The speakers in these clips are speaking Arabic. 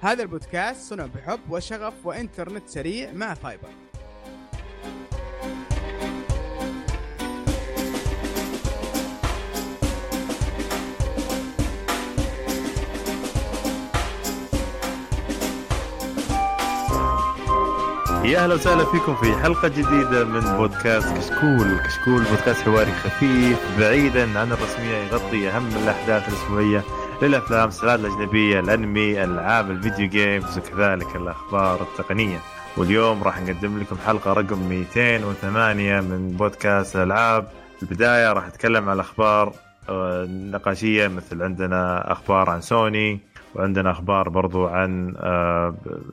هذا البودكاست صنع بحب وشغف وإنترنت سريع مع فايبر. يا أهلا وسهلا فيكم في حلقة جديدة من بودكاست كشكول، كشكول بودكاست حواري خفيف بعيدا عن الرسمية يغطي أهم الأحداث الأسبوعية. للأفلام، المسلسلات الأجنبية، الأنمي، ألعاب ال video games وكذلك الأخبار التقنية. واليوم راح نقدم لكم حلقة رقم 208 من بودكاست الألعاب. في البداية راح نتكلم عن الأخبار آه، النقاشية مثل عندنا أخبار عن سوني وعندنا أخبار برضو عن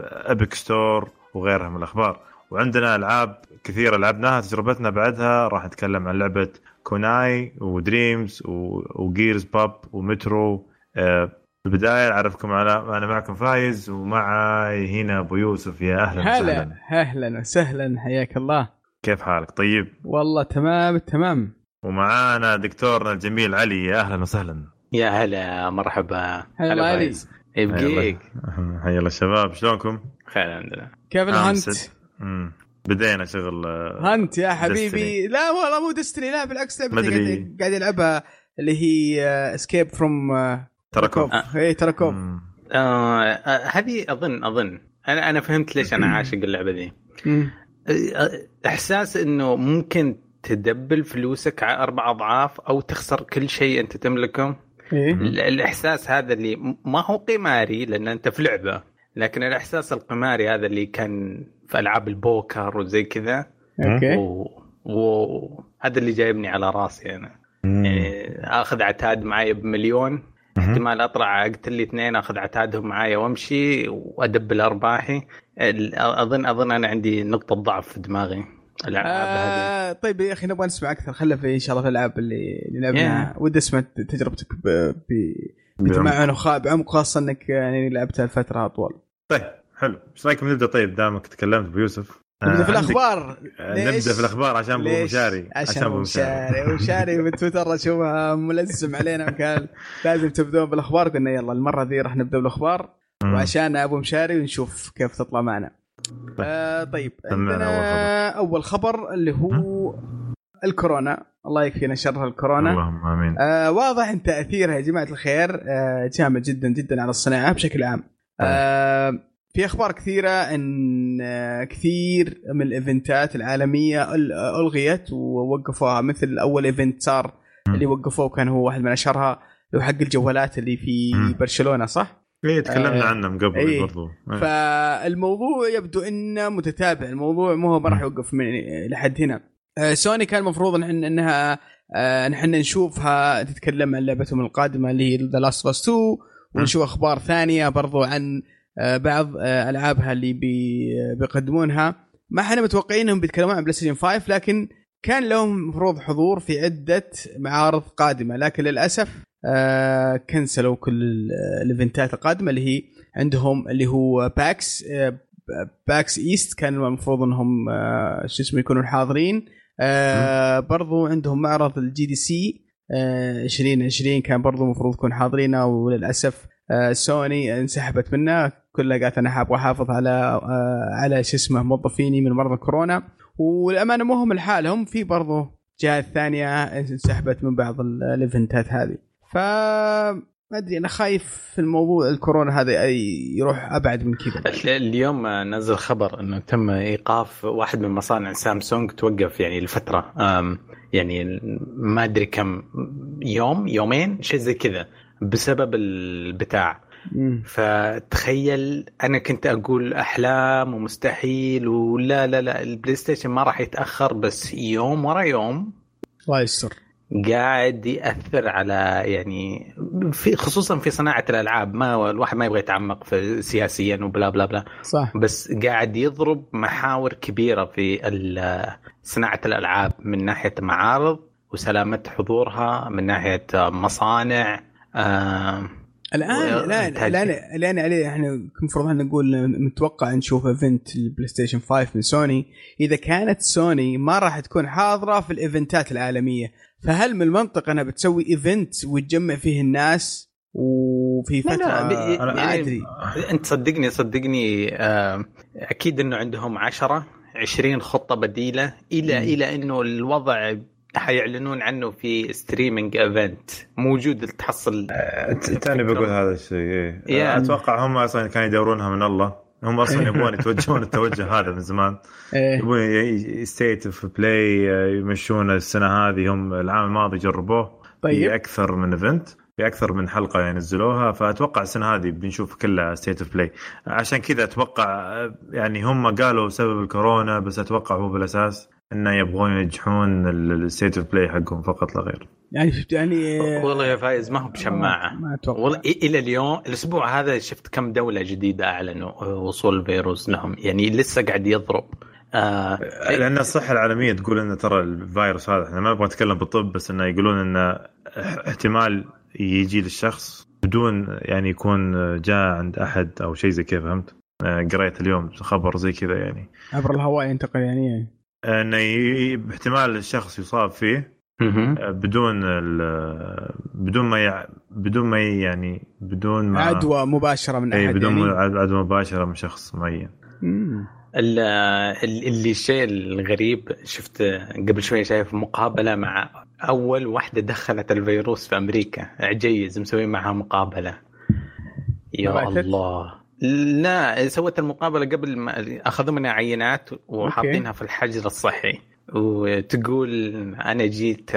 Epic Store وغيرها من الأخبار وعندنا ألعاب كثيرة لعبناها تجربتنا بعدها راح نتكلم عن لعبة Kunai و Dreams و Gears Pop و Metro آه، في البداية أعرفكم على أنا معكم فايز ومعي هنا أبو يوسف. يا أهلا هلا وسهلا أهلا وسهلا. حياك الله. كيف حالك؟ طيب. والله تمام التمام ومعانا دكتورنا الجميل علي. يا أهلا وسهلا. يا هلا مرحبا. هلا علي. فايز. يبقيك حيا الله. الشباب. شلونكم؟ خير الحمد لله. كيف آه، ال Hunt؟ بدينا شغل آه، Hunt يا حبيبي. Destiny. لا والله مو Destiny لا بالعكس. مدري. قاعد- يلعبها اللي هي آه، Escape from Tarkov إي مم. آه آه، هذه أظن أظن. أنا أنا فهمت ليش أنا عاشق اللعبة ذي. آه، إحساس إنه ممكن تدبل فلوسك ع- أربع أضعاف أو تخسر كل شيء أنت تملكه. ال- الإحساس هذا اللي ما هو قماري لأن أنت في لعبة. لكن الإحساس القماري هذا اللي كان في ألعاب البوكر وزي كذا. أوكي. وهذا اللي جايبني على راسي أنا. مم. يعني آخذ عتاد معي بمليون. احتمال أطلع اقتل لي اثنين أخذ عتادهم معايا وأمشي وادبل ارباحي ال- أظن أظن أنا عندي نقطة ضعف في دماغي الألعاب هذه. آه طيب يا أخي نبغى نسمع أكثر. خلنا في إن شاء الله في الألعاب اللي لعبناها Yeah. ودي أسمع تجربتك ب... ب... بتمعن بعمق خاصة إنك يعني لعبتها لفترة أطول. طيب حلو. إيش رأيكم نبدأ؟ طيب دامك تكلمت ابو يوسف نبدأ في عندك- الأخبار. آه،؟ نبدأ في الأخبار عشان أبو؟ مشاري عشان أبو مشاري. ابو مشاري في تويتر اشوفها ملزم علينا قال لازم تبدون بالأخبار. قلنا يلا المرة ذي راح نبدأ بالأخبار. وعشان أبو مشاري ونشوف كيف تطلع معنا. آه طيب. عندنا أول خبر اللي هو الكورونا. الله يكفينا شر الكورونا. اللهم آمين. آه واضح إن تأثيرها يا جماعة الخير آه جامد جدا جدا على الصناعة بشكل عام. آه في أخبار كثيرة إن كثير من الإيفنتات العالمية أل- ألغيت ووقفوها مثل أول event صار. اللي وقفوه كان هو واحد من أشهرها اللي هو حق الجوالات اللي في. برشلونة صح؟ إيه تكلمنا آه، عنه من قبل إيه. برضو إيه. فالموضوع يبدو إنه متتابع الموضوع مو هو ما راح يوقف من لحد هنا آه، سوني كان المفروض إن إنها آه، نحن نشوفها تتكلم عن لعبتهم القادمة اللي هي The Last of Us 2 ونشوف أخبار ثانية برضو عن بعض آه، ألعابها اللي بي- بيقدمونها. ما إحنا متوقعين إنهم بيتكلمون عن PlayStation 5 لكن كان لهم مفروض حضور في عدة معارض قادمة. لكن للأسف آه، كنسلوا كل ال- الإيفنتات القادمة اللي هي عندهم اللي هو PAX آه، PAX East كان المفروض إنهم آه، شو اسمه يكونوا حاضرين. آه، برضو عندهم معرض ال GDC 2020 كان برضو المفروض يكون حاضرينه. وللأسف آه، سوني انسحبت منه. كلها قالت أنا أبغى احافظ على آه، على شو اسمه موظفيني من مرضى كورونا والأمانة مو هم لحالهم في برضو جهات ثانية انسحبت من بعض ال- الإيفنتات هذه. ف ما أدري أنا خايف في الموضوع الكورونا هذا يروح أبعد من كذا. ال- اليوم نزل خبر إنه تم إيقاف واحد من مصانع سامسونج توقف يعني لفترة. يعني ما أدري كم يوم يومين شيء زي كذا بسبب البتاع. فتخيل أنا كنت أقول أحلام ومستحيل ولا لا لا ال PlayStation ما راح يتأخر بس يوم ورا يوم الله يستر. قاعد يأثر على يعني في خصوصا في صناعة الألعاب ما الواحد ما يبغى يتعمق في سياسيا و bla bla bla. صح. بس قاعد يضرب محاور كبيرة في صناعة الألعاب من ناحية معارض وسلامة حضورها من ناحية مصانع آه الآن الان. الان الان عليه إحنا المفروض إحنا نقول متوقع نشوف event ال PlayStation 5 من سوني إذا كانت سوني ما راح تكون حاضرة في ال event ات العالمية فهل من المنطق إنها بتسوي event وتجمع فيه الناس وفي لا، فترة لا، ما يعني- أدري أنت صدقني صدقني أكيد إنه عندهم 10 20 خطة بديلة إلى مم. إلى إنه الوضع حيعلنون عنه في streaming event موجود تحصل تاني بقول هذا الشيء إيه. يا. أتوقع هم أصلا كانوا يدورونها من الله. هم أصلا يبغون يتوجهون التوجه هذا من زمان. يبغون State of Play يمشون السنة هذه. هم العام الماضي جربوه. طيب. في أكثر من event في أكثر من حلقة ينزلوها. فأتوقع السنة هذه بنشوف كلها State of Play عشان كذا أتوقع يعني هم قالوا سبب الكورونا بس أتوقع هو بالأساس انه يبغون ينجحون ال State of Play حقهم فقط لا غير. يعني شفت يعني والله يا فايز ما هو بشماعة. ما أتوقع. والله إ- إلى اليوم الأسبوع هذا شفت كم دولة جديدة أعلنوا وصول الفيروس لهم. يعني لسه قاعد يضرب. آه لأن الصحة العالمية تقول إن ترى الفيروس هذا إحنا ما نبغى نتكلم بالطب بس انه يقولون انه احتمال يجي للشخص بدون يعني يكون جاء عند أحد أو شيء زي كذا فهمت؟ آه، قريت اليوم خبر زي كذا يعني. عبر الهواء ينتقل يعني. أنه ي- احتمال الشخص يصاب فيه. آه، بدون ال- بدون ما يع- بدون ما يعني بدون ما عدوى مباشرة من اي أحد بدون يعني. عد- عدوى مباشرة من شخص معين اللي الشيء الغريب شفت قبل شوي شايف مقابلة مع أول واحدة دخلت الفيروس في أمريكا عجيز مسوي معها مقابلة يا؟ الله لا سوت المقابلة قبل ما أخذوا منها عينات وحاطينها في الحجر الصحي. وتقول أنا جيت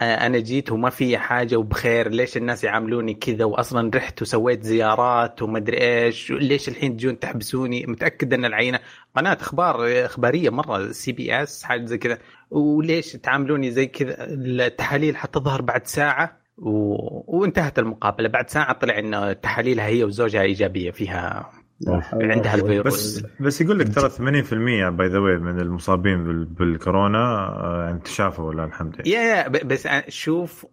أنا جيت وما في حاجة وبخير ليش الناس يعاملوني كذا؟ واصلا رحت وسويت زيارات ومدري إيش ليش الحين تجون تحبسوني؟ متأكد أن العينة قناة أخبار إخبارية مرة سي بي إس حاجة زي كذا. وليش تعاملوني زي كذا؟ التحاليل حتظهر بعد ساعة. و... وانتهت المقابلة. بعد ساعة طلع إن تحاليلها هي وزوجها إيجابية فيها عندها الفيروس بس بس يقول لك ترى 80% by the way من المصابين بال- بالكورونا آه، يعني تشافوا ولا الحمد لله يا يا بس شوف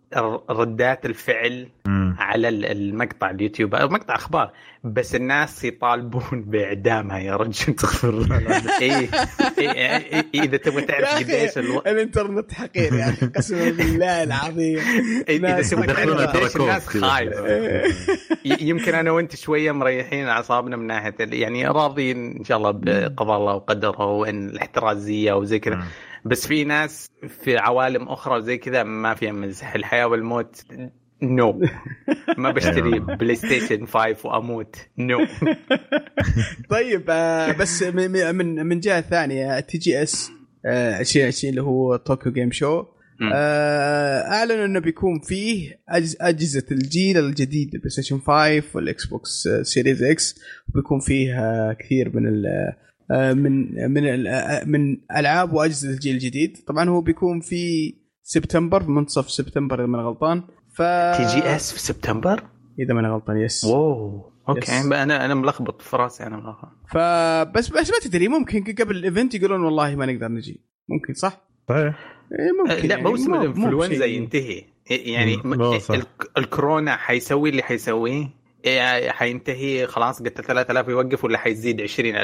ردات الفعل مم. على ال- المقطع اليوتيوب أو مقطع أخبار بس الناس يطالبون بإعدامها يا رجل الله العظيم. إيه إيه إيه إذا تبغى تعرف قديش ألو... الإنترنت حقير يا أخي قسما بالله العظيم إذا تبغى تعرف قديش الناس. خايفة إيه. يمكن أنا وأنت شوية مريحين أعصابنا من ناحية يعني راضيين إن شاء الله بقضاء الله وقدره وإن الاحترازية وزي كذا. بس في ناس في عوالم أخرى وزي كذا ما فيها مزح الحياة والموت No. ما بشتري. بلاي ستيشن 5 وأموت no. طيب آه، بس من من جهة ثانية تي جي اس 2020 اللي هو طوكيو جيم شو أعلنوا إنه بيكون فيه أجز- أجهزة الجيل الجديد البلاي ستيشن 5 والاكس بوكس سيريز إكس وبيكون فيه آه، كثير من ال آه، من من ال- آه، من ألعاب وأجهزة الجيل الجديد. طبعا هو بيكون في سبتمبر منتصف سبتمبر إذا ما أنا غلطان. ف تي جي اس في سبتمبر إذا ما أنا غلطان yes wow okay. Yes. بقى أنا أنا ملخبط في راسي أنا ملخبط. فبس بس ما تدري ممكن قبل ال event يقولون والله ما نقدر نجي. ممكن صح؟ صحيح. ممكن لا يعني موسم مو- مو الإنفلونزا. ينتهي. يعني لا، صح. ال- الكورونا حيسوي اللي حيسويه. إيه، حينتهي خلاص قلت 3000 يوقف ولا حيزيد 20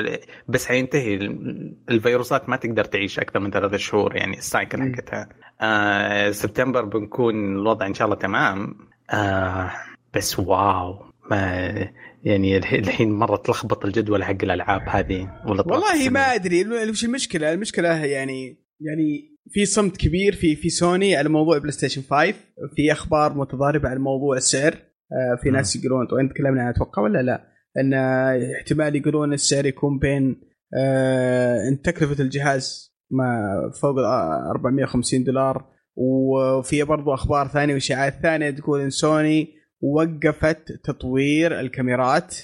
بس حينتهي. ال- الفيروسات ما تقدر تعيش أكثر من ثلاثة شهور. يعني ال cycle. حقتها. آه سبتمبر بنكون الوضع إن شاء الله تمام. آه بس wow. ما يعني الح- الحين مرة تلخبط الجدول حق الألعاب هذه ولا والله ما أدري. وش المشكلة؟ المشكلة يعني يعني في صمت كبير في في سوني على موضوع بلاي ستيشن 5 في أخبار متضاربة على موضوع السعر. آه، في ناس يقولون طبعا تكلمنا عنها أتوقع ولا لا؟ إن احتمال يقولون السعر يكون بين آه، إن تكلفة الجهاز ما فوق ال 450 دولار وفي برضو أخبار ثانية وإشاعات ثانية تقول إن سوني وقفت تطوير الكاميرات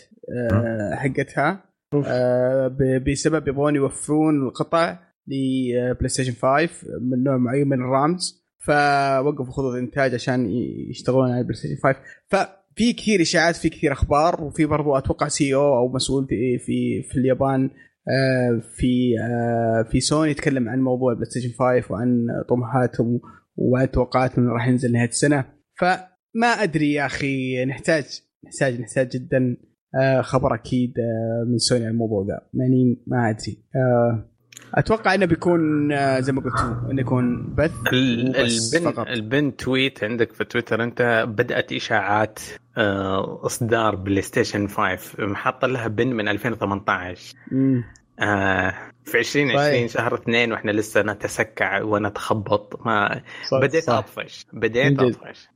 آه، حقتها آه، ب- بسبب يبغون يوفرون القطع لبلاي ستيشن 5 من نوع معين من ال RAMs. فوقفوا خطوط الإنتاج عشان يشتغلون على البلاي ستيشن 5 ففي كثير إشاعات في كثير أخبار وفي برضو أتوقع COO مسؤول في في, في اليابان آه، في آه، في سوني يتكلم عن موضوع البلاي ستيشن 5 وعن طموحاتهم وعن توقعاتهم انه راح ينزل نهاية السنة. فما أدري يا أخي نحتاج نحتاج نحتاج جدا آه، خبر أكيد من سوني عن الموضوع ذا. يعني ما أدري أتوقع إنه بيكون آه، زي ما قلتوا إنه يكون بث ال pin فقط. ال pin tweet عندك في تويتر أنت بدأت إشاعات آه، إصدار بلاي ستيشن 5 محط لها pin من 2018 مم. آه، في 2020 طيب. شهر اثنين وإحنا لسه نتسكع ونتخبط ما صح- بديت صح. أطفش بديت. أطفش.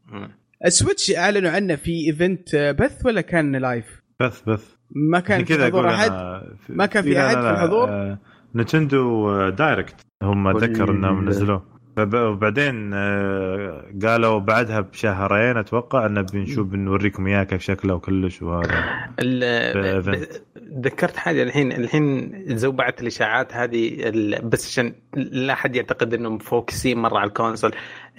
السويتش أعلنوا عنه في event آه، بث ولا كان live؟ بث بث ما كان في حضور أحد ما كان في لا، في الحضور؟ آه، نينتندو آه، Direct هم وال- اتذكر انهم نزلوه فب- وبعدين آه، قالوا بعدها بشهرين أتوقع ان بنشوف بنوريكم اياه كيف شكله وكلش وهذا. ذكرت حاجة الحين الحين زوبعت الإشاعات هذه ال- بس عشان لا أحد يعتقد إنهم فوكسين مرة على الكونسول.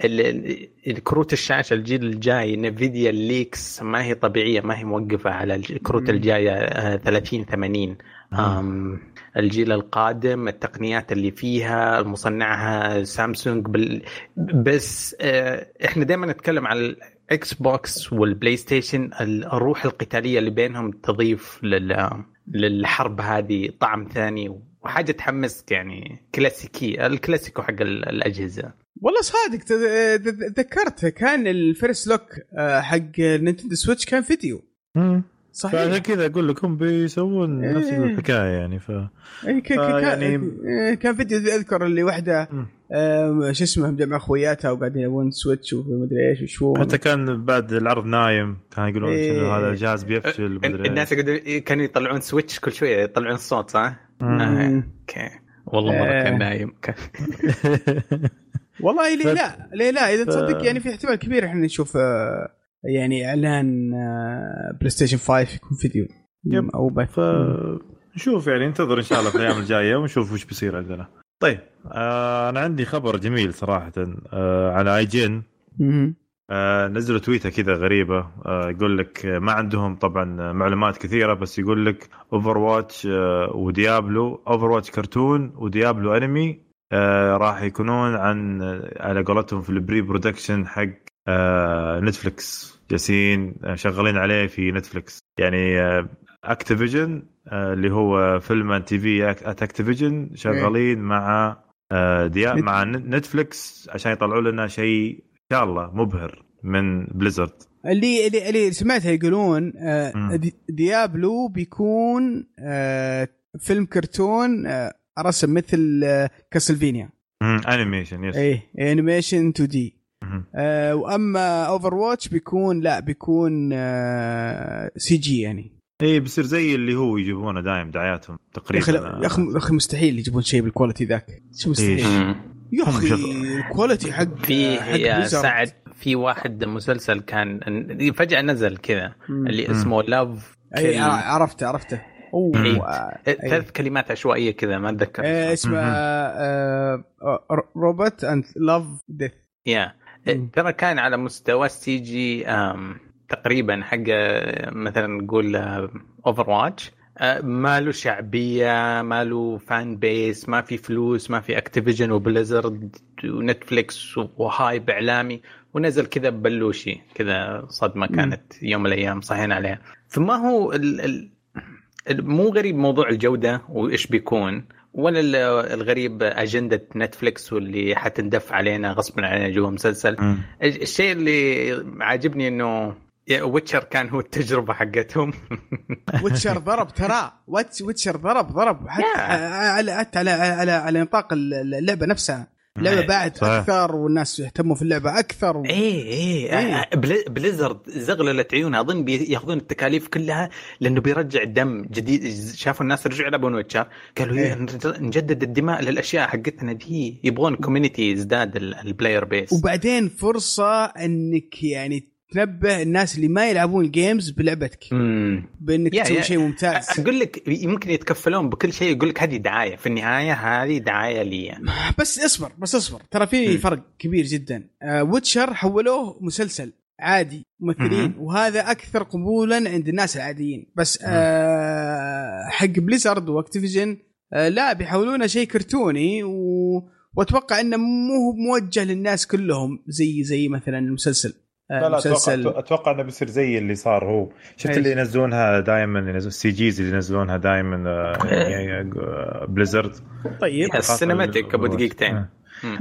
ال- ال- الكروت الشاشة الجيل الجاي نفيديا الليكس ما هي طبيعية ما هي موقفة على الكروت. الجاية آه، 30 80 أم، الجيل القادم التقنيات اللي فيها المصنعها سامسونج بال... بس آه، إحنا دائما نتكلم على الإكس بوكس والبلاي ستيشن الروح القتالية اللي بينهم تضيف لل... للحرب هذه طعم ثاني وحاجة تحمسك يعني كلاسيكي الكلاسيكو حق ال- الأجهزة والله صادق تذ- تذ- تذكرت كان ال first look آه، حق نينتندو سويتش كان فيديو. صحيح فعشان كذا أقول لكم بيسوون إيه. نفس الحكاية يعني ف إيه، ك- ك- آه، كان يعني- إيه، كان فيديو أذكر اللي. آه، شو اسمه مجمع أخوياتها وقاعدين يلعبون سويتش ومدري إيش وشو حتى كان بعد العرض نايم كان يقولون إيه. شنو هذا الجهاز بيفشل مدري الناس كانوا يطلعون سويتش كل شوية يطلعون الصوت صح؟ آه،. Okay والله مره آه. كان نايم كان والله ليه لا ليه لا إذا تصدق يعني في احتمال كبير إحنا نشوف آه، يعني إعلان بلاي ستيشن 5 يكون فيديو yep. أو بث فنشوف يعني ننتظر إن شاء الله في الأيام الجاية ونشوف وش بيصير عندنا. طيب آه أنا عندي خبر جميل صراحة آه على آي مهم. آه نزلوا تويتة كذا غريبة آه يقول لك ما عندهم طبعا معلومات كثيرة بس يقول لك Overwatch آه و Diablo Overwatch كرتون و Diablo أنمي آه راح يكونون عن آه، على قولتهم في ال pre-production حق آه Netflix جالسين آه، شغالين عليه في Netflix يعني آه Activision آه اللي هو فيلم تي في أت Activision شغالين مع آه ديا نت- مع Netflix عشان يطلعوا لنا شيء إن شاء الله مبهر من Blizzard اللي اللي, اللي سمعتها يقولون آه،. دي- Diablo بيكون آه، فيلم كرتون آه، رسم مثل آه، Castlevania animation yes إيه animation 2D. آه وأما Overwatch بيكون لا بيكون آه CG يعني. اي بيصير زي اللي هو يجيبونه دايم دعاياتهم يا تقريبا يا أخي يا أخي مستحيل يجيبون شيء بال quality ذاك. شو مستحيل. يا أخي ال quality حق في حق يا. سعد في واحد مسلسل كان فجأة نزل كذا. اللي. اسمه Love أي عرفته عرفته. أوه إيه. ثلاث كلمات عشوائية كذا ما أتذكر آه، اسمه. Robot and Love Death يا. ترى كان على مستوى ال CG تقريبا حق آه، مثلا نقول Overwatch ما له شعبية ما له fan base ما في فلوس ما في Activision و Blizzard و Netflix و hype إعلامي ونزل كذا ببلوشي كذا صدمة. كانت يوم من الأيام صحينا عليها. فما هو ال ال- مو غريب موضوع الجودة وإيش بيكون. ولا ال- الغريب أجندة Netflix واللي حتندف علينا غصبا علينا جوا مسلسل؟ الشيء اللي عاجبني إنه Witcher كان هو التجربة حقتهم. Witcher ضرب ترى. Witcher ضرب ضرب. حتى Yeah. على حتى على على على نطاق اللعبة نفسها. اللعبه إيه، باعت صحيح. أكثر والناس يهتموا في اللعبة أكثر و... إيه إيه إيه. بلي- Blizzard زغللت عيونها أظن بياخذون التكاليف كلها لأنه بيرجع دم جديد شافوا الناس رجعوا يلعبون Witcher قالوا إيه. إيه. نجدد الدماء للأشياء حقتنا دي يبغون community يزداد ال- ال player base وبعدين فرصة إنك يعني تنبه الناس اللي ما يلعبون ال games بلعبتك. امم بإنك تسوي شيء ممتاز. أقول لك يمكن يتكفلون بكل شيء يقول لك هذه دعاية. في النهاية هذه دعاية لي. بس اصبر بس اصبر. ترى في مم. فرق كبير جدا. آه Witcher حولوه مسلسل عادي ممثلين مهم. وهذا أكثر قبولا عند الناس العاديين. بس آه حق Blizzard و Activision آه لا بيحولونه شيء كرتوني و... وأتوقع إنه مو موجه للناس كلهم زي زي مثلا المسلسل. لا لا مسلسل. أتوقع أتوقع إنه بيصير زي اللي صار هو. شفت إيش؟ اللي ينزلونها دائما ينزلون ال CGs اللي ينزلونها دائما بليزرد طيب. ال cinematic أبو دقيقتين. آه.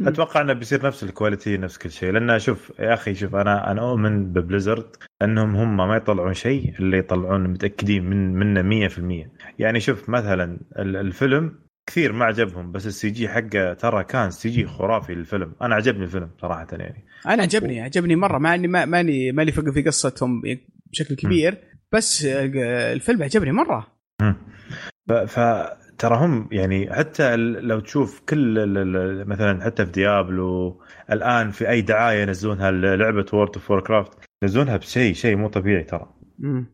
أتوقع إنه بيصير نفس ال quality نفس كل شيء. لأن شوف يا أخي شوف أنا أنا أؤمن ب Blizzard إنهم هم ما يطلعون شيء اللي يطلعون متأكدين من منه 100% يعني شوف مثلا ال- الفيلم كثير ما عجبهم بس ال CG حقه ترى كان CG خرافي للفيلم. أنا عجبني الفيلم صراحة يعني. أنا عجبني عجبني مرة. مع إني ما- ماني ماني فقه في قصتهم بشكل كبير بس آه، الفيلم عجبني مرة. ف- فترى هم يعني حتى لو تشوف كل مثلا حتى في Diablo الآن في أي دعاية ينزلونها لعبة World of Craft ينزلونها بشيء شيء مو طبيعي ترى. مم.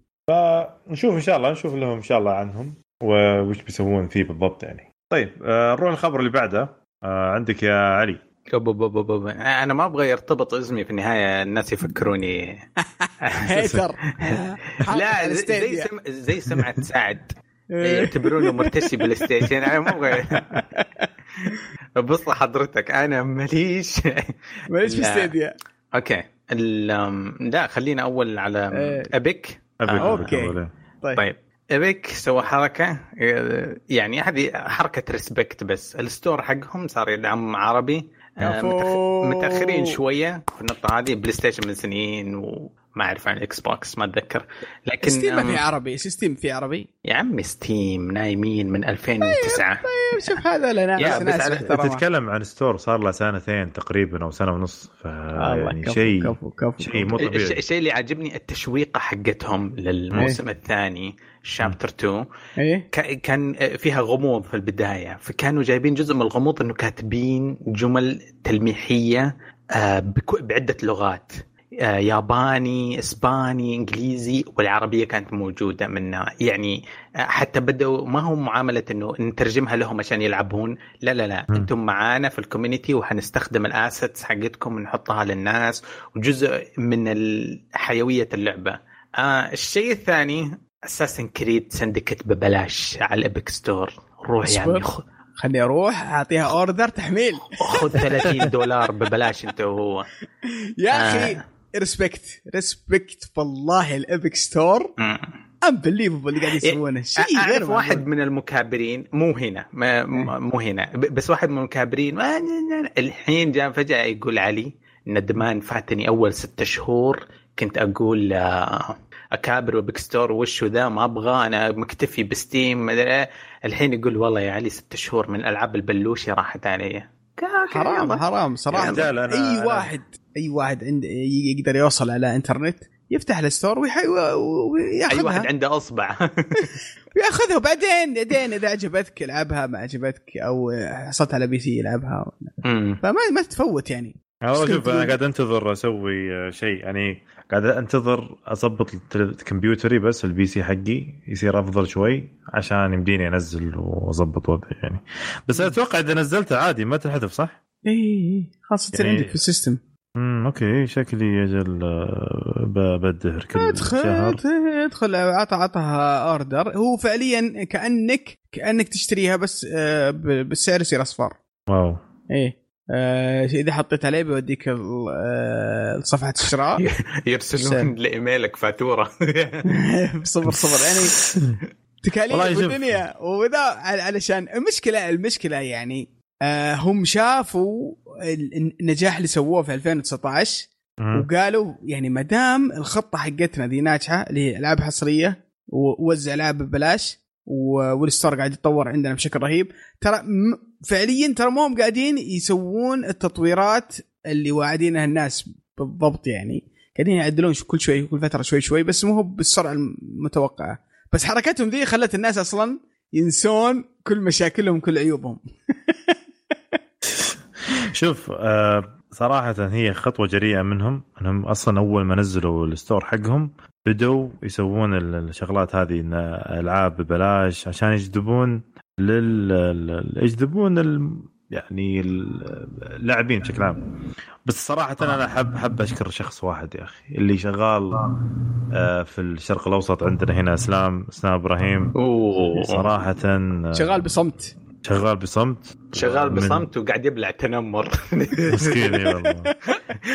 نشوف إن شاء الله نشوف لهم إن شاء الله عنهم وش بيسوون فيه بالضبط يعني. طيب آه، نروح الخبر اللي بعده. آه، عندك يا علي. أنا ما أبغى يرتبط اسمي في النهاية الناس يفكروني. hater. لا زي زي, سم... زي سمعة سعد. إيه. يعتبرونه مرتشي PlayStation أنا ما أبغى. بص حضرتك أنا ماليش. ماليش في. Stadia أوكي. لا خلينا أول على إيه. Epic. أولا. طيب. طيب. Epic سوى حركة يعني هذه حركة respect بس. ال store حقهم صار يدعم عربي آه، متأخرين شوية في النقطة هذه. PlayStation من سنين وما أعرف عن ال Xbox ما أتذكر. لكن Steam ما في عربي. Steam في عربي؟ يا عمي Steam نايمين من 2009 طيب شوف هذا لنا بس. تتكلم عن ستور صار له سنتين تقريبا أو سنة ونص ف يعني شيء كفو كفو شيء مو طبيعي. الشيء اللي عجبني التشويقه حقتهم للموسم الثاني. شابتر 2 إيه. كا- كان فيها غموض في البداية. فكانوا جايبين جزء من الغموض إنه كاتبين جمل تلميحية آه، بعدة لغات آه، ياباني إسباني إنجليزي والعربية كانت موجودة منها. يعني آه، حتى بدأوا ما هو معاملة إنه نترجمها لهم عشان يلعبون. لا لا لا. مم. أنتم معانا في ال community وحنستخدم ال assets حقتكم ونحطها للناس وجزء من حيوية اللعبة. آه الشيء الثاني Assassin's Creed Syndicate ببلاش على ال Epic Store روح يا. عمي خ- خليني أروح اعطيها order تحميل خذ 30 دولار ببلاش انت وهو يا آه. أخي respect respect والله ال Epic Store. unbelievable اللي قاعد يسوونه شيء غير واحد. من المكابرين مو هنا ما م- مو هنا بس واحد من المكابرين الحين جاء فجأة يقول علي ندمان فاتني أول ستة شهور كنت أقول آه، أكابر و Epic Store وشو ذا ما أبغى أنا مكتفي ب Steam إيه. الحين يقول والله يا علي ستة شهور من الالعاب البلوشي راحت علي. حرام حرام صراحة. أنا- أي أنا- واحد أي واحد عند يقدر يوصل على إنترنت يفتح ال store ويأخذها. أي واحد عنده أصبع. ويأخذها وبعدين بعدين إذا عجبتك العبها ما عجبتك أو حصلت على PC العبها. فما ما تفوت يعني. إيش شوف أنا؟ قاعد أنتظر أسوي شيء. يعني قاعد أنتظر أضبط كمبيوتري بس ال PC حقي يصير أفضل شوي عشان يمديني أنزل وأضبط وضعي يعني. بس أتوقع إذا نزلته عادي ما تنحذف صح؟ إي إي خلاص تصير يعني- عندك في ال system. امم أوكي. شكلي أجل آه، بدهر كل ادخل شهر. ادخل عطى عطاها اوردر هو فعليا كأنك كأنك تشتريها بس آه، بالسعر يصير أصفر. واو. إيه آه، إذا حطيت عليه بيوديك ال- آه، صفحة الشراء يرسلون لإيميلك فاتورة. صفر صفر. يعني تكاليف. والدنيا وذا عل- علشان المشكلة المشكلة يعني آه هم شافوا ال- النجاح اللي سووه في 2019 مم. وقالوا يعني ما دام الخطة حقتنا دي ناجحة اللي هي ألعاب حصرية ووزع العاب ببلاش والستور قاعد يتطور عندنا بشكل رهيب ترى فعليا ترى ما هم قاعدين يسوون التطويرات اللي واعدينها الناس بالضبط يعني. قاعدين يعدلون كل شوي كل فترة شوي شوي بس مو هو بالسرعة المتوقعة. بس حركتهم ذي خلت الناس أصلا ينسون كل مشاكلهم كل عيوبهم. شوف آه صراحة هي خطوة جريئة منهم إنهم أصلا أول ما نزلوا الستور حقهم بدوا يسوون ال- الشغلات هذه ألعاب ببلاش عشان يجذبون لل ال- يجذبون ال... يعني اللاعبين بشكل عام. بس صراحة أنا أحب أحب أشكر شخص واحد يا أخي اللي شغال آه، في الشرق الأوسط عندنا هنا إسلام إسلام إبراهيم. أوه. صراحة آه، شغال بصمت. شغال بصمت. شغال من- بصمت وقاعد يبلع تنمر. مسكين اي والله.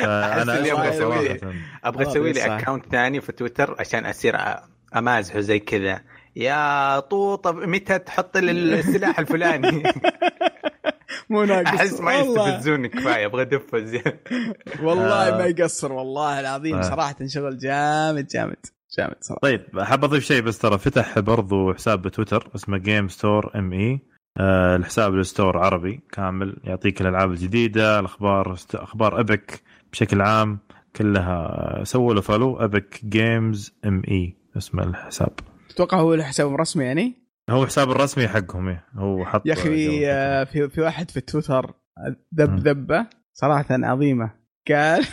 أنا أسوي- صراحة. أبغى أسوي لي. اكونت ثاني في تويتر عشان أصير أ- أمازحه زي كذا. يا طوطة متى تحط لي السلاح الفلاني؟ مو ناقص. أحس ما يستفزوني كفاية أبغى ادفه زياده والله آه. ما يقصر والله العظيم آه. صراحة شغل جامد جامد جامد صراحة. طيب حاب أضيف شيء بس ترى فتح برضو حساب بتويتر اسمه Game Store ME الحساب ال store عربي كامل يعطيك الألعاب الجديدة الأخبار أخبار Epic بشكل عام كلها سووا له follow Epic Games ME اسم الحساب. تتوقع هو له حساب رسمي يعني؟ هو حساب الرسمي حقهم إيه. هو حط يا أخي آه، في في واحد في تويتر ذب. ذبة صراحة عظيمة قال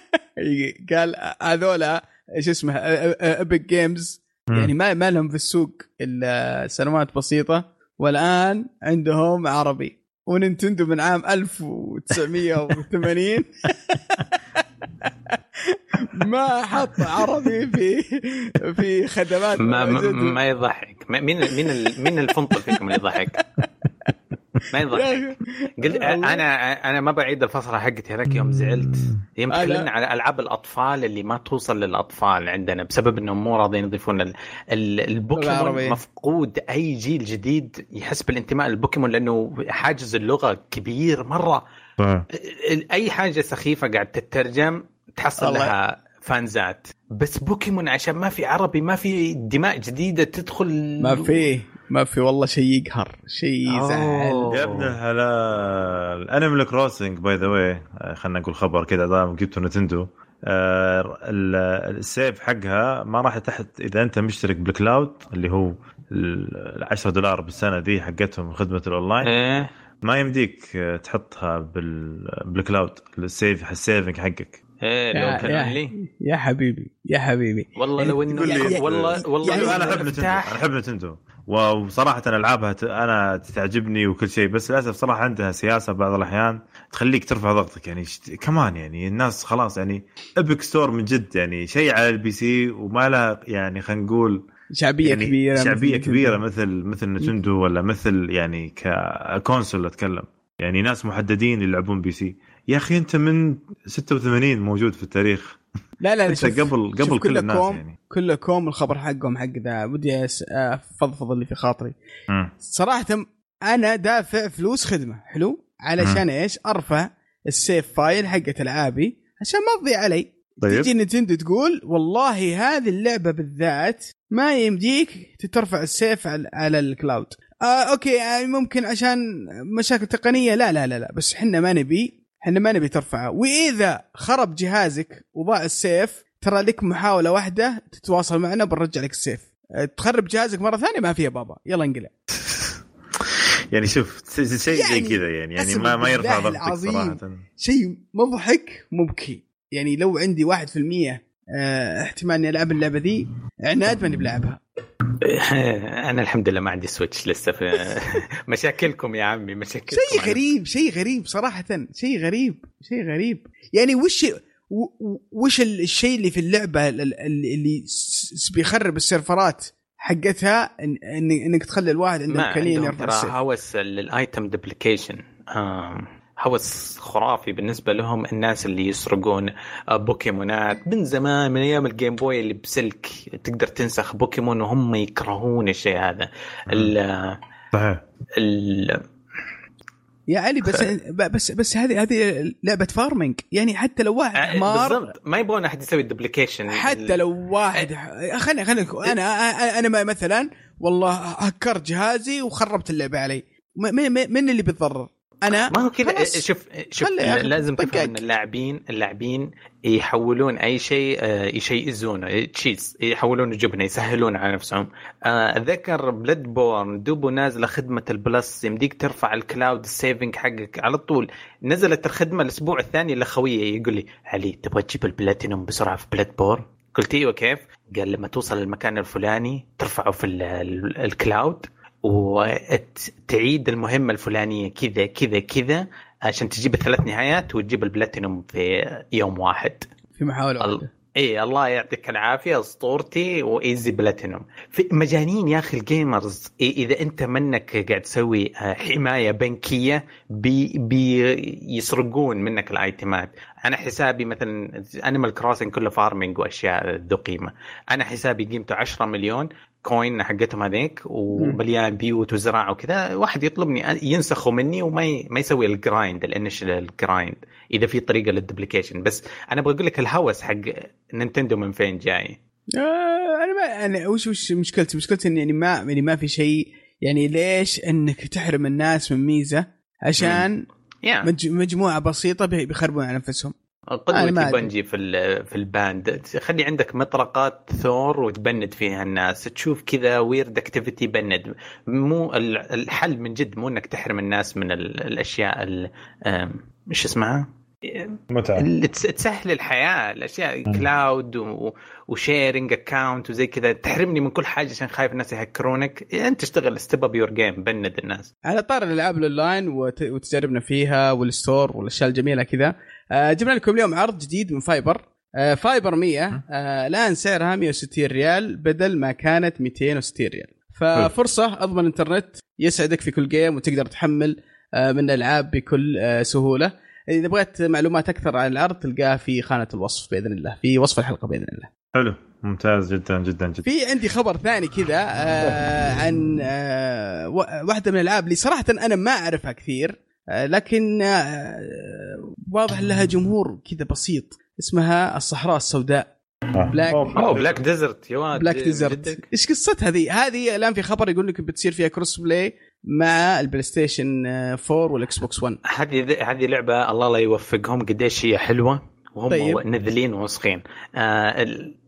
قال هذولا إيش اسمه Epic Games. يعني ما ما لهم في السوق إلا سنوات بسيطة والآن عندهم عربي ونينتندو من عام 1980 ما حط عربي في في خدمات ما, ما. ما يضحك. مين مين مين الفنطل فيكم اللي يضحك؟ ما يضحك قلت. أنا أنا ما بعيد الفصله حقتي هذاك يوم زعلت يوم آه،. تكلمنا على ألعاب الأطفال اللي ما توصل للأطفال عندنا بسبب إنهم مو راضيين يضيفون ال- ال- البوكيمون. مفقود أي جيل جديد يحس بالانتماء للبوكيمون لأنه حاجز اللغة كبير مرة أي حاجة سخيفة قاعد تترجم تحصل الله. لها فانزات بس بوكيمون عشان ما في عربي ما في دماء جديدة تدخل ما في ما في والله شيء يقهر شيء يزعل. يا ابن الحلال Animal Crossing by the way خلينا نقول خبر كذا دام جبته نتندو. آه، ال- ال save حقها ما راح تحت إذا أنت مشترك بال cloud اللي هو ال 10 دولار بالسنة دي حقتهم خدمة الأونلاين. إيه. ما يمديك تحطها بال- بال cloud ال save ال saving حقك. إيه يا, لو كان يا, لي يا حبيبي يا حبيبي. والله لو إنه لي- والله والله يعني أنا أحب نتندو أنا أحب نتندو. وصراحة ألعابها أنا تعجبني وكل شيء بس للأسف صراحة عندها سياسة بعض الأحيان تخليك ترفع ضغطك. يعني شت- كمان يعني الناس خلاص يعني Epic Store من جد يعني شيء على ال PC وما له يعني خلينا نقول شعبية يعني كبيرة شعبية مثل كبيرة مثل مثل نتندو ولا مثل يعني ك console أتكلم. يعني ناس محددين يلعبون PC يا أخي أنت من 86 موجود في التاريخ. لا لا أنت شوف قبل شوف قبل كل الناس كلكم يعني. كلكم الخبر حقهم حق ذا. ودي أفضفض اللي في خاطري. مم. صراحة أنا دافع فلوس خدمة حلو؟ علشان إيش؟ أرفع ال save file حقت العابي عشان ما تضيع علي. طيب. تيجي نتندو تقول والله هذه اللعبة بالذات ما يمديك ترفع ال save على, على ال cloud آه أوكي آه ممكن عشان مشاكل تقنية. لا لا لا لا بس إحنا ما نبي إحنا ما نبي ترفعه. وإذا خرب جهازك وضاع السيف ترى لك محاولة واحدة تتواصل معنا بنرجع لك السيف. آه، تخرب جهازك مرة ثانية ما فيها بابا. يلا انقلع. يعني شوف شيء زي يعني كذا يعني يعني ما ما يرفع ضغطك. صراحة. شيء مضحك مبكي. يعني لو عندي واحد في المية آه، احتمال إني ألعب اللعبة ذي عناد ماني بلعبها أنا الحمد لله ما عندي Switch لسه في مشاكلكم يا عمي مشاكلكم. شيء غريب شيء غريب صراحة شيء غريب شيء غريب. يعني وش وش ال- الشيء اللي في اللعبة ال- ال- اللي بيخرب ال server ات حقتها إن إنك تخلي الواحد عنده امكانيه يرفع ترى هوس لل item duplication هوس خرافي بالنسبة لهم الناس اللي يسرقون آه، بوكيمونات. من زمان من أيام ال Game Boy اللي بسلك تقدر تنسخ بوكيمون وهم يكرهون الشيء هذا. ال صحيح. ال يا علي بس بس بس هذه هذه لعبة farming يعني حتى لو واحد آه، حمار بالضبط. ما يبغون أحد يسوي duplication حتى لو واحد خليني خليني أنا أنا مثلا والله هكرت جهازي وخربت اللعبة علي. من اللي بيتضرر؟ أنا ما هو كذا. شوف شوف لازم. تفهم إن اللاعبين اللاعبين يحولون أي شيء آه، يشيزونه cheese يحولونه جبنة يسهلون على نفسهم آه، أتذكر Bloodborne دوبو نازلة خدمة ال Plus يمديك ترفع ال cloud saving حقك على طول نزلت الخدمة الأسبوع الثاني إلا خويي يقول لي علي تبغى تجيب البلاتينوم بسرعة في Bloodborne قلت إيوه كيف؟ قال لما توصل للمكان الفلاني ترفعه في ال- ال- ال cloud وتعيد المهمة الفلانية كذا كذا كذا عشان تجيب الثلاث نهايات وتجيب البلاتينوم في يوم واحد. في محاولة ال- واحدة. إي الله يعطيك العافية أسطورتي و easy platinum. في مجانين يا أخي ال gamers. إذا أنت منك قاعد تسوي آه، حماية بنكية بي بيسرقون منك ال item ات. أنا حسابي مثلا Animal Crossing كله farming وأشياء ذو قيمه أنا حسابي قيمته 10 مليون. coin حقتهم هذيك ومليان بيوت وزراعة وكذا واحد يطلبني ينسخه مني وما ي... ما يسوي ال grind ال initial grind إذا في طريقة لل duplication بس أنا أبغى أقول لك الهوس حق نينتندو من فين جاي؟ آه أنا ما أنا وش وش مشكلتي؟ مشكلتي اني يعني ما يعني ما في شيء يعني ليش إنك تحرم الناس من ميزة عشان yeah. مجموعة بسيطة بيخربون على أنفسهم قدوتي Bungie في في ال ban. خلي عندك مطرقات ثور وتبند فيها الناس. تشوف كذا weird activity بند. مو الحل من جد مو إنك تحرم الناس من الأشياء إيش اسمها؟ متعة. تسهل الحياة. الأشياء م. cloud و sharing account وزي كذا. تحرمني من كل حاجة عشان خايف الناس يهكرونك. أنت تشتغل step up your game بند الناس. على طار الالعاب الأونلاين وتجاربنا فيها وال store والأشياء الجميلة كذا. آه، جبنا لكم اليوم عرض جديد من fiber. آه، fiber 100 آه، الآن سعرها 160 ريال بدل ما كانت 260 ريال. ففرصة أضمن انترنت يسعدك في كل game وتقدر تحمل من العاب بكل سهولة. إذا بغيت معلومات أكثر عن العرض تلقاها في خانة الوصف بإذن الله في وصف الحلقة بإذن الله. حلو. ممتاز جدا جدا جدا. في عندي خبر ثاني كذا آه عن آه واحدة من الألعاب اللي صراحة أنا ما أعرفها كثير. آه لكن آه واضح لها جمهور كذا بسيط اسمها الصحراء السوداء. Black أوه Black Desert يا واد Black Desert إيش قصتها هذه؟ هذه الآن في خبر يقول لك بتصير فيها cross play مع ال PlayStation 4 وال Xbox 1 هذه هذه لعبة الله لا يوفقهم قديش هي حلوة وهم طيب. نذلين ووسخين. آه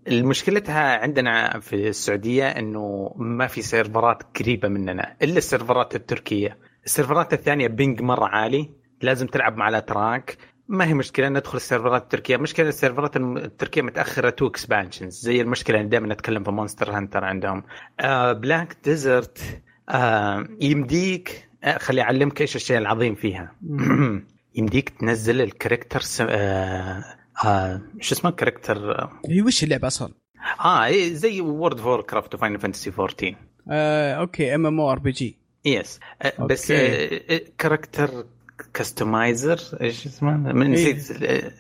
المشكلتها عندنا في السعودية إنه ما في سيرفرات قريبة مننا إلا السيرفرات التركية. السيرفرات الثانية ping مرة عالي لازم تلعب مع الأتراك. ما هي مشكلة ندخل السيرفرات التركية؟ مشكلة السيرفرات التركية متأخرة two expansions زي المشكلة اللي دائما نتكلم في Monster Hunter عندهم. آه Black Desert آه يمديك آه خلي أعلمك إيش الشيء العظيم فيها. يمديك تنزل ال character س... آه آه شو اسمه character هي وش اللعبة أصلا؟ آه إيه، زي World of Warcraft و Final Fantasy 14 آه أوكي ام ام أو ار بي جي yes آه بس آه character customizer إيش اسمه؟ من إيه؟ نسيت إيه؟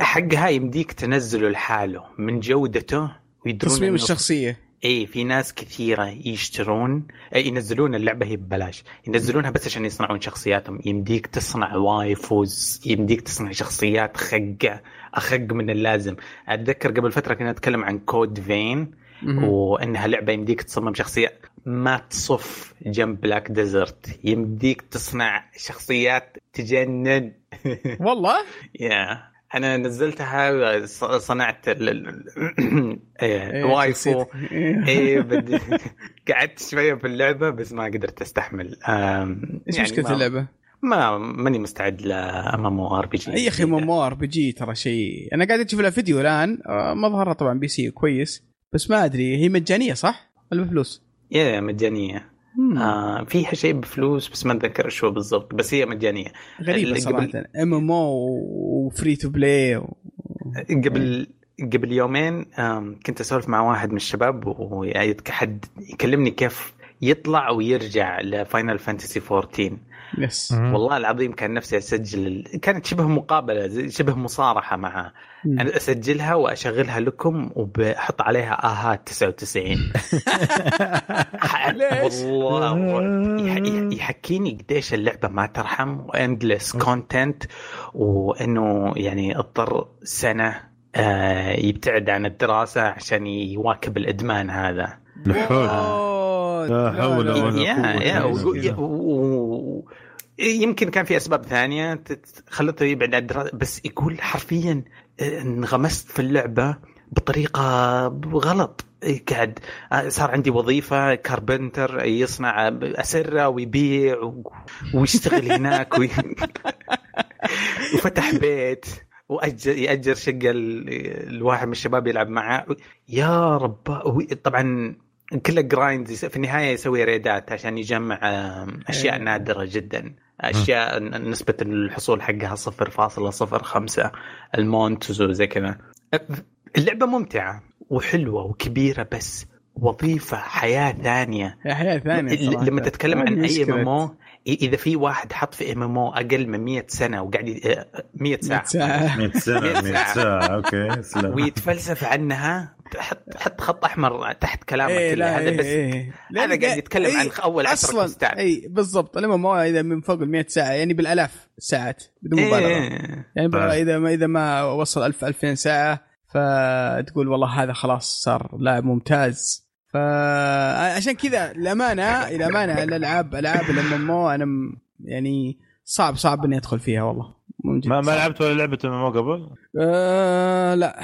حقها يمديك تنزله لحاله من جودته ويدرون تصميم الشخصية اي في ناس كثيرة يشترون أي ينزلون اللعبة هي ببلاش ينزلونها بس عشان يصنعون شخصياتهم يمديك تصنع waifus يمديك تصنع شخصيات خقة أخق من اللازم أتذكر قبل فترة كنا نتكلم عن Code Vein وإنها لعبة يمديك تصمم شخصية ما تصف جنب Black Desert يمديك تصنع شخصيات تجنن. والله؟ yeah أنا نزلتها صنعت waifu. اي قعدت شوية في اللعبة بس ما قدرت أستحمل. إيش يعني مشكلة اللعبة؟ ما ماني مستعد ل MMORPG يا أخي ام ام ار بي جي ترى شيء. أنا قاعد أشوف لها فيديو الآن. آه، مظهرها طبعا PC كويس. بس ما أدري هي مجانية صح؟ ولا بفلوس؟ yeah مجانية. آه فيها شيء بفلوس بس ما أتذكر شو بالضبط بس هي مجانية. غريبة صراحة. MMO و free to play و... قبل قبل يومين كنت أسولف مع واحد من الشباب وحد يكلمني كيف يطلع ويرجع ل Final Fantasy 14 yes والله العظيم كان نفسي أسجل كانت شبه مقابلة شبه مصارحة معه أنا أسجلها وأشغلها لكم وبحط عليها اهات 99 والله يحكيني قديش اللعبة ما ترحم واندلس كونتنت وإنه يعني اضطر سنة آه، يبتعد عن الدراسة عشان يواكب الإدمان هذا. لا حول. ولا قوة يمكن كان في أسباب ثانية خلته يبعد عن الدراسه بس يقول حرفيا آه، انغمست في اللعبة بطريقة غلط. قاعد آه، صار عندي وظيفة carpenter يصنع أسرة ويبيع ويشتغل هناك وي... وفتح بيت واجر يأجر شقة الواحد من الشباب يلعب معه. يا رب طبعا كله grind في النهاية يسوي ريدات عشان يجمع أشياء إيه. نادرة جدا. أشياء نسبة الحصول حقها 0.05 ال mount وزي كذا اللعبة ممتعة وحلوة وكبيرة بس وظيفة حياة ثانية yeah حياة ثانية ل- صراحة. لما تتكلم عن MMO إذا في واحد حط في MMO أقل من 100 سنة وقاعد ي- آه، 100 ساعة ساعة. 100 سنه 100 ساعة. ساعة okay سلام ويتفلسف عنها تحط حط خط أحمر تحت كلامك إيه كله. لا هذا إيه بس إيه. هذا قاعد يتكلم إيه، عن أول أصلا اي بالضبط لما مو إذا من فوق ال 100 ساعة يعني بالألاف الساعات بدون مبالغة إيه. يعني ب- طيب. إذا ما إذا ما وصل 1000 2000 ساعة فتقول والله هذا خلاص صار لاعب ممتاز فعشان كذا الامانه الامانه الالعاب ألعاب الام أنا م- يعني صعب صعب إني أدخل فيها والله ما ما. لعبت ولا لعبة ام قبل؟ آه لا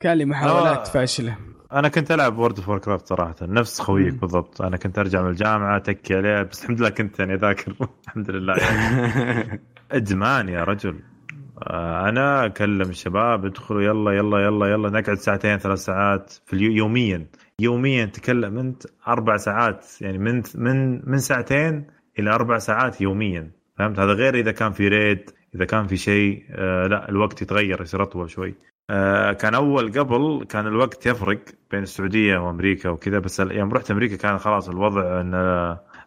كان لي محاولات آه. فاشلة. أنا كنت ألعب World of Warcraft صراحة نفس خويك مم. بالضبط. أنا كنت أرجع من الجامعة تكي عليها بس الحمد لله كنت يعني ذاكر الحمد لله. يعني أدمان يا رجل. آه، أنا أكلم الشباب ادخلوا يلا يلا يلا يلا. نقعد ساعتين ثلاث ساعات في اليو يوميا. يوميا تكلم أنت أربع ساعات. يعني من من من ساعتين إلى أربع ساعات يوميا. فهمت؟ هذا غير إذا كان في raid إذا كان في شيء. آه لا الوقت يتغير يصير أطول شوي. آه كان أول قبل كان الوقت يفرق بين السعودية وأمريكا وكذا بس يوم رحت أمريكا كان خلاص الوضع إن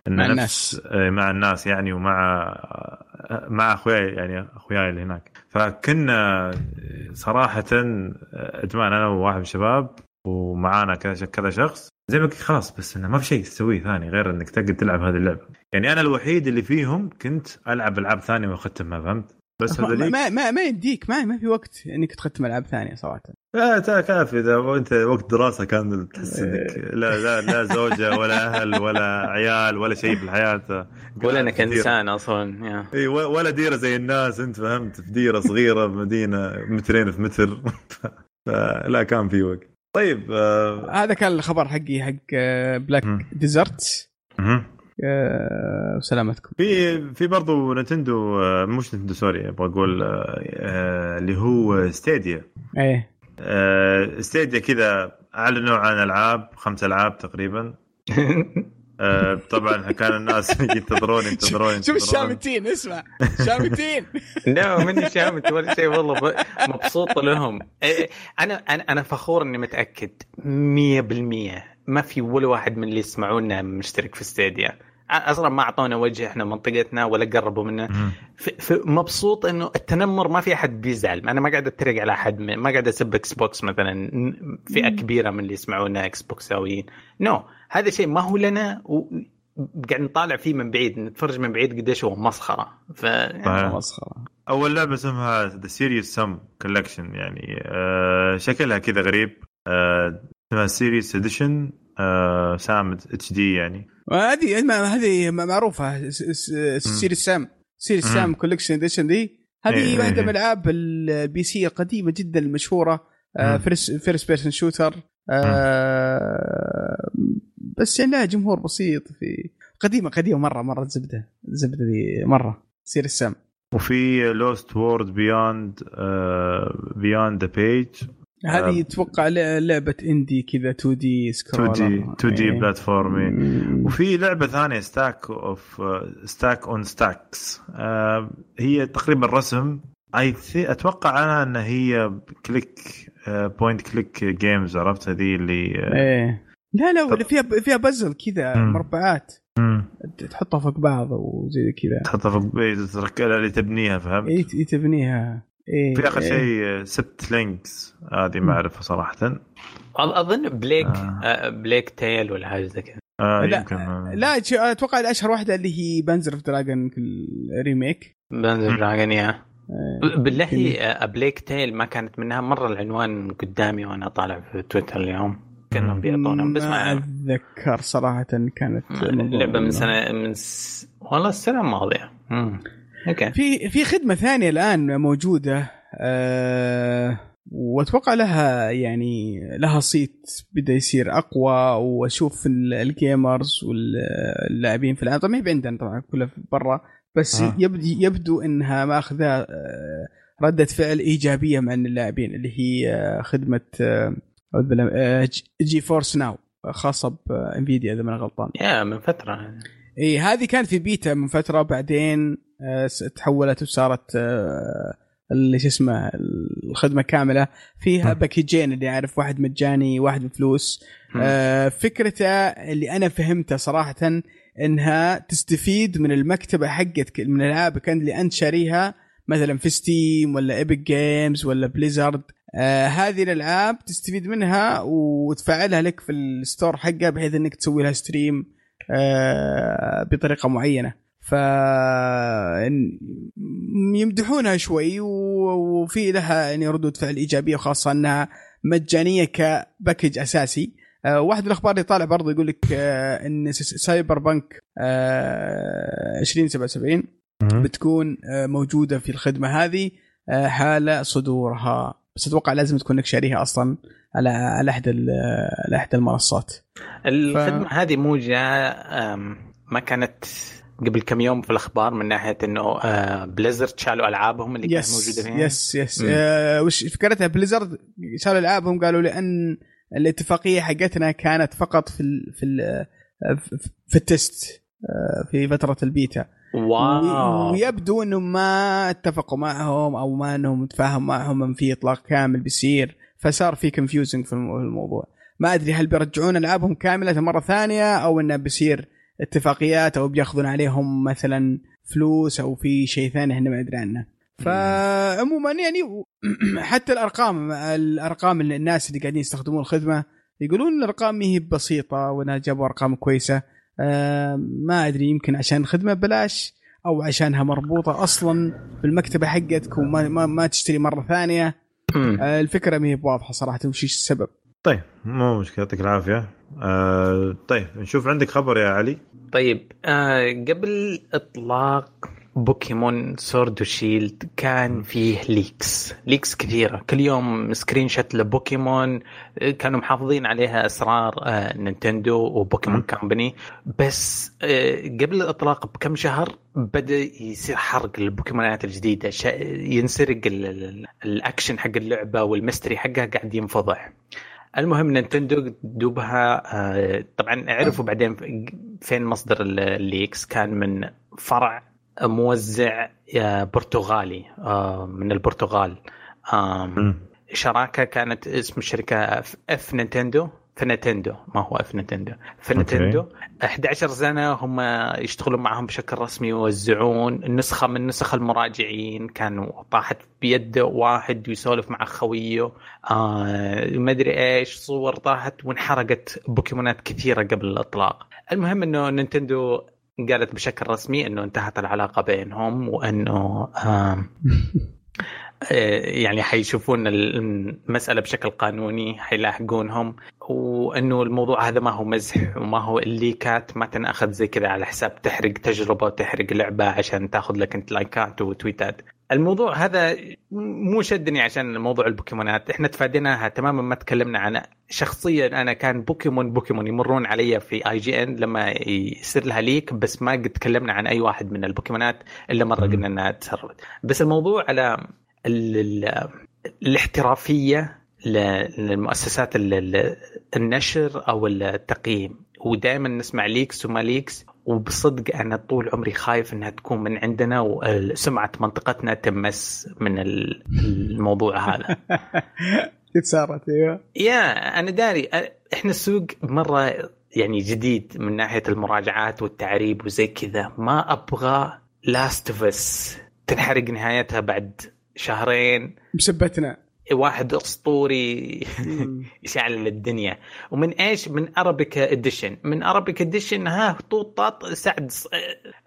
إن مع نفس الناس. آه، مع الناس يعني ومع آه، مع اخوياي يعني أخوياي اللي هناك. فكنا صراحة إدمان أنا وواحد من الشباب ومعانا كذا كذا شخص. زي ما قلت خلاص بس إنه ما في شيء تسويه ثاني غير إنك تقعد تلعب هذه اللعبة. يعني أنا الوحيد اللي فيهم كنت ألعب ألعاب ثانية وأختمها فهمت؟ بس ما, هذوليك ما, ما, ما يديك ما, ما في وقت إنك تختم ألعاب ثانية صراحة. لا تا- كافي. إذا أنت وقت دراسة كان تحس إنك لا لا لا زوجة ولا أهل ولا عيال ولا شيء في الحياة ولا إنك. إنسان أصلا يا. إي ولا ديرة زي الناس أنت فهمت؟ في ديرة صغيرة بمدينه مترين في متر. فلا كان في وقت. طيب آه هذا كان الخبر حقي حق آه، Black مم. Desert مهم. آه، سلامتكم. في في برضه نتندو آه، مش نتندو سوري أبغى أقول آه، اللي هو ستيديا. إيه. ستيديا كذا اعلنوا عن ألعاب خمس ألعاب تقريبا. آه، طبعا كان الناس ينتظرون ينتظرون شوف. الشامتين اسمع. شامتين. لا مني شامت ولا شيء والله مبسوط لهم. إيه، أنا أنا أنا فخور إني متأكد 100% ما في ولا واحد من اللي يسمعونا مشترك في Stadia أصلا ما أعطونا وجه إحنا منطقتنا ولا قربوا منا مبسوط إنه التنمر ما في أحد بيزعل. أنا ما قاعد أتريق على أحد. ما قاعد أسب Xbox مثلا فئة كبيرة من اللي يسمعونا Xbox اويين no no. هذا شيء ما هو لنا وقاعد نطالع فيه من بعيد. نتفرج من بعيد قديش هو مسخرة. ف صحيح. مسخرة. أول لعبة اسمها The Serious Sam Collection يعني آه، شكلها كذا غريب. آه، اسمها Serious Edition Sam HD يعني. هذه هذه معروفة. Serious Sam. Serious. Sam Collection Edition D. إيه، هذه واحدة إيه. من ألعاب ال PC القديمه جدا المشهورة. first person shooter بس يعني لها جمهور بسيط في قديمه قديمة مرة مرة زبده زبدة دي مرة. Serious Sam. وفي Lost Words Beyond Beyond the Page هذه آه. أتوقع ل- لعبة اندي كذا 2 دي 2 سكرول دي 2 دي بلاتفورم وفي لعبة ثانية Stack of Stacks on Stacks هي تقريبا رسم. اي أتوقع أنا إن هي click point click games عرفت؟ هذه اللي آه، إيه. لا لا طب- فيها فيها بزل كذا. مربعات. تحطها فوق بعض وزي كذا. تحطها فوق تركبها اللي تبنيها فهمت؟ اي إيه تبنيها. إيه في آخر إيه. شيء آه، سبت لينكس هذه ما اعرفها صراحة أظن بليك آه. آه. بليك تيل ولا حاجة زي كذا آه لا، يمكن آه. لا أتوقع الاشهر واحدة اللي هي بانزر في دراجون ريميك بنزل مم. دراجون يا إيه. بالله. آه، بليك تيل ما كانت منها مرة العنوان قدامي وأنا طالع في تويتر اليوم كأنهم بيعطونا بس ما أتذكر صراحة كانت لعبة من سنة من س... والله السنة الماضية مم. okay. في في خدمة ثانية الآن موجودة أه وأتوقع لها يعني لها صيت بدا يصير أقوى وأشوف ال- ال gamers واللاعبين في العالم. طبعا ما هي عندنا طبعا كلها برا بس آه. يبدو يبدو إنها ماخذة آه، ردة فعل إيجابية مع اللاعبين اللي هي آه، خدمة Ge- Force Now خاصة ب Nvidia إذا ما غلطان. يا من فترة. إي هذه كانت في بيتا من فترة بعدين آه، تحولت وصارت آه، اللي شو اسمه الخدمة كاملة فيها م. package ين اللي عارف واحد مجاني واحد بفلوس. آه فكرته اللي أنا فهمته صراحة إنها تستفيد من المكتبة حقت من الالعاب كان اللي أنت شاريها مثلا في Steam ولا Epic Games ولا Blizzard آه هذه الالعاب تستفيد منها وتفعلها لك في ال store حقها بحيث إنك تسوي لها stream بطريقة معينة. ف يمدحونها شوي وفي لها يعني ردود فعل إيجابية وخاصة أنها مجانية ك package أساسي. آه، واحد من الأخبار اللي طالع برضه يقول لك آه، إن Cyberpunk آه، 2077 بتكون آه، موجودة في الخدمة هذه آه، حال صدورها. بس أتوقع لازم تكون إنك شاريها أصلا على على احد ال- على احد المنصات. الخدمة هذه مو جاء أم، ما كانت قبل كم يوم في الأخبار من ناحية إنه آه، Blizzard شالوا ألعابهم اللي كانت موجودة فيها؟ yes yes مم. آه وش فكرتها Blizzard شالوا ألعابهم قالوا لأن الاتفاقية حقتنا كانت فقط في ال في ال في ال test آه، في فترة ال beta. wow. ويبدو انهم ما اتفقوا معهم أو ما إنهم تفاهم معهم في إطلاق كامل بيصير فصار في confusing في المو- الموضوع. ما أدري هل بيرجعون ألعابهم كاملة مرة ثانية أو إنه بيصير اتفاقيات أو بياخذون عليهم مثلا فلوس أو في شيء ثاني إحنا ما ندري عنه. فعموما يعني حتى الأرقام الأرقام اللي الناس اللي قاعدين يستخدمون الخدمة يقولون الأرقام ما هي بسيطة وإنها جابوا أرقام كويسة. ما أدري يمكن عشان الخدمه ببلاش أو عشانها مربوطة أصلا بالمكتبة حقتك وما ما, ما تشتري مرة ثانية. آه، الفكرة ما هي بواضحة صراحة وش السبب؟ طيب مو مشكلة يعطيك العافية. آه طيب نشوف عندك خبر يا علي. طيب آه قبل إطلاق بوكيمون سورد وشيلد كان فيه ليكس ليكس كثيرة كل يوم screenshot ل Pokémon آه، كانوا محافظين عليها أسرار آه Nintendo و Pokémon. Company بس آه قبل الإطلاق بكم شهر بدأ يصير حرق للبوكيمونات الجديدة. ينسرق ال... ال- الأكشن حق اللعبة وال mystery حقها قاعد ينفضح المهم Nintendo دوبها طبعا عرفوا بعدين فين مصدر ال- ال leaks كان من فرع موزع آه، برتغالي آه، من البرتغال. شراكة كانت اسم الشركة of, Nintendo في Nintendo ما هو of Nintendo في Nintendo 11 سنة هم يشتغلون معهم بشكل رسمي يوزعون النسخه من نسخ المراجعين. كانوا طاحت بيد واحد ويسولف مع خويه. آه ما أدري إيش صور طاحت وانحرقت بوكيمونات كثيرة قبل الإطلاق. المهم إنه Nintendo قالت بشكل رسمي إنه انتهت العلاقة بينهم وإنه آه، يعني حيشوفون المسألة بشكل قانوني حيلاحقونهم وإنه الموضوع هذا ما هو مزح وما هو الليكات ما تنأخذ زي كذا على حساب تحرق تجربة وتحرق لعبة عشان تاخذ لك انت لايكات وتويتات. الموضوع هذا مو شدني عشان موضوع البوكيمونات. إحنا تفاديناها تماما ما تكلمنا عن شخصيا. أنا كان بوكيمون بوكيمون يمرون علي في IGN لما يصير لها leak بس ما قد تكلمنا عن أي واحد من البوكيمونات إلا مرة قلنا إنها تسربت. بس الموضوع على ال- ال- الاحترافية للمؤسسات ال- ال- النشر أو التقييم. ودائما نسمع leaks وما leaks وبصدق أنا طول عمري خايف إنها تكون من عندنا وسمعة منطقتنا تمس من ال- الموضوع هذا. تتسارت أيوه. يا أنا داري إحنا السوق مرة يعني جديد من ناحية المراجعات والتعريب وزي كذا. ما أبغى Last of Us تنحرق نهايتها بعد شهرين. بسبتنا. واحد أسطوري يشعل الدنيا. ومن إيش؟ من Arabic edition من Arabic edition ها طوط طاط سعد ص...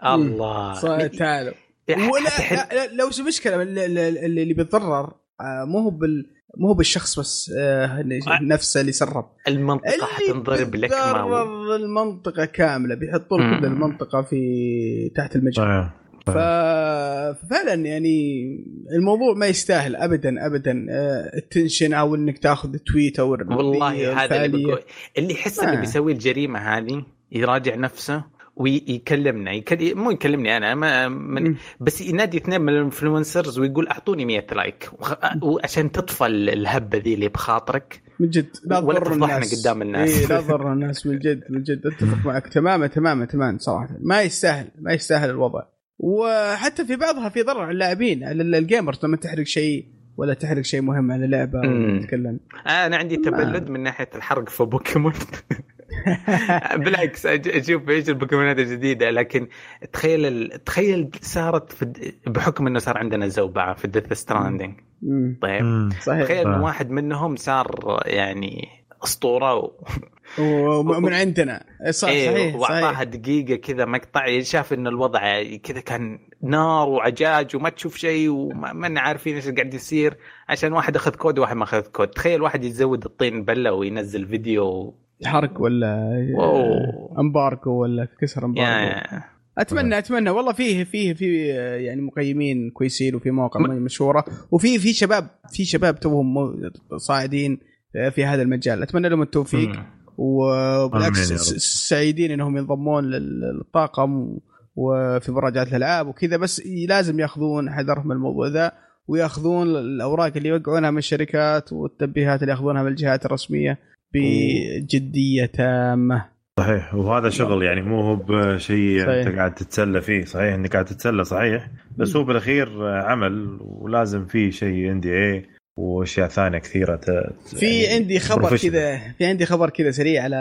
الله. تعالوا. ولا لا لا لو شو مشكلة اللي, اللي اللي بيتضرر آه، مو هو بال مو هو بالشخص بس آه، نفسه اللي سرب. المنطقة حتنضرب لكمه المنطقة كاملة بيحطوا مم. كل المنطقة في تحت المجهر. ففعلا يعني الموضوع ما يستاهل ابدا ابدا آه، ال attention أو إنك تأخذ tweet أو والله هذا اللي بقول. اللي يحس آه. اللي بيسوي الجريمة هذه يراجع نفسه ويكلمنا. يكل... مو يكلمني أنا ما من... بس ينادي اثنين من ال influencers ويقول أعطوني 100 like. وخ... وعشان تطفى الهبة ذي اللي بخاطرك. من جد لا ولا تضر تفضحنا الناس. قدام الناس. إيه لا تضر الناس من جد من جد. أتفق معك تماما تماما تماما صراحة. ما يستاهل ما يستاهل الوضع. وحتى في بعضها في ضرر على اللاعبين على ال gamers لما تحرق شيء ولا تحرق شيء مهم على لعبه مم. تتكلم أنا عندي تبلد من ناحية الحرق في بوكيمون بالعكس أشوف إيش البوكيمونات الجديده لكن تخيل ال... تخيل صارت في... بحكم إنه صار عندنا زوبعة في Death Stranding. طيب. صحيح تخيل إنه آه. واحد منهم صار يعني أسطورة و... ومن عندنا. صح إيه صحيح وأعطاها صحيح. دقيقة كذا مقطع. شاف إن الوضع كذا كان نار وعجاج وما تشوف شيء وما ما عارفين إيش قاعد يصير. عشان واحد أخذ كود وواحد ما أخذ كود. تخيل واحد يزود الطين بلة وينزل فيديو. حرق ولا wow. embargo ولا كسر embargo. يا. أتمنى أتمنى. والله فيه فيه في يعني مقيمين كويسين وفي مواقع مشهورة. وفي في شباب في شباب توهم صاعدين في هذا المجال. أتمنى لهم التوفيق. وبالعكس سعيدين إنهم ينضمون لل- للطاقم وفي مراجعات الألعاب وكذا بس لازم يأخذون حذرهم من الموضوع ذا ويأخذون الأوراق اللي يوقعونها من الشركات والتنبيهات اللي يأخذونها من الجهات الرسمية بجدية تامة. صحيح. وهذا شغل يعني مو هو بشيء. أنت قاعد تتسلى فيه. صحيح إنك قاعد تتسلى صحيح. بس هو بالأخير عمل ولازم فيه شيء إن دي اي وأشياء ثانية كثيرة ت... في يعني عندي خبر. كذا في عندي خبر كذا سريع على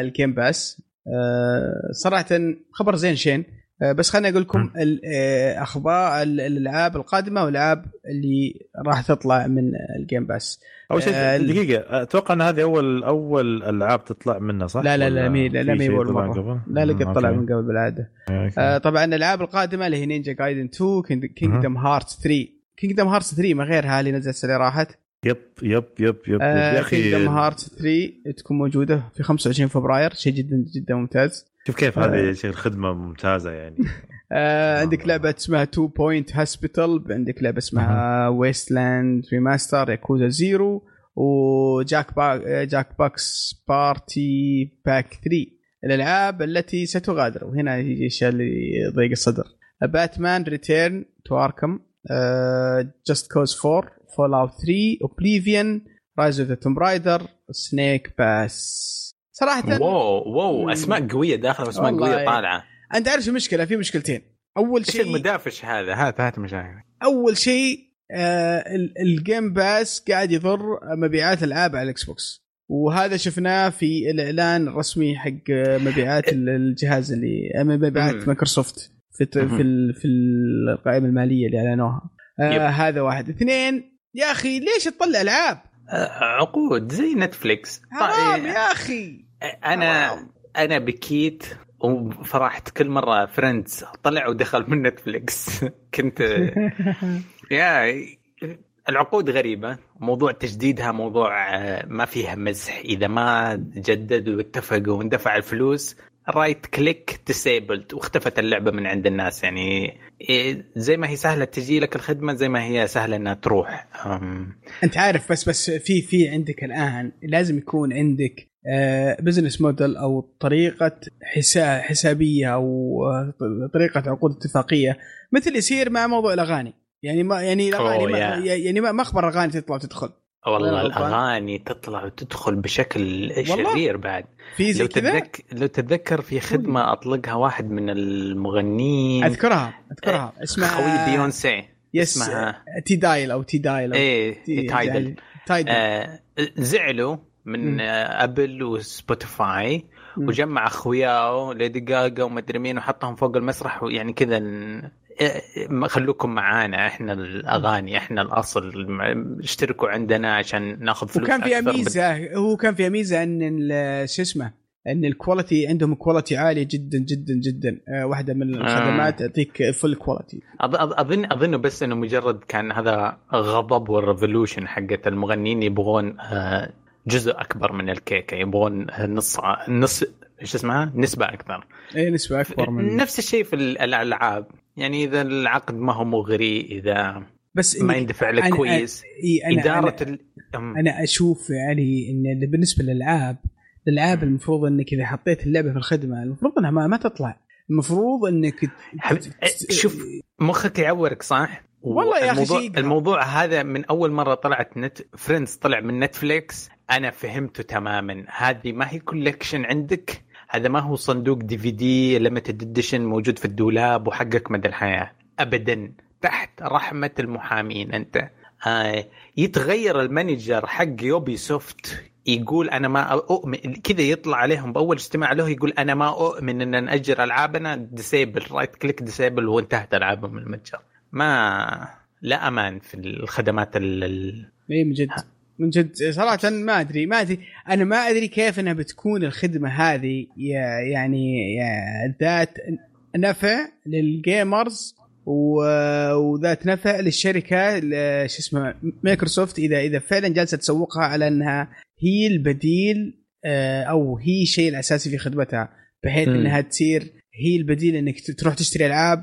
ال Game Pass آه، صراحة خبر زين شين آه، بس خليني أقول لكم آه، أخبار ال- الألعاب القادمة والألعاب اللي راح تطلع من ال Game Pass أول شيء آه، دقيقة أتوقع إن هذه اول أول ألعاب تطلع منها صح؟ لا لا لا مي لا, مي اول مره؟ لا لا قد طلع. من قبل بالعادة. آه، طبعا الألعاب القادمة اللي هي Ninja Gaiden 2 Kingdom Hearts 3 Kingdom Hearts 3 ما غيرها اللي نزلت السنة اللي راحت. yep yep yep yep. آه، يا أخي. Kingdom Hearts 3 تكون موجودة في 25 فبراير شيء جدا جدا ممتاز. شوف كيف هذه شيء خدمه ممتازة يعني. آه عندك لعبة اسمها 2 Point Hospital عندك لعبة اسمها Wasteland Remastered Yakuza Zero و Jack b... Jackbox Party Pack 3 الألعاب التي ستغادر. وهنا يجي الشيء اللي يضيق الصدر. Batman Return to Arkham Just Cause 4 Fallout 3 Oblivion Rise of the Tomb Raider Snake Pass صراحة wow wow أسماء قوية داخله أسماء والله. قويه طالعة. أنت عارف المشكلة؟ في مشكلتين. أول إيش شيء المدافش هذا؟ هات هات مشاهد أول شيء آه ال- ال Game Pass قاعد يضر مبيعات الألعاب على ال Xbox وهذا شفناه في الإعلان الرسمي حق مبيعات ال- الجهاز اللي مبيعات. مايكروسوفت. في. في ال- في القائمة المالية اللي أعلنوها. آه هذا واحد اثنين يا أخي ليش تطلع ألعاب؟ آه، عقود زي Netflix حرام طيب، يا أخي أنا حرام. أنا بكيت وفرحت كل مرة Friends طلع ودخل من Netflix كنت يا العقود غريبة موضوع تجديدها موضوع آه، ما فيها مزح إذا ما جددوا واتفقوا واندفع الفلوس right click disabled واختفت اللعبة من عند الناس. يعني إيه، زي ما هي سهلة تجي لك الخدمة زي ما هي سهلة إنها تروح. أم، أنت عارف بس بس في في عندك الآن لازم يكون عندك business model أو طريقة حساب حسابية أو آه، طريقة عقود اتفاقية. مثل يصير مع موضوع الأغاني. يعني ما يعني الأغاني أوه، ما. يعني ما ما اخبر اغاني تطلع وتدخل. والله. الأغاني تطلع وتدخل بشكل؟ شرير بعد. في زي لو تتذكر لو تتذكر في خدمة أطلقها واحد من المغنيين. أذكرها أذكرها. اسمها خوي Beyonce. yes اسمها. Tidal أو Tidal أو إيه Ti- Tidal Tidal. آه زعلوا من. آه Apple و Spotify. وجمع اخوياه Lady Gaga ومدري مين وحطهم فوق المسرح ويعني كذا إيه، خلوكم معانا إحنا الأغاني إحنا الأصل اشتركوا عندنا عشان ناخذ فلوس وكان فيها أكثر. ميزه هو كان فيها ميزه إن شو اسمه؟ إن ال quality عندهم quality عالية جدا جدا جدا. آه، واحدة من الخدمات تعطيك full quality أظن أظن بس إنه مجرد كان هذا غضب وال revolution حقت المغنيين يبغون آه، جزء أكبر من الكيكة يبغون آه، نص نص إيش اسمها؟ نسبة أكثر. اي نسبة أكبر من نفس الشيء في ال- الألعاب. يعني إذا العقد ما هو مغري إذا بس ما يندفع لك أنا- كويس. أنا إدارة أنا, ال... أنا أشوف يا علي ان بالنسبة للألعاب الألعاب المفروض إنك إذا حطيت اللعبة في الخدمة المفروض إنها ما, ما تطلع. المفروض إنك حب- ت- شوف مخك يعورك صح؟ والله يا أخي الموضوع. الموضوع هذا من أول مرة طلعت نت Friends طلع من نتفليكس أنا فهمته تماما. هذه ما هي collection عندك؟ هذا ما هو صندوق DVD limited edition موجود في الدولاب وحقك مدى الحياة. ابدا تحت رحمة المحامين أنت. آه يتغير ال manager حق يوبي سوفت يقول أنا ما أؤمن كذا يطلع عليهم بأول اجتماع له يقول أنا ما أؤمن إن نأجر ألعابنا disable right click disable وانتهت ألعابهم المتجر. ما لا أمان في الخدمات ال اي من جد. من جد صراحة ما أدري ما أدري. أنا ما أدري كيف إنها بتكون الخدمة هذه يعني ذات نفع لل gamers وذات نفع للشركة شو اسمه مايكروسوفت. إذا إذا فعلا جالسة تسوقها على إنها هي البديل آه، أو هي الشيء الأساسي في خدمتها بحيث م. إنها تصير هي البديل إنك تروح تشتري ألعاب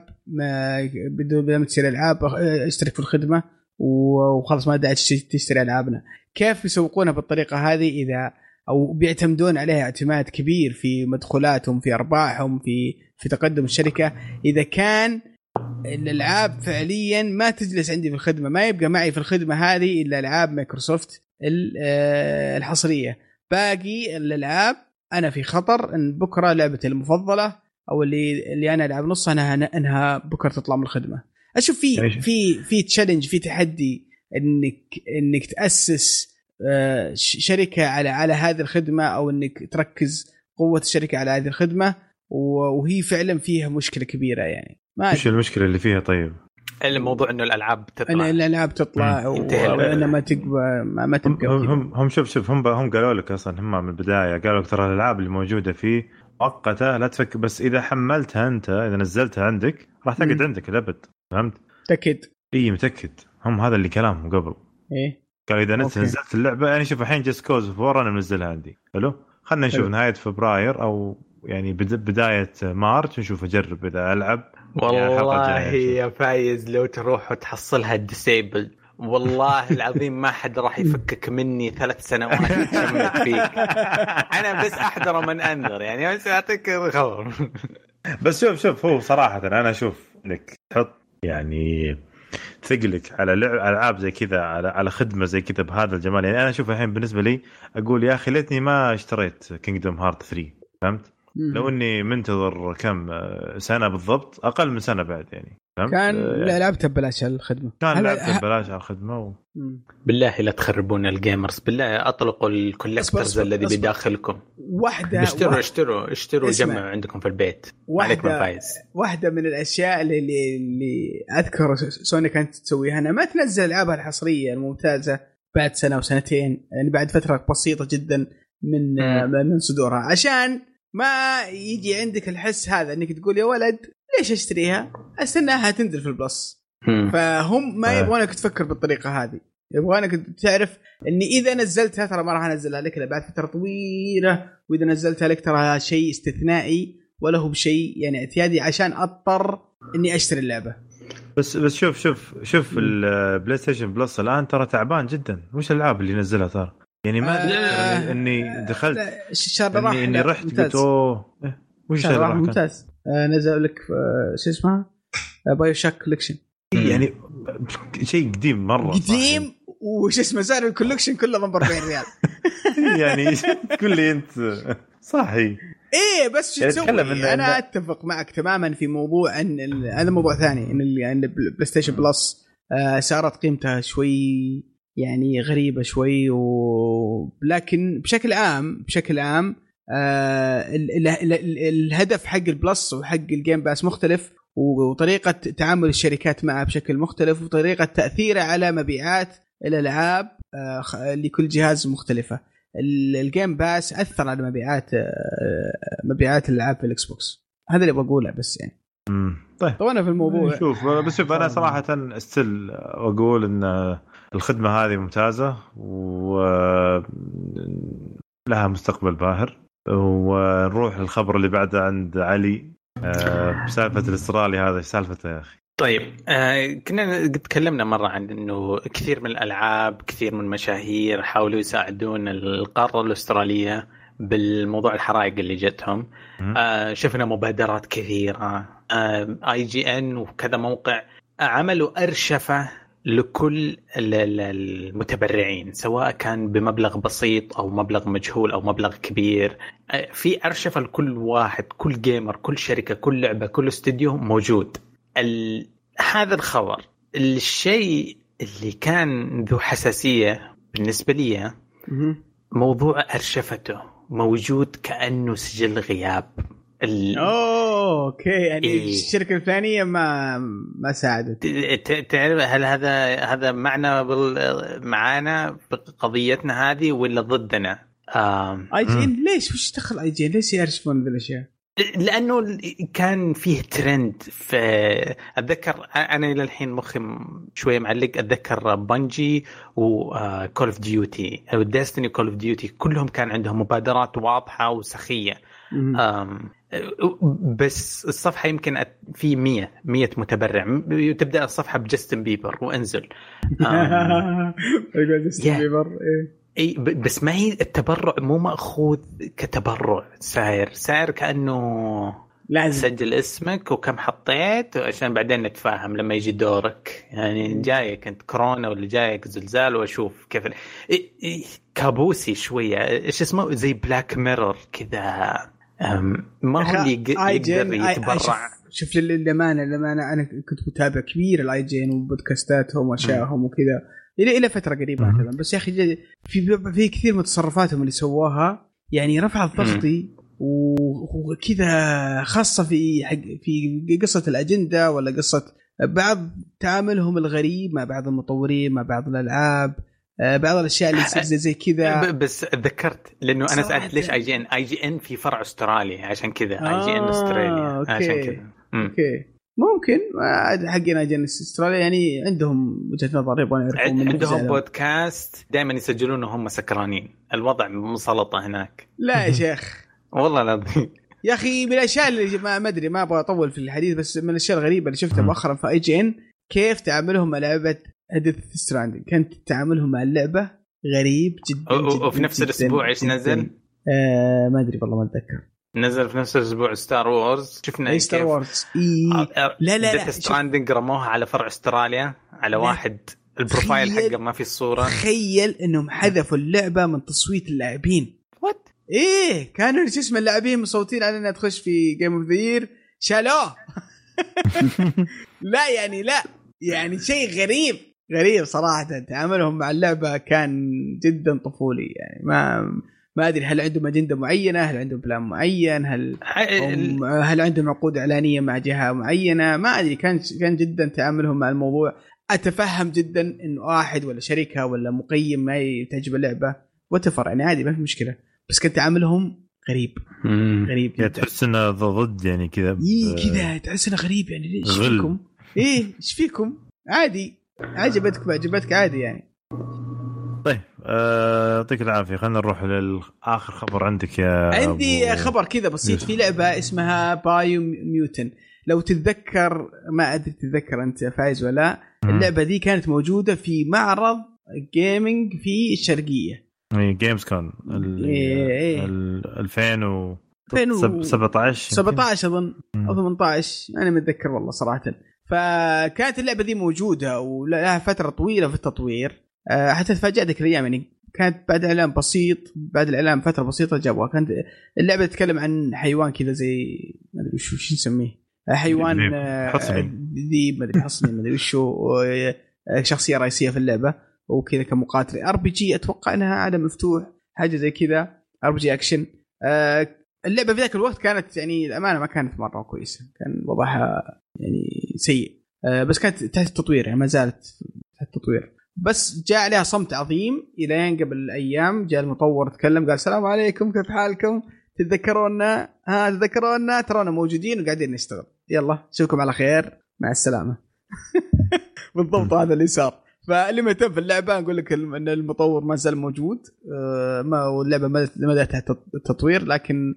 بدون ما تشتري ألعاب آه، اشترك في الخدمة وخلاص ما داعي تشتري ألعابنا. كيف يسوقونها بالطريقة هذه إذا أو بيعتمدون عليها اعتماد كبير في مدخولاتهم في أرباحهم في في تقدم الشركة. إذا كان الألعاب فعليا ما تجلس عندي في الخدمة ما يبقى معي في الخدمة هذه إلا ألعاب مايكروسوفت آه، الحصرية. باقي الألعاب أنا في خطر إن بكرة لعبتي المفضلة أو اللي اللي أنا ألعب نصها إنها إنها بكرة تطلع من الخدمة. أشوف في في في تشالنج في تحدي انك إنك تأسس آه، شركة على على هذه الخدمة أو إنك تركز قوة الشركة على هذه الخدمة وهي فعلا فيها مشكلة كبيرة يعني. ما إيش المشكلة اللي فيها طيب؟ الموضوع إنه الألعاب تطلع. إن الألعاب تطلع وانها ما تقبى ما تبقى هم, هم, هم شوف شوف هم هم قالوا لك أصلا هم من البداية قالوا لك ترى الألعاب اللي موجودة فيه مؤقتة لا تفكر بس إذا حملتها أنت إذا نزلتها عندك راح تقعد عندك الابد فهمت؟ متأكد. إي متأكد. هم هذا اللي كلامهم قبل. إيه. قال إذا انت نزلت اللعبة يعني شوف الحين Just Cause Four أنا منزلها عندي. حلو؟ خلينا نشوف نهاية فبراير أو يعني بداية مارس نشوف أجرب إذا ألعب. والله يا فايز لو تروح وتحصلها disable والله العظيم ما حد راح يفكك مني ثلاث سنوات فيك. أنا بس أحذر من أنذر يعني بس أعطيك خبر بس شوف شوف هو صراحة أنا أشوف إنك تحط يعني ثقلك على العاب زي كذا على على خدمة زي كذا بهذا الجمال يعني أنا أشوف الحين بالنسبة لي أقول يا أخي ليتني ما اشتريت Kingdom Heart 3 فهمت؟ لو إني منتظر كم سنة بالضبط أقل من سنة بعد يعني فهمت؟ كان يعني لعبتها ببلاش على الخدمه كان لعبتها ببلاش على الخدمه و... بالله لا تخربون ال gamers بالله أطلقوا ال collectors الذي بداخلكم. واحدة اشتروا واحد... اشتروا اشتروا جمعوا عندكم في البيت. واحدة فايز. واحدة من الأشياء اللي اللي أذكر سوني كانت تسويها انها ما تنزل ألعابها الحصرية الممتازة بعد سنة وسنتين يعني بعد فترة بسيطة جدا من من صدورها عشان ما يجي عندك الحس هذا انك تقول يا ولد ليش اشتريها؟ استناها تنزل في البلس. فهم ما. يبغونك تفكر بالطريقة هذه. يبغونك تعرف اني إذا نزلتها ترى ما راح أنزلها لك إلا بعد فترة طويلة وإذا نزلتها لك ترى شيء استثنائي ولا هو بشيء يعني اعتيادي عشان أضطر إني أشتري اللعبة. بس بس شوف شوف شوف ال PlayStation Plus الآن ترى تعبان جدا. وش الألعاب اللي نزلها ترى. يعني ما آه إني دخلت الشهر اني, إني رحت قلت أوه إيه، وش الشهر راح ممتاز. آه نزل لك آه شو اسمها؟ BioShock Collection يعني شيء قديم مرة قديم وش اسمه سعر ال collection كله ب 40 ريال. يعني قول لي أنت. صحي إيه بس شو تسوي؟ يعني أنا أتفق معك تماما في موضوع إن هذا موضوع ثاني إن ال PlayStation Plus آه صارت قيمتها شوي يعني غريبة شوي ولكن بشكل عام بشكل عام آه ال ال ال الهدف حق ال Plus وحق ال Game Pass مختلف وطريقة تعامل الشركات معه بشكل مختلف وطريقة تأثيره على مبيعات الألعاب آه لكل جهاز مختلفة. ال Game Pass أثر على مبيعات آه مبيعات الألعاب في ال Xbox. هذا اللي بقوله بس يعني. طيب. طبعا في الموضوع. شوف بس شوف أنا صراحة still أقول إن الخدمة هذه ممتازة و لها مستقبل باهر. ونروح للخبر اللي بعده عند علي. آه، بسالفه الاسترالي هذا إيش سالفته يا أخي؟ طيب آه كنا تكلمنا مرة عن إنه كثير من الألعاب كثير من المشاهير حاولوا يساعدون القارة الأسترالية بالموضوع الحرائق اللي جتهم. آه شفنا مبادرات كثيرة. آه IGN وكذا موقع عملوا أرشفة لكل ال- ال- المتبرعين سواء كان بمبلغ بسيط أو مبلغ مجهول أو مبلغ كبير. في أرشفة لكل واحد كل gamer كل شركة كل لعبة كل استوديو موجود. ال... هذا الخبر. الشيء اللي كان ذو حساسية بالنسبة لي. موضوع أرشفته موجود كأنه سجل غياب. ال... أوه! okay يعني إيه. الشركة الفلانية ما ما ساعدت. ت- ت- تعرف هل هذا هذا معنى بال- معانا بقضيتنا هذه ولا ضدنا؟ آم، IG N ليش؟ وش دخل IGN؟ ليش يرشفون ذي الأشياء؟ لأنه كان فيه ترند في أتذكر أنا إلى الحين مخي شوية معلق. أتذكر Bungie و Call of Duty أو Destiny Call of Duty كلهم كان عندهم مبادرات واضحة وسخية. بس الصفحة يمكن في 100 100 متبرع. تبدأ الصفحة بجاستن بيبر وأنزل. جاستن Yeah. بيبر إيه. إي بس ما هي التبرع مو مأخوذ كتبرع ساير. ساير كأنه لازم سجل اسمك وكم حطيت عشان بعدين نتفاهم لما يجي دورك. يعني جايك أنت كورونا ولا جايك زلزال وأشوف كيف كابوسي شوية. إيش اسمه؟ زي Black Mirror كذا. ما هو اللي يقدر يتبرع؟ شوف- شوف لل- للأمانة للأمانة أنا كنت متابع كبير ال IGN وبودكاستاتهم واشيائهم وكذا إلى إلى فترة قريبة. مثلا بس يا أخي في في كثير من تصرفاتهم اللي سووها يعني رفعت ضغطي وكذا خاصة في حق في قصة الأجندة ولا قصة بعض تعاملهم الغريب مع بعض المطورين مع بعض الألعاب. بعض الأشياء اللي تصير زي, زي كذا بس تذكرت لأنه أنا. سألت ليش اي جي ان اي جي ان في فرع أسترالي عشان كذا IGN آه، أستراليا أوكي. عشان كذا. أوكي ممكن حقنا جنس أستراليا يعني عندهم وجهة نظر يبغون يعرفون عندهم. بودكاست دائما يسجلون وهم سكرانين الوضع مسلطه هناك لا يا شيخ والله العظيم يا أخي من الأشياء اللي ما أدري ما أبغى أطول في الحديث بس من الأشياء الغريبة اللي شفتها. مؤخرا في IGN كيف تعاملهم مع لعبة Death Stranding كانت تعاملهم مع اللعبة غريب جدا, وفي نفس إيش جداً. نزل؟ آه ما أدري والله ما أتذكر. نزل في نفس الأسبوع Star Wars شفنا اي Star Wars اي لا، لا، لا،. Stranding رموها على فرع أستراليا على لا. واحد ال profile. حقه ما في الصورة. تخيل إنهم حذفوا اللعبة من تصويت اللاعبين. what إيه كانوا شو اسمه اللاعبين مصوتين على انها تخش في Game of the Year شالوه. لا يعني لا. يعني شيء غريب. غريب صراحة تعاملهم مع اللعبة كان جدا طفولي يعني ما ما أدري هل عندهم أجندة معينة هل عندهم plan معين هل هم هل عندهم عقود إعلانية مع جهة معينة ما أدري كان كان جدا تعاملهم مع الموضوع أتفهم جدا إنه واحد ولا شركة ولا مقيم ما تعجب اللعبة وتفر يعني عادي ما في مشكلة بس كان تعاملهم غريب. غريب يعني جدا تحس إنه ضد يعني كذا اي كذا تحس إنه غريب يعني ليش. فيكم؟ إيه إيش فيكم؟ عادي عجبتك عجبتك عادي يعني. طيب آه، يعطيك العافية. خلينا نروح للآخر خبر عندك يا عندي أبو- خبر كذا بسيط. في لعبة اسمها Biomutant لو تتذكر ما أدري تتذكر أنت فايز ولا لا. اللعبة دي كانت موجودة في معرض gaming في الشرقية. اي Games Con ال- إيه، إيه. ال- 2000 و 2017 17 17 أظن. أو 18 أنا متذكر والله صراحة. فكانت اللعبة دي موجودة ولها فترة طويلة في التطوير. آه، حتى تفاجأت ذيك الأيام يعني كانت بعد اعلان بسيط بعد الإعلان فترة بسيطة جابوها. كانت اللعبة تتكلم عن حيوان كذا زي ما أدري وش وش نسميه؟ آه، حيوان ذيب. آه، ما أدري حصني ما أدري وش هو آه، شخصية رئيسية في اللعبة وكذا كمقاتل. RPG أتوقع إنها عالم مفتوح حاجة زي كذا. RPG action. اللعبة في ذاك الوقت كانت يعني الأمانة ما كانت مرة كويسة. كان وضعها يعني سيء. آه، بس كانت تحت التطوير يعني ما زالت تحت التطوير. بس جاء عليها صمت عظيم إلين قبل أيام جاء المطور تكلم قال السلام عليكم كيف حالكم؟ تتذكرونا ها تتذكرونا ترانا موجودين وقاعدين نشتغل. يلا أشوفكم على خير. مع السلامة. بالضبط هذا اللي صار. فاللي مهتم في اللعبة نقول لك إن المطور ما زال موجود. آه، ما واللعبه ما تحت التطوير لكن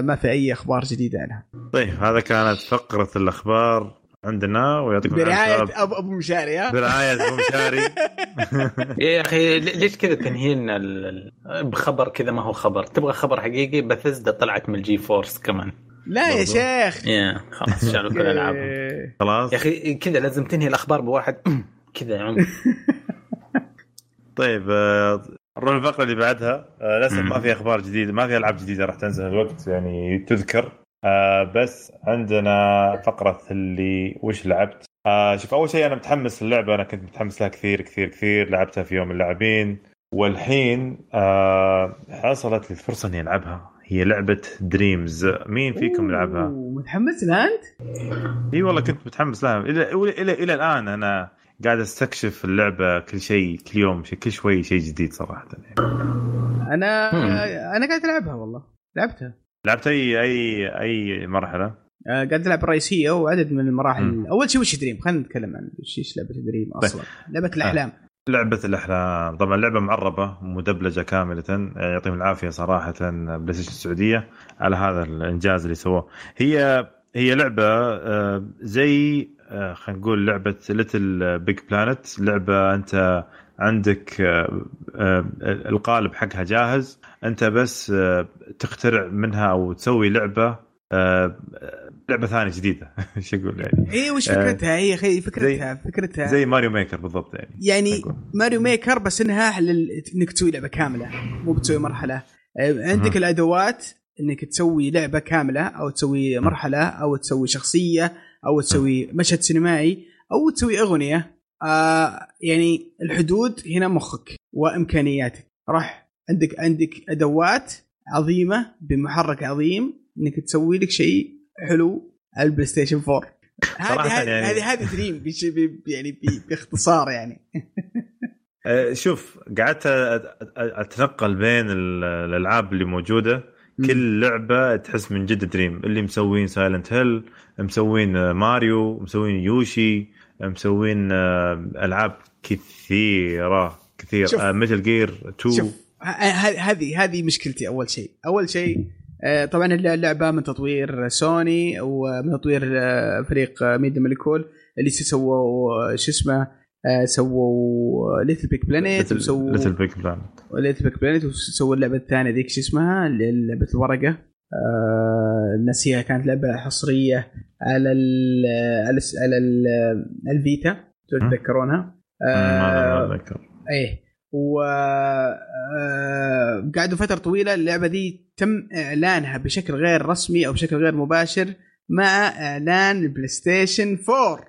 ما في أي أخبار جديدة عنها. طيب هذا كانت فقرة الأخبار عندنا ويعطيكم العافية. ابو أبو مشاري ها؟ برعاية أبو مشاري. يا أخي ليش كذا تنهينا بخبر كذا ما هو خبر؟ تبغى خبر حقيقي؟ بثزدا طلعت من ال GeForce كمان. لا يا. شيخ. يا خلاص شالوا كل إيه. خلاص. يا أخي كذا لازم تنهي الأخبار بواحد. كذا عنف طيب آه، نروح الفقره اللي بعدها. آه، للأسف. ما في أخبار جديدة ما في ألعاب جديدة راح تنزل الوقت يعني تذكر. آه، بس عندنا فقرة اللي وش لعبت؟ آه، شوف أول شيء أنا متحمس للعبة أنا كنت متحمس لها كثير كثير كثير لعبتها في يوم اللاعبين. والحين آه، حصلت لي الفرصه إني ألعبها. هي لعبة Dreams مين فيكم لعبها؟ متحمس لها أنت؟ إي والله كنت متحمس لها. إلى إلى إلى الآن أنا قاعد أستكشف اللعبة كل شيء كل يوم شيء كل شوي شيء جديد صراحة. يعني. أنا مم. أنا قاعد ألعبها والله. لعبتها. لعبت اي اي أي مرحلة؟ آه، قاعد ألعب الرئيسيه وعدد من المراحل. مم. أول شيء وش Dream؟ خلينا نتكلم عن وش إيش لعبة Dream أصلا. لعبة الأحلام. لعبة الأحلام. طبعا لعبة معربة مدبلجة كاملة. يعطيهم العافية صراحة PlayStation السعودية على هذا الإنجاز اللي سووه. هي هي لعبة آه، زي آه، خلينا نقول لعبة Little Big Planet لعبة أنت عندك آه، آه، القالب حقها جاهز. أنت بس آه، تخترع منها أو تسوي لعبة آه، لعبة ثانية جديدة. إيش أقول يعني؟ اي وش آه، فكرتها؟ هي هي فكرتها فكرتها. زي Mario Maker بالضبط يعني. يعني. Mario Maker بس إنها. إنك تسوي لعبة كاملة مو بتسوي مرحلة. آه، عندك. الأدوات إنك تسوي لعبة كاملة أو تسوي مرحلة أو تسوي شخصية. أو تسوي مشهد سينمائي أو تسوي أغنية. آه يعني الحدود هنا مخك وإمكانياتك. راح عندك عندك أدوات عظيمة بمحرك عظيم إنك تسوي لك شيء حلو على ال PlayStation 4 هذه هذه يعني- هذه Dream يعني باختصار يعني. أه، شوف قعدت أتنقل بين ال- الألعاب اللي موجودة كل لعبة تحس من جد Dream. اللي مسوين Silent Hill مسوين آه، ماريو مسوين يوشي مسوين آه، ألعاب كثيرة. كثير. Metal Gear 2 شوف ه- ه- هذه هذه مشكلتي أول شيء. أول شيء آه، طبعا اللعبة من تطوير سوني ومن تطوير آه، فريق آه، Media Molecule اللي سووا آه، شو اسمه آه، سووا Little Big Planet وسووا Little Big Plan Little Big Planet وسووا اللعبة الثانية ذيك شو اسمها؟ لعبة الورقة. آه نسيها كانت لعبة حصرية على ال على ال على ال ال Vita تتذكرونها؟ ما آه أتذكر. إيه. و آه، قعدوا فترة طويلة اللعبة دي تم إعلانها بشكل غير رسمي أو بشكل غير مباشر مع إعلان البلاي ستيشن 4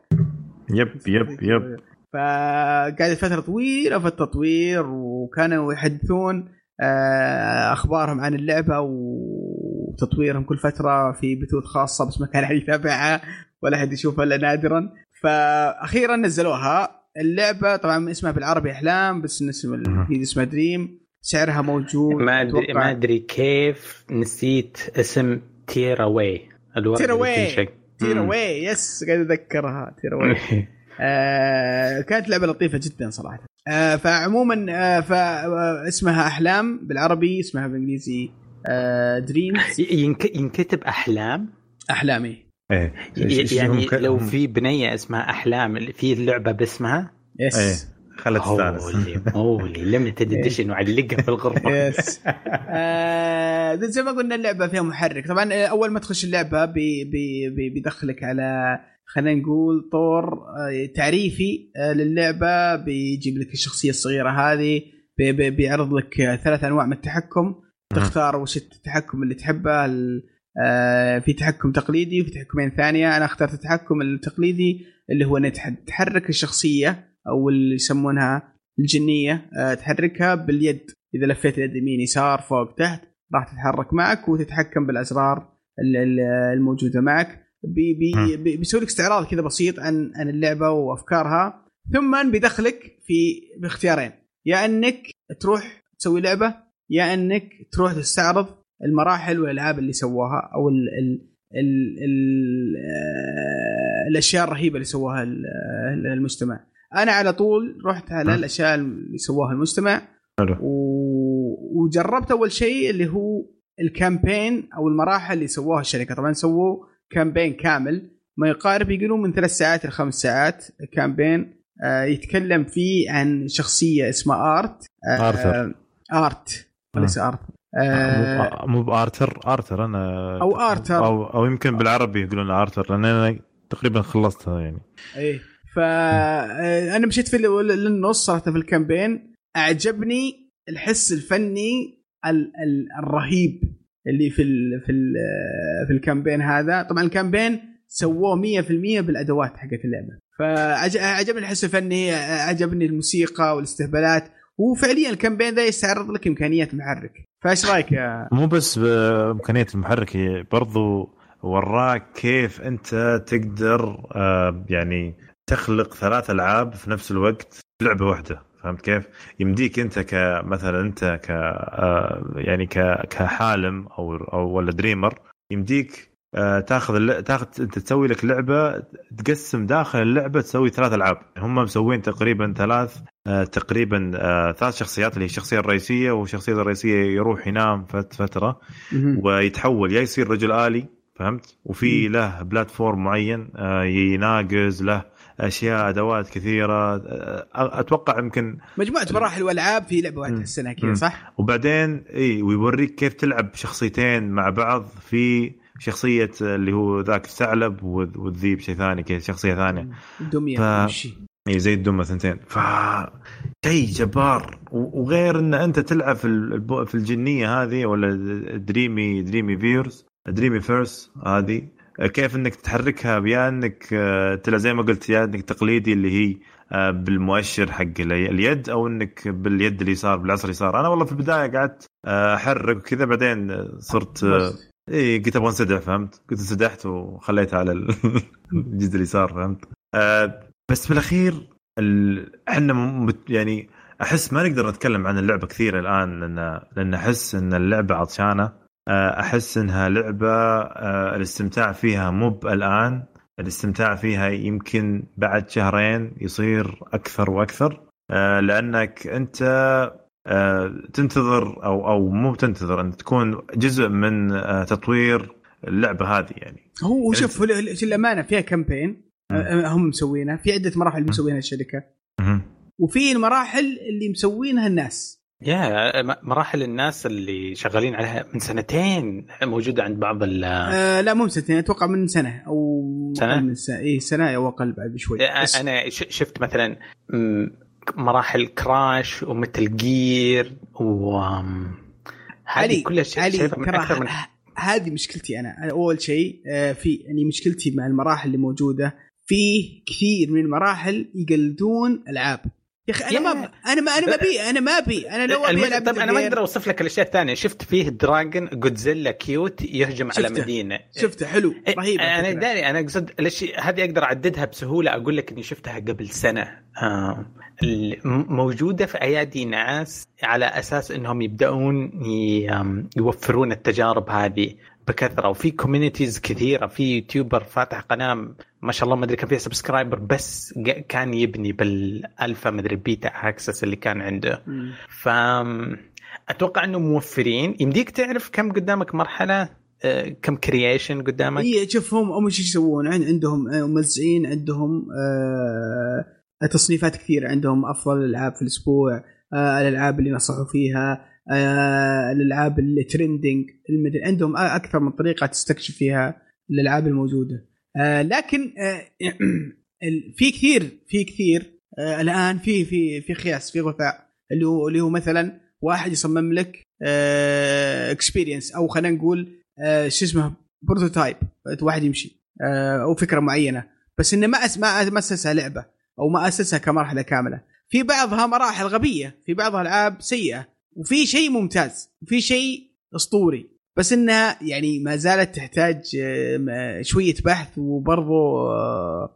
yep yep. yep فقعدت فترة طويلة في التطوير وكانوا يحدثون آه، أخبارهم عن اللعبة وتطويرهم كل فترة في بثوث خاصة بس ما كان أحد يتابعها ولا أحد يشوفها إلا نادرا. فاخيرا نزلوها. اللعبة طبعا اسمها بالعربي أحلام بس اسم الجديد اسمها Dream. سعرها موجود. ما ادري ما أدري كيف نسيت اسم Tearaway اللي واي. مم. واي yes قاعد اتذكرها Tearaway آه كانت لعبة لطيفة جدا صراحة. آه فعموما آه فاسمها أحلام بالعربي اسمها بالإنجليزي آه Dreams ينك- ينكتب أحلام؟ احلامي إيه. يعني هم- لو في بنية اسمها أحلام في اللعبه باسمها؟ yes إيه. خلت تستانس holy moly limited edition وعلقها في الغرفة. yes آه زي ما قلنا اللعبة فيها محرك. طبعا آه، أول ما تخش اللعبة بي بي بي بيدخلك على خلينا نقول طور آه، تعريفي آه، للعبة بيجيب لك الشخصية الصغيرة هذه بي بي بيعرض لك ثلاث أنواع من التحكم. تختار وش التحكم اللي تحبه آه، في تحكم تقليدي وفي تحكمين ثانية. أنا اخترت التحكم التقليدي اللي هو انك تح- تحرك الشخصية أو اللي يسمونها الجنية تحركها باليد. إذا لفيت اليد يمين يسار فوق تحت راح تتحرك معك وتتحكم بالأزرار ال- ال- الموجودة معك. بي بي بي- بيسوي لك استعراض كذا بسيط عن عن اللعبة وأفكارها. ثم بيدخلك في باختيارين. يا إنك تروح تسوي لعبة يا إنك تروح تستعرض المراحل والألعاب اللي سووها أو ال ال ال ال آه، الأشياء الرهيبة اللي ال- المجتمع. أنا على طول رحت على. الأشياء اللي سووها المجتمع. و... وجربت أول شيء اللي هو ال campaign أو المراحل اللي سووها الشركة. طبعا سووا campaign كامل. ما يقارب يقولون من ثلاث ساعات لخمس ساعات campaign آه يتكلم فيه عن شخصية اسمها آرت. آه آرثر. آرت. وليس ارت آه مو بارتر ارتر أنا أو آرثر. أو أو يمكن بالعربي يقولون ارتر لأن أنا تقريبا خلصتها يعني. إيه. فانا مشيت في للنص صراحة في ال campaign. أعجبني الحس الفني ال- ال- الرهيب. اللي في ال في ال في ال campaign هذا. طبعا ال campaign سووه 100% بالأدوات حقت اللعبة. فعجبني الحس الفني عجبني الموسيقى والاستهبالات. وفعليا ال campaign ذا يستعرض لك إمكانيات المحرك. فايش رأيك يا مو بس بامكانيه المحرك برضو وراك كيف أنت تقدر آه، يعني تخلق ثلاث ألعاب في نفس الوقت لعبة واحدة. فهمت كيف؟ يمديك أنت كمثلا أنت ك آه، يعني كحالم أو أو ولا دريمر يمديك آه، تاخذ تاخذ أنت تسوي لك لعبة تقسم داخل اللعبة تسوي ثلاث ألعاب هم مسوين تقريبا ثلاث آه، تقريبا ثلاث شخصيات اللي هي الشخصية الرئيسية والشخصية الرئيسية يروح ينام فت- فترة ويتحول يا يصير رجل آلي فهمت وفي. له بلاتفورم معين يناقز له أشياء أدوات كثيرة. أتوقع يمكن مجموعة مراحل وألعاب في لعبة واحدة. السنة كذا. صح؟ وبعدين إي ويوريك كيف تلعب شخصيتين مع بعض في شخصية اللي هو ذاك الثعلب والذ- والذيب شيء ثاني كذا شخصية ثانية. الدمية ف- إي زي الدمى ثنتين ف شيء جبار. وغير إن أنت تلعب في الب- في الجنية هذه ولا Dreami Dreamiverse Dreamiverse هذه. كيف إنك تحركها بيا انك آه، تلعب زي ما قلت يا انك تقليدي اللي هي آه، بالمؤشر حق الي- اليد أو إنك باليد اليسار بالعصا اليسار أنا والله في البداية قعدت آه، أحرك وكذا بعدين صرت إي قلت أبغى انسدح فهمت؟ قلت انسدحت وخليتها على ال- الجزء اليسار فهمت؟ بس بالاخير ال- إحنا يعني أحس ما نقدر نتكلم عن اللعبة كثير الآن لأن لأن أحس إن اللعبة عطشانة أحس إنها لعبة آه، الاستمتاع فيها مو الان الاستمتاع فيها يمكن بعد شهرين يصير أكثر وأكثر. آه، لأنك أنت آه، تنتظر أو أو مو تنتظر انت تكون جزء من آه، تطوير اللعبة هذه يعني. هو شوف للامانه فيها كامبين آه، هم مسوينها. في عدة مراحل مسوينها الشركة. وفي المراحل اللي مسوينها الناس. يا مراحل الناس اللي شغالين عليها من سنتين موجودة عند بعض ال آه لا مو من سنتين أتوقع من سنة أو؟ أقل من سنة. اي سنة أو أقل بعد بشوي. أنا شفت مثلا مراحل كراش ومثل جير و هذه كلها ش- علي شايفها من ترى أكثر من هذه مشكلتي أنا. أول شيء آه، في يعني مشكلتي مع المراحل اللي موجودة فيه كثير من المراحل يقلدون ألعاب. يا أخي أنا ما. أنا ما أنا ما ابي أنا ما ابي أنا لو أبي ألعب طيب أنا ما أقدر أوصف لك الأشياء الثانية شفت فيه dragon Godzilla cute يهجم على شفته. مدينة شفته حلو إيه، رهيب أنا. داري أنا أقصد الاشياء هذه أقدر أعددها بسهولة أقول لك إني شفتها قبل سنة آه موجودة في أيادي ناس على أساس إنهم يبدأون يوفرون التجارب هذه بكثرة وفي communities كثيرة في YouTuber فاتح قناة ما شاء الله ما أدري كم فيها subscriber بس كان يبني بالألفا ما أدري beta access اللي كان عنده. ف أتوقع إنه موفرين. يمديك تعرف كم قدامك مرحلة؟ آه، كم creation قدامك؟ اي شوف هم هم إيش يسوون عن- عندهم آه، موزعين عندهم آه تصنيفات كثيرة عندهم أفضل الالعاب في الأسبوع الألعاب اللي نصحوا فيها الألعاب اللي trending عندهم آه، أكثر من طريقة تستكشف فيها الألعاب الموجودة. آه لكن آه في كثير في كثير آه الآن في في في قياس في غثاء اللي هو اللي هو مثلا واحد يصمم لك experience أو خلينا نقول آه، شو اسمه prototype واحد يمشي آه، أو فكرة معينة. بس إنه ما ما أسسها لعبة أو ما أسسها كمرحلة كاملة. في بعضها مراحل غبية في بعضها ألعاب سيئة. وفي شيء ممتاز وفي شيء أسطوري. بس إنها يعني ما زالت تحتاج آه، شوية بحث وبرضو آه،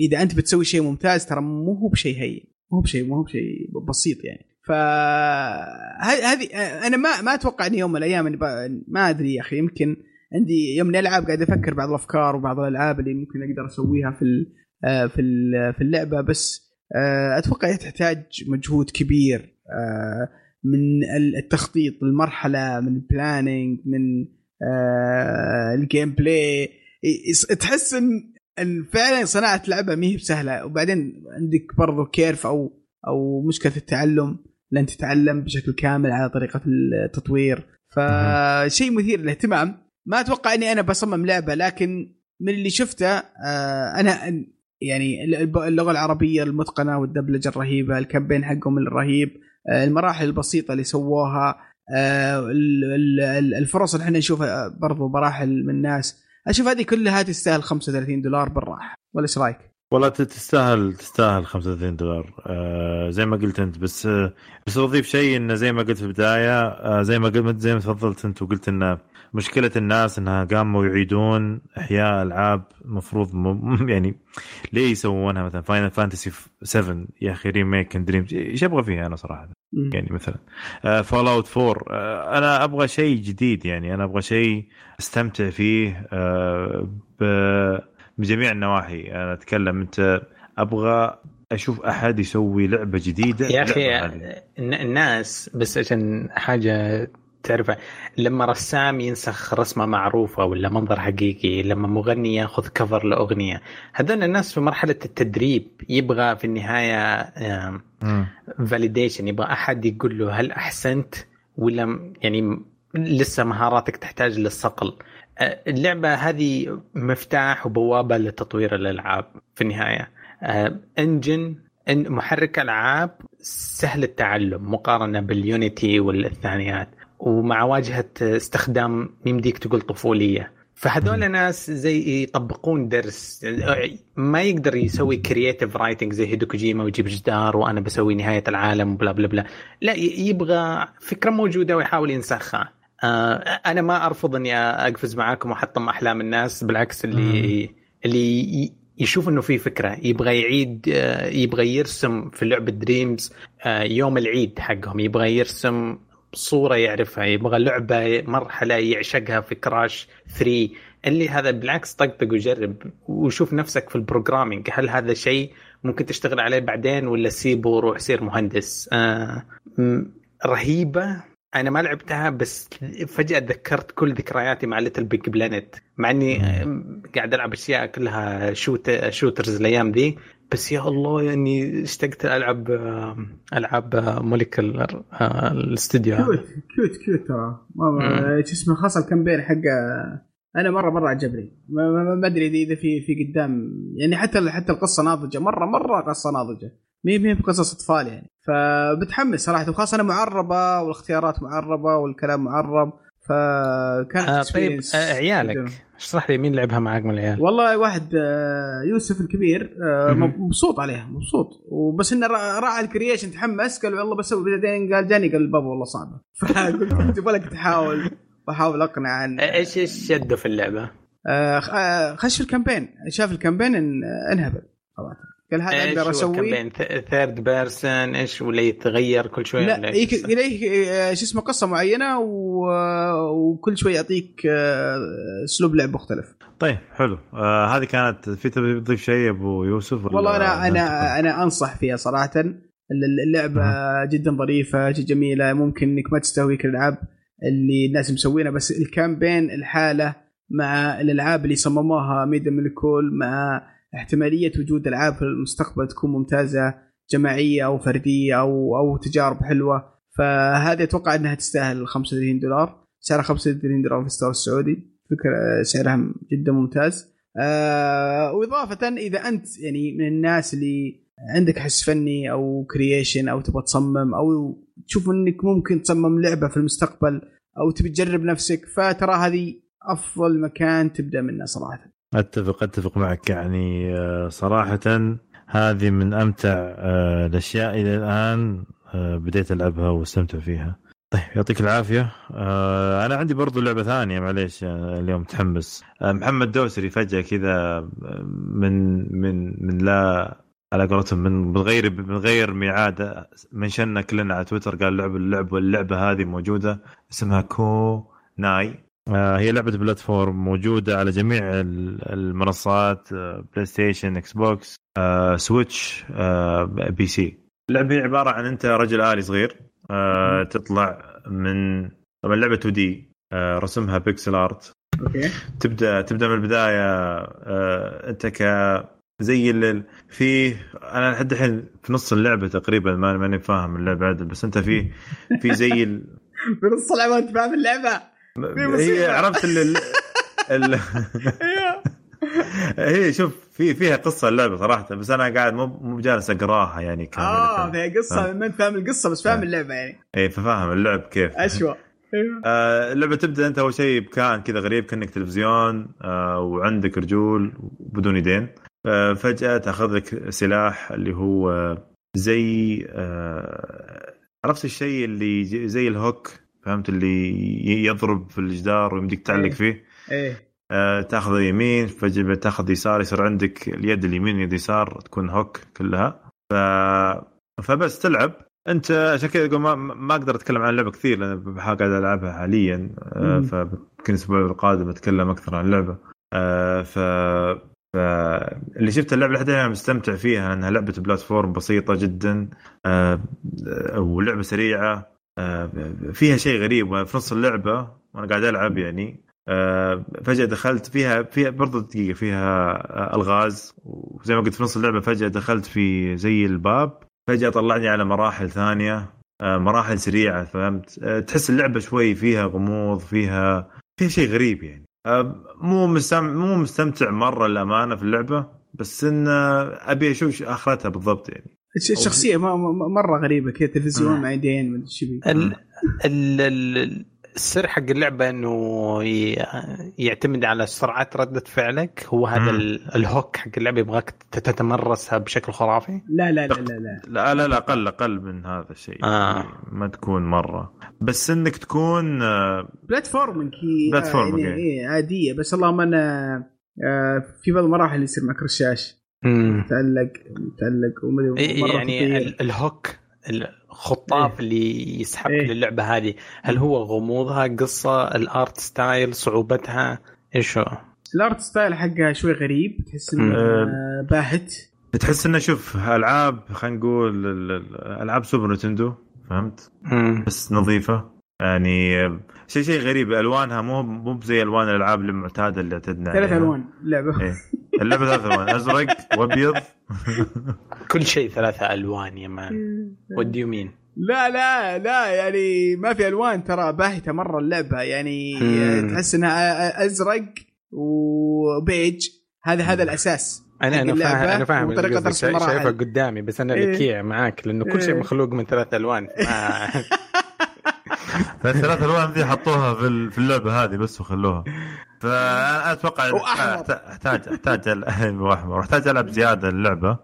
إذا أنت بتسوي شيء ممتاز ترى مو هو بشيء هين مو بشيء مو هو بشيء بسيط يعني. ف هذه أنا ما ما أتوقع إني يوم من الأيام ما أدري يا أخي يمكن عندي يوم الالعاب قاعد أفكر بعض الأفكار وبعض الألعاب اللي ممكن أقدر أسويها في ال- آه، في ال- في اللعبة. بس آه، أتوقع تحتاج مجهود كبير آه، من ال- التخطيط المرحلة من ال planning من آه، ال gameplay تحس إن إن فعلا صناعة لعبة ما هي بسهلة. وبعدين عندك برضو curve أو أو مشكلة التعلم لن تتعلم بشكل كامل على طريقة التطوير. فشيء مثير للاهتمام. ما أتوقع إني أنا بصمم لعبة لكن من اللي شفته آه، أنا يعني اللغة العربية المتقنة والدبلجة الرهيبة الكامبين حقهم الرهيب. المراحل البسيطة اللي سووها الفرص اللي إحنا نشوفها برضو مراحل من الناس. أشوف هذه كلها تستاهل 35 دولار بالراحة. ولا إيش رأيك؟ والله تستاهل تستاهل 35 دولار. آه زي ما قلت أنت بس آه بس بضيف شيء انه زي ما قلت في البداية آه زي ما قلت زي ما تفضلت أنت وقلت انه مشكلة الناس إنها قاموا يعيدون إحياء ألعاب المفروض م... يعني ليه يسوونها مثلا؟ Final Fantasy 7 يا أخي remake Dream إيش أبغى فيها أنا صراحة؟ يعني مثلا. Fallout 4 أنا أبغى شيء جديد يعني. أنا أبغى شيء أستمتع فيه آه. بجميع النواحي. أنا أتكلم أنت أبغى أشوف أحد يسوي لعبة جديدة يا أخي الناس بس عشان حاجة تعرف لما رسام ينسخ رسمة معروفة ولا منظر حقيقي لما مغني ياخذ كفر لأغنية هذول الناس في مرحلة التدريب يبغى في النهاية فاليديشن يبغى أحد يقول له هل أحسنت ولا يعني لسه مهاراتك تحتاج للصقل. اللعبة هذه مفتاح وبوابة لتطوير الألعاب في النهاية. engine محرك ألعاب سهل التعلم مقارنة بال Unity والثانيات. ومع واجهة استخدام يمديك تقول طفولية. فهذول ناس زي يطبقون درس ما يقدر يسوي creative writing زي هيدو كوجيما ويجيب جدار وأنا بسوي نهاية العالم blah blah blah. لا يبغى فكرة موجودة ويحاول ينسخها. آه، أنا ما أرفض إني أقفز معاكم وأحطم أحلام الناس بالعكس اللي اللي يشوف إنه في فكرة. يبغى يعيد آه، يبغى يرسم في لعبة Dreams آه، يوم العيد حقهم. يبغى يرسم صوره يعرفها يبغى لعبة مرحلة يعشقها في Crash 3 اللي هذا بالعكس طقطق وجرب وشوف نفسك في ال programming. هل هذا شيء ممكن تشتغل عليه بعدين ولا سيبه وروح سير مهندس؟ آه رهيبة. أنا ما لعبتها بس فجأة تذكرت كل ذكرياتي مع LittleBigPlanet مع إني قاعد ألعب أشياء كلها shoot shooters الأيام ذي. بس يا الله يعني اشتقت ألعب العاب Molecule الاستديو cute cute cute ترى. شو اسمه خاصة ال campaign حقه أنا مرة مرة عجبني. ما أدري اذا في في قدام. يعني حتى حتى القصة ناضجة. مرة مرة قصة ناضجة. مي مي بقصص أطفال يعني. فبتحمس صراحة. وخاصة أنا معربة والاختيارات معربة والكلام معرب. فكانت آه طيب آه عيالك. اشرح لي مين لعبها معك من العيال؟ والله واحد آه يوسف الكبير آه مبسوط عليها مبسوط. وبس إنه راعى ال creation تحمس قال والله بسوي بعدين قال جاني قال بابا والله صعبة. فقلت يبغى لك تحاول بحاول أقنع عن إيش إيش شده في اللعبة؟ آه، خش في ال campaign. شاف ال campaign انهبل. صراحة قال هذا أقدر أسوي؟ third person إيش ولا يتغير كل شوي لا اليه آه، شو اسمه قصة معينة و... وكل شوي يعطيك آه، أسلوب لعب مختلف. طيب حلو. آه هذه كانت في تبي تضيف شيء أبو يوسف والله أنا أنا أنا أنصح فيها صراحة. اللعبة أه. جدا ظريفة جدا جميلة. ممكن إنك ما تستهويك الالعاب اللي الناس مسوينها بس الكامبين الحالة مع الألعاب اللي صمموها ميدا ملكول مع احتمالية وجود ألعاب في المستقبل تكون ممتازة جماعية أو فردية أو أو تجارب حلوة. فهذه أتوقع إنها تستاهل 35 دولار. سعرها 35 دولار في ال store السعودي. فكرة سعرها جدا ممتاز. آه وإضافة إذا أنت يعني من الناس اللي عندك حس فني أو creation أو تبغى تصمم أو تشوف إنك ممكن تصمم لعبة في المستقبل أو تبي تجرب نفسك فترى هذه أفضل مكان تبدأ منه صراحة. اتفق أتفق معك. يعني آه، صراحة هذه من أمتع آه، الأشياء إلى الآن آه، بديت ألعبها واستمتع فيها. طيب يعطيك العافية. أنا عندي برضو لعبة ثانية معليش اليوم متحمس. محمد دوسري فجأة كذا من من من لا على قولتهم من غير من غير ميعاد منشنا كلنا على تويتر قال لعب اللعبه اللعبة هذه موجودة اسمها كو ناي. هي لعبة platform موجودة على جميع المنصات PlayStation Xbox Switch PC اللعبة هي عبارة عن أنت رجل آلي صغير آه، تطلع من طبعا لعبة 2D آه، رسمها pixel art okay. تبدا تبدأ من البداية أنت ك زي اللي في أنا لحد الحين في نص اللعبة تقريبا ماني فاهم اللعبة عدل بس أنت في في زي في نص اللعبة انت فاهم اللعبة. هي عرفت ال ال هي. شوف في فيها قصة اللعبة صراحة بس أنا قاعد مو مو بجالس أقراها يعني كاملة آه فيها قصة ما أنت فاهم القصة بس فاهم آه. اللعبة يعني. اي ففاهم اللعب كيف. أشوى. أيوه. آه، اللعبة تبدأ أنت أول شيء بكائن كذا غريب كأنك تلفزيون آه، وعندك رجول بدون يدين. آه، فجأة تأخذ لك سلاح اللي هو آه، زي آه، عرفت الشيء اللي زي الهوك؟ فهمت؟ اللي يضرب في الجدار ويمديك تعلق إيه. فيه. إيه. آه، تاخذ يمين فجاه تاخذ يسار يصير عندك اليد اليمين واليد اليسار تكون هوك كلها. ف... فبس تلعب. أنت عشان كذا ما, ما أقدر أتكلم عن اللعبه كثير لأن قاعد ألعبها حاليا. آه،. فيمكن الأسبوع القادم أتكلم أكثر عن اللعبه آه، ف ف اللي شفت اللعبة لحد الآن مستمتع فيها انها لعبة بلاتفورم بسيطة جدا. آه، ولعبة سريعة. فيها شيء غريب في نص اللعبة وأنا قاعد ألعب يعني. آه، فجأة دخلت فيها فيها برضو دقيقة فيها آه، ألغاز. وزي ما قلت في نص اللعبة فجأة دخلت في زي الباب. فجأة طلعني على مراحل ثانية آه، مراحل سريعة فهمت؟ آه، تحس اللعبة شوي فيها غموض فيها فيها شيء غريب يعني. آه، مو مستمع مو مستمتع مرة للأمانة في اللعبة بس إن آه، أبي أشوف آخرتها بالضبط يعني. الشخصيه مرة غريبة كذا تلفزيون آه. مع يدين من آه. ال السر حق اللعبة إنه يعتمد على سرعه ردة فعلك. هو هذا الهوك حق اللعبة يبغاك تتمرسها بشكل خرافي. لا لا لا لا لا. لا لا أقل أقل من هذا الشيء. آه. يعني ما تكون مرة. بس إنك تكون آه، بلاتفورمينج platforming يعني إيه. عادية. بس اللهم أنا في بعض المراحل يصير معك رشاش. مم. متعلق متعلق ومدري إيه يعني ال hook الخطاف اللي يسحبك إيه. للعبه هذه هل هو غموضها قصة ال art style صعوبتها إيش هو؟ ال art style حقها شوي غريب تحس إنه. آه، باهت تحس إنه شوف ألعاب خلينا نقول ال- ال- ألعاب Super Nintendo فهمت مم. بس نظيفة يعني شيء شيء غريب ألوانها مو مو زي ألوان الألعاب المعتادة اللي اعتدنا ثلاث. ألوان اللعبه إيه. اللعبة ثلاث ألوان أزرق وأبيض. كل شيء ثلاثة ألوان يا man. What do you mean لا لا لا يعني ما في ألوان ترى باهتة مرة اللعبة. يعني مم. تحس إنها أزرق وبيج. هذا هذا الأساس. أنا أنا فاهم أنا فاهم. شايفها قدامي بس أنا إيه. لكيع معاك لأنه كل شيء إيه. مخلوق من ثلاث ألوان. ما فالثلاث ألوان ذي حطوها في ال- في اللعبة هذه بس وخلوها. فانا أتوقع وأحمر. أحت- احتاج احتاج واحمر واحتاج العب زيادة اللعبة.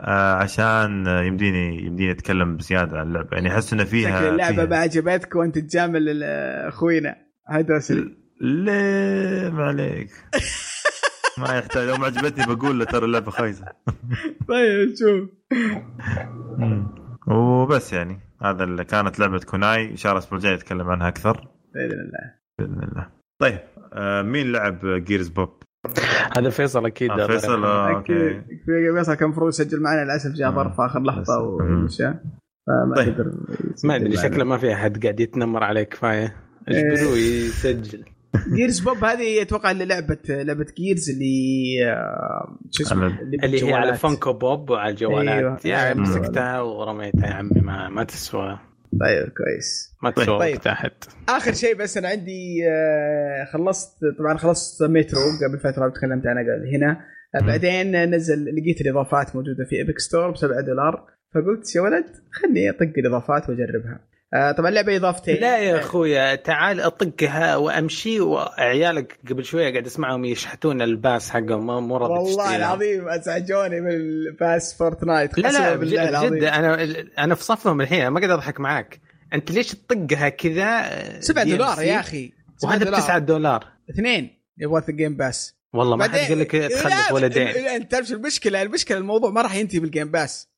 آه، عشان يمديني يمديني أتكلم بزيادة عن اللعبة. يعني أحس إنه فيها اللعبة فيها- ما عجبتك وأنت تجامل أخوينا. هدوسري ليه؟ ما عليك. ما يحتاج. لو ما عجبتني بقول له ترى اللعبة خايسة. طيب شوف. وبس يعني. هذا اللي كانت لعبة كوناي. إن شاء الله الأسبوع الجاي نتكلم عنها أكثر. بإذن الله. بإذن الله. طيب. مين لعب Gears Pop؟ هذا فيصل أكيد آه فيصل آه okay. فيصل كان المفروض يسجل معنا للأسف جاء آه. ظرف في اخر لحظة. ومشى فما طيب. قدر ما أدري. شكله ما في أحد قاعد يتنمر عليه كفاية إيه. اجبروه يسجل Gears Pop هذه أتوقع اللي لعبه لعبه Gears اللي آه، شو اسمه على- اللي هي على. Funko Pop وعلى الجوالات أيوة. يعني أيوة. مسكتها ورميتها يا عمي ما ما تسوى طيب كويس. ما طيب. وقت احد آخر شيء بس أنا عندي آه، خلصت طبعا خلصت مترو قبل فترة تكلمت عنها هنا. بعدين نزل لقيت الإضافات موجودة في Epic Store ب 7 دولار. فقلت يا ولد خلني أطق الإضافات وأجربها. آه، طبعا اللعبة اضافتين لا يا أخويا تعال أطقها وأمشي وعيالك قبل شوية قاعد اسمعهم يشحتون ال pass حقهم ما- مو راضي والله. العظيم أزعجوني من ال pass Fortnite. لا لا بجد, أنا أنا في صفهم الحين ما قاعد أضحك معاك. أنت ليش تطقها كذا؟ 7 DLC؟ دولار يا أخي. وهذا ب دولار. 9 دولار. اثنين. يبغى ال Game Pass والله ما حد قال لك تخلف ولدين. أنت تعرف المشكلة؟ المشكلة الموضوع ما راح ينتهي بال Game Pass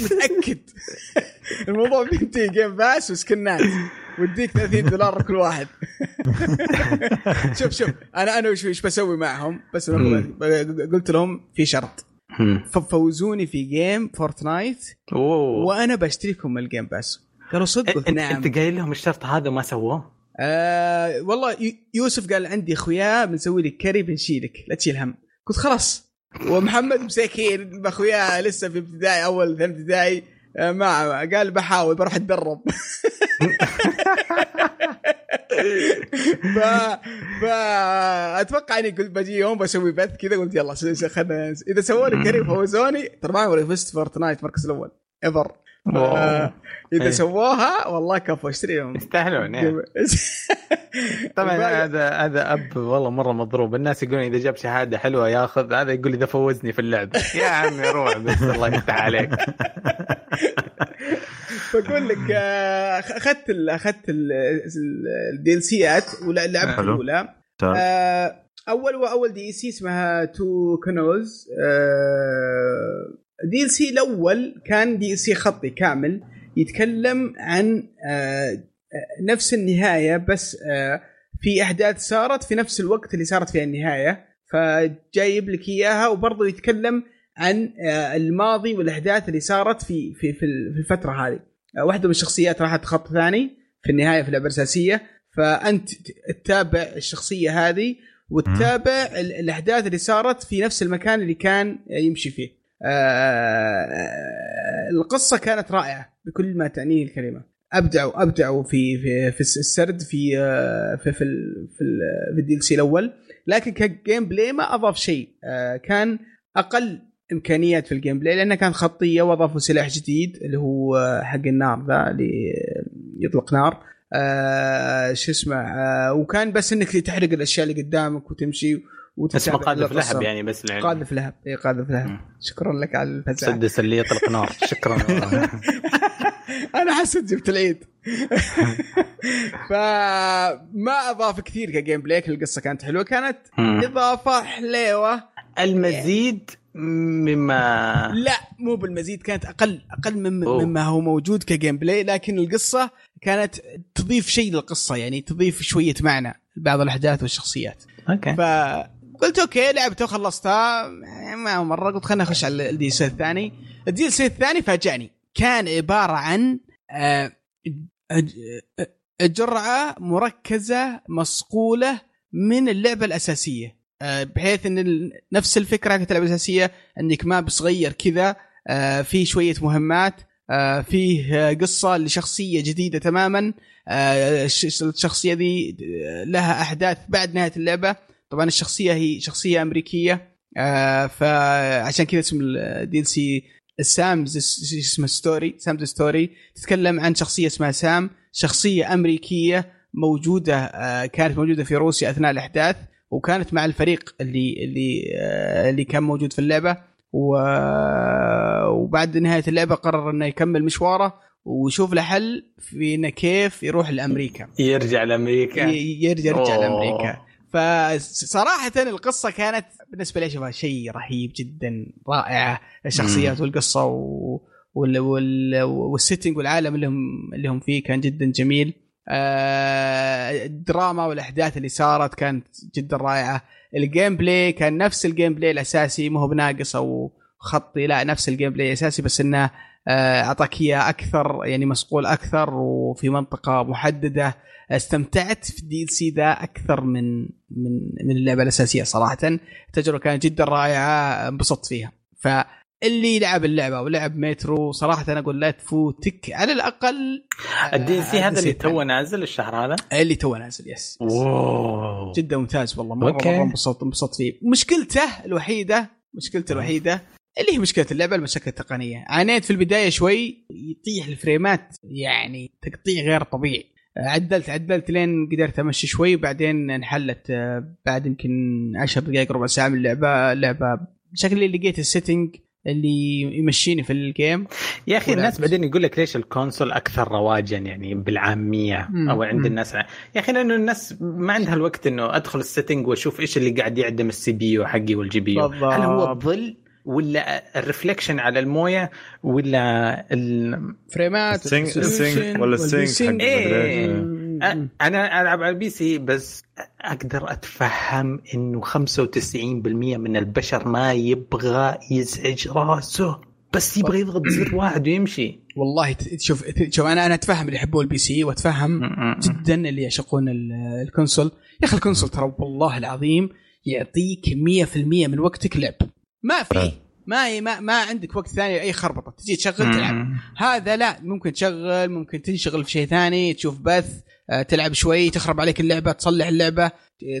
متأكد. الموضوع بينتهي Game Pass و skin ات وديك 30 دولار كل واحد. شوف شوف أنا أنا وش وش بسوي معهم؟ بس. قلت لهم في شرط. فوزوني في game Fortnite أوه. وأنا بشتريكم ال Game Pass. قالوا صدق نعم. أنت قايل لهم الشرط هذا ما سووه؟ آه والله يو- يوسف قال عندي أخويا بنسوي لك carry بنشيلك لا تشيل هم. قلت خلاص. ومحمد مساكين أخويا لسه في ابتدائي أول ثاني ابتدائي. ما قال بحاول بروح اتدرب. ف ف أتوقع إني قلت بجي يوم بسوي بث كذا قلت يلا خلنا إذا سووا لي كريم فوزوني ترى ما عمري فزت Fortnite المركز الأول ever إذا إيه. سووها والله كفو اشتريهم يستاهلون إيه. طبعا هذا هذا أب والله مرة مضروب الناس يقولون إذا جاب شهادة حلوة ياخذ هذا يقول إذا فوزني في اللعبة يا عمي روح بس الله يفتح عليك بقول لك آه، أخذت ال- أخذت ال DLC ات ولعبت حلو. الأولى تمام. آه، اول واول DLC إسمها Two Colonels DLC الأول كان DLC خطي كامل يتكلم عن آه، آه، نفس النهاية بس آه، في أحداث صارت في نفس الوقت اللي صارت فيها النهاية. فجايب لك إياها وبرضه يتكلم عن الماضي والأحداث اللي صارت في في في الفترة هذه. واحدة من الشخصيات راحت خط ثاني في النهاية في اللعبه الأساسية. فأنت تتابع الشخصية هذه وتتابع ال- الأحداث اللي صارت في نفس المكان اللي كان يمشي فيه. القصة كانت رائعة بكل ما تعنيه الكلمة. ابدعوا ابدعوا في في في السرد في آه، في في في, في ال DLC الأول. لكن ك gameplay ما أضاف شيء. آه، كان أقل إمكانيات في ال gameplay لانها كانت خطية وأضافوا سلاح جديد اللي هو آه، حق النار ذا اللي يطلق نار. آه شو اسمه آه وكان بس إنك تحرق الأشياء اللي قدامك وتمشي اسمه قاذف. لهب يعني بس العلم. قاذف لهب. اي قاذف لهب. شكرا لك على الفزاعه سدس اللي يطلق نار شكرا. أنا حسيت جبت العيد. فما أضاف كثير ك gameplay القصة كانت حلوة. كانت. إضافة حليوة. المزيد مما لا مو بالمزيد كانت أقل أقل أوه. مما هو موجود ك gameplay لكن القصة كانت تضيف شيء للقصة يعني تضيف شوية معنى لبعض الأحداث والشخصيات. okay. فقلت okay لعبته وخلصتها ما مرة قلت خليني اخش على الدي سي الثاني. الدي سي الثاني فاجأني. كان عبارة عن آه، جرعه مركزة مصقولة من اللعبة الأساسية. آه، بحيث إن نفس الفكرة حقت اللعبة الأساسية إنك map صغير كذا آه، في شوية مهمات فيه قصة لشخصية جديدة تماما. الش- الشخصية ذي لها أحداث بعد نهاية اللعبة. طبعا الشخصية هي شخصية أمريكية آه، فعشان كذا اسم ال DLC Sam's اسمه Story Sam's Story تتكلم عن شخصية اسمها سام شخصية أمريكية موجودة آه، كانت موجودة في روسيا أثناء الأحداث وكانت مع الفريق اللي اللي آه، اللي كان موجود في اللعبة و- وبعد نهاية اللعبة قرر إنه يكمل مشواره ويشوف له حل في إنه كيف يروح لأمريكا. يرجع لأمريكا. يرجع يرجع أوه. لامريكا فصراحة القصة كانت بالنسبة لي أشوفها شيء رهيب جدا رائعة. الشخصيات. والقصة و... وال... وال... وال setting والعالم اللي هم اللي هم فيه كان جدا جميل. آه، الدراما والأحداث اللي صارت كانت جدا رائعة. ال gameplay كان نفس ال gameplay الأساسي ما هو بناقص أو خطي لا نفس ال gameplay الأساسي بس إنه أعطاك إياه أكثر يعني مصقول أكثر وفي منطقة محددة. استمتعت في ال DLC ذا أكثر من من من اللعبة الأساسية صراحة. التجربه كانت جدا رائعة انبسطت فيها. فاللي لعب اللعبة ولعب مترو صراحة أنا أقول لا تفوتك على الأقل ال DLC هذا اللي. تو نازل الشهر هذا؟ اللي تو نازل yes wow. جدا ممتاز والله مرة. مرة انبسطت انبسطت فيه. مشكلته الوحيدة مشكلته الوحيدة اللي هي مشكلة اللعبة المشاكل التقنية عانيت في البداية شوي يطيح ال frame ات يعني تقطيع غير طبيعي عدلت عدلت لين قدرت أمشي شوي وبعدين انحلت آه، بعد يمكن 10 دقائق ربع ساعة من اللعبة اللعبة شكلي لقيت ال setting اللي يمشيني في ال game يا أخي. الناس بعدين يقول لك ليش ال console أكثر رواجا يعني بالعامية مم. أو عند مم. الناس يا أخي لأنه الناس ما عندها الوقت إنه أدخل ال setting وأشوف إيش اللي قاعد يعدم ال CPU حقي وال GPU. هل هو الظل ولا ال reflection على الموية ولا ال... frame ات ال sync- ال sync ولا ال sync إيه. أنا ألعب على ال PC بس أقدر أتفهم إنه 95% من البشر ما يبغى يزعج راسه بس يبغى يضغط زر واحد ويمشي. والله شوف شوف أنا أنا أتفهم اللي يحبون ال PC وأتفهم جدا اللي يعشقون ال- ال console. يا أخي ال console ترى والله العظيم يعطيك 100% من وقتك لعب. ما في. آه. ما ما ما عندك وقت ثاني اي خربطة. تجي تشغل تلعب. هذا لا ممكن تشغل ممكن تنشغل في شيء ثاني تشوف بث آه، تلعب شوي تخرب عليك اللعبة تصلح اللعبة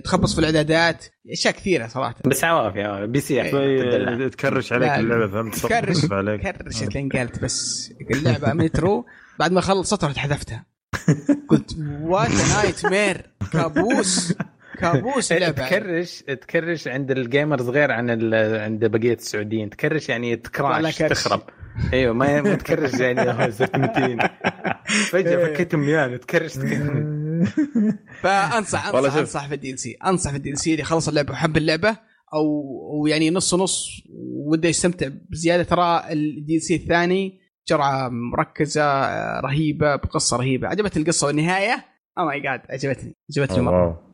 تخبص في الإعدادات. أشياء كثيرة صراحة. بس عواف يا PC تدلع. تكرش عليك اللعبة فهمت؟ تكرش عليك. كرش لين قالت بس اللعبة مترو. بعد ما خلصت رحت حذفتها. قلت what nightmare كابوس. كابوس اللعبه تكرش تكرش عند ال gamers غير عن ال- عند بقية السعوديين. تكرش يعني تكراش. تخرب. أيوه ما ما تكرش يعني. سكنتين فجأة فكيت ميان تكرش تكرش. فانصح انصح. أنصح في ال DLC. أنصح في ال DLC اللي خلص اللعبة وحب اللعبة أو أو يعني نص نص وده يستمتع بزيادة. ترى ال DLC الثاني جرعة مركزة آه، رهيبة بقصة رهيبة. عجبتني القصة والنهاية. oh my God عجبتني. عجبتني مرة. wow.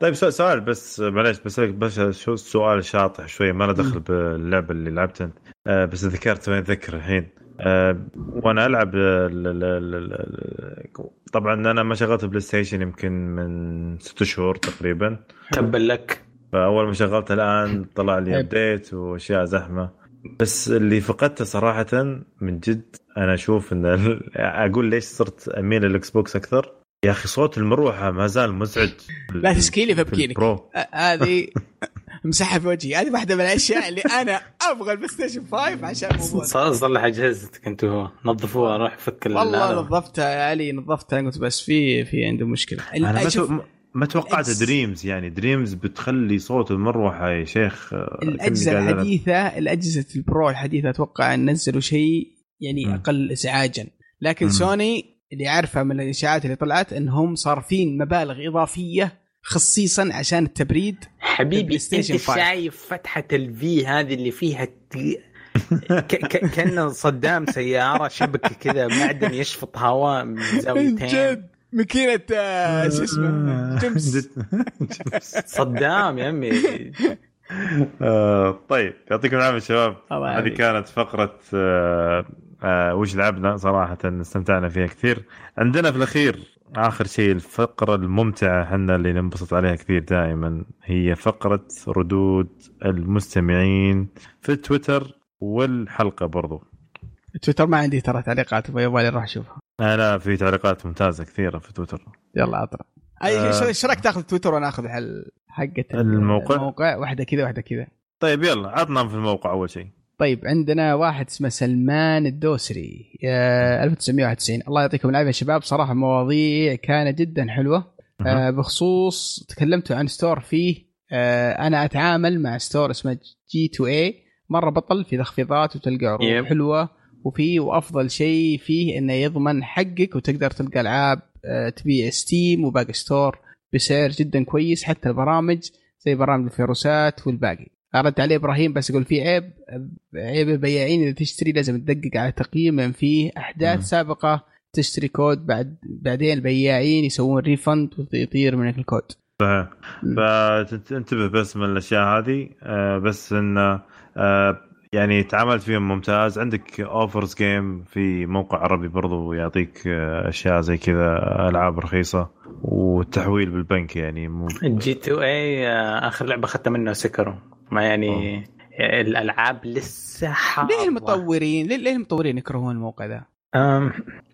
طيب سؤال- بس معليش بسألك بس شو سؤال شاطح شوي ما له دخل باللعبة اللي لعبتها انت. آه بس ذكرت وين ذكر الحين. آه وأنا ألعب ال- ال- ال- ال- ال- طبعا أنا ما شغلت PlayStation يمكن من ست شهور تقريبا. تبا لك. فأول ما شغلته الآن طلع لي. update وأشياء زحمة. بس اللي فقدته صراحة من جد أنا أشوف إن أقول ليش صرت أميل لل Xbox أكثر؟ يا أخي صوت المروحة ما زال مزعج. لا تشكيلي آه، هذه مسحها في وجهي. هذه واحدة من الأشياء اللي أنا أبغى ال PlayStation 5 عشان الموضوع صلح اجهزتك انت هو نظفوها روح فك ال- والله. نظفتها يا علي نظفتها. قلت بس في في عنده مشكلة. أنا ما, توقعت Dreams يعني. Dreams بتخلي صوت المروحة يا شيخ آه، الاجهزه. الحديثة الأجهزة ال Pro الحديثة أتوقع أن نزلوا شيء يعني. أقل ازعاجا. لكن مم. سوني اللي عارفه من الإشاعات اللي طلعت إنهم صارفين مبالغ إضافية خصيصا عشان التبريد حبيبي أنت Station 5. شايف فتحة ال V هذه اللي فيها ت- ك- ك- كان صدام سيارة شبكه كذا معدن يشفط هواء من زاويتين جد ماكينه آه، شو اسمه جمس. صدام يا عمي آه، طيب يعطيكم العافية شباب هذه. كانت فقرة آه، آه، وش لعبنا صراحة استمتعنا فيها كثير. عندنا في الأخير آخر شيء الفقرة الممتعة إحنا اللي ننبسط عليها كثير دائما هي فقرة ردود المستمعين في تويتر والحلقة برضو. تويتر ما عندي ترى تعليقات يبغى لي أروح أشوفها. آه لا في تعليقات ممتازة كثيرة في تويتر. يلا عطنا أي آه. إيش رأيك تأخذ تويتر وأنا أخذ حل حقة الموقع؟ الموقع؟ واحدة كذا واحدة كذا. طيب يلا عطنا في الموقع أول شيء. طيب عندنا واحد اسمه سلمان الدوسري. آه 1991 الله يعطيكم العافية يا شباب. صراحة مواضيع كانت جدا حلوة. آه بخصوص تكلمتوا عن store فيه. آه أنا أتعامل مع store اسمه G2A مرة بطل في تخفيضات وتلقى عروض yep. حلوة. وفيه وأفضل شيء فيه إنه يضمن حقك وتقدر تلقى ألعاب آه تبيع Steam وباقي store بسعر جدا كويس. حتى البرامج زي برامج الفيروسات والباقي. رد عليه إبراهيم بس يقول في عيب عيب البياعين إذا تشتري لازم تدقق على تقييم من فيه أحداث مم. سابقة تشتري كود بعد بعدين البياعين يسوون refund ويطير منك الكود. صحيح. فانتبه بس من الأشياء هذه آه، بس انه آه، يعني تعاملت فيهم ممتاز. عندك offers game في موقع عربي برضو يعطيك آه، أشياء زي كذا ألعاب رخيصة والتحويل بالبنك يعني مو G2A آخر لعبة أخذتها منه Sekiro ما يعني الألعاب لسه حاضرة ليه المطورين ليه, ليه المطورين يكرهون الموقع ذا؟ أم،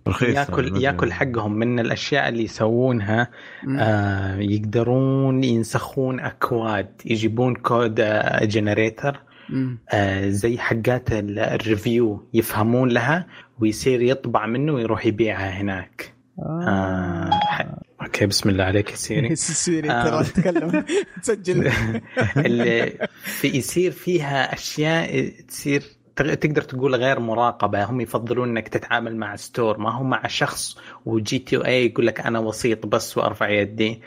رخيصة ياكل ياكل حقهم من الأشياء اللي يسوونها. آه يقدرون ينسخون أكواد يجيبون كود آه generator مم. آه زي حقات ال- ال review يفهمون لها ويصير يطبع منه ويروح يبيعها هناك آه. ح- أوكي بسم الله عليك يا Siri Siri آه. ترى تتكلم تسجل. اللي في يصير فيها أشياء تصير تقدر تقول غير مراقبة هم يفضلون إنك تتعامل مع store ما هو مع شخص و G2A يقول لك أنا وسيط بس وأرفع يدي.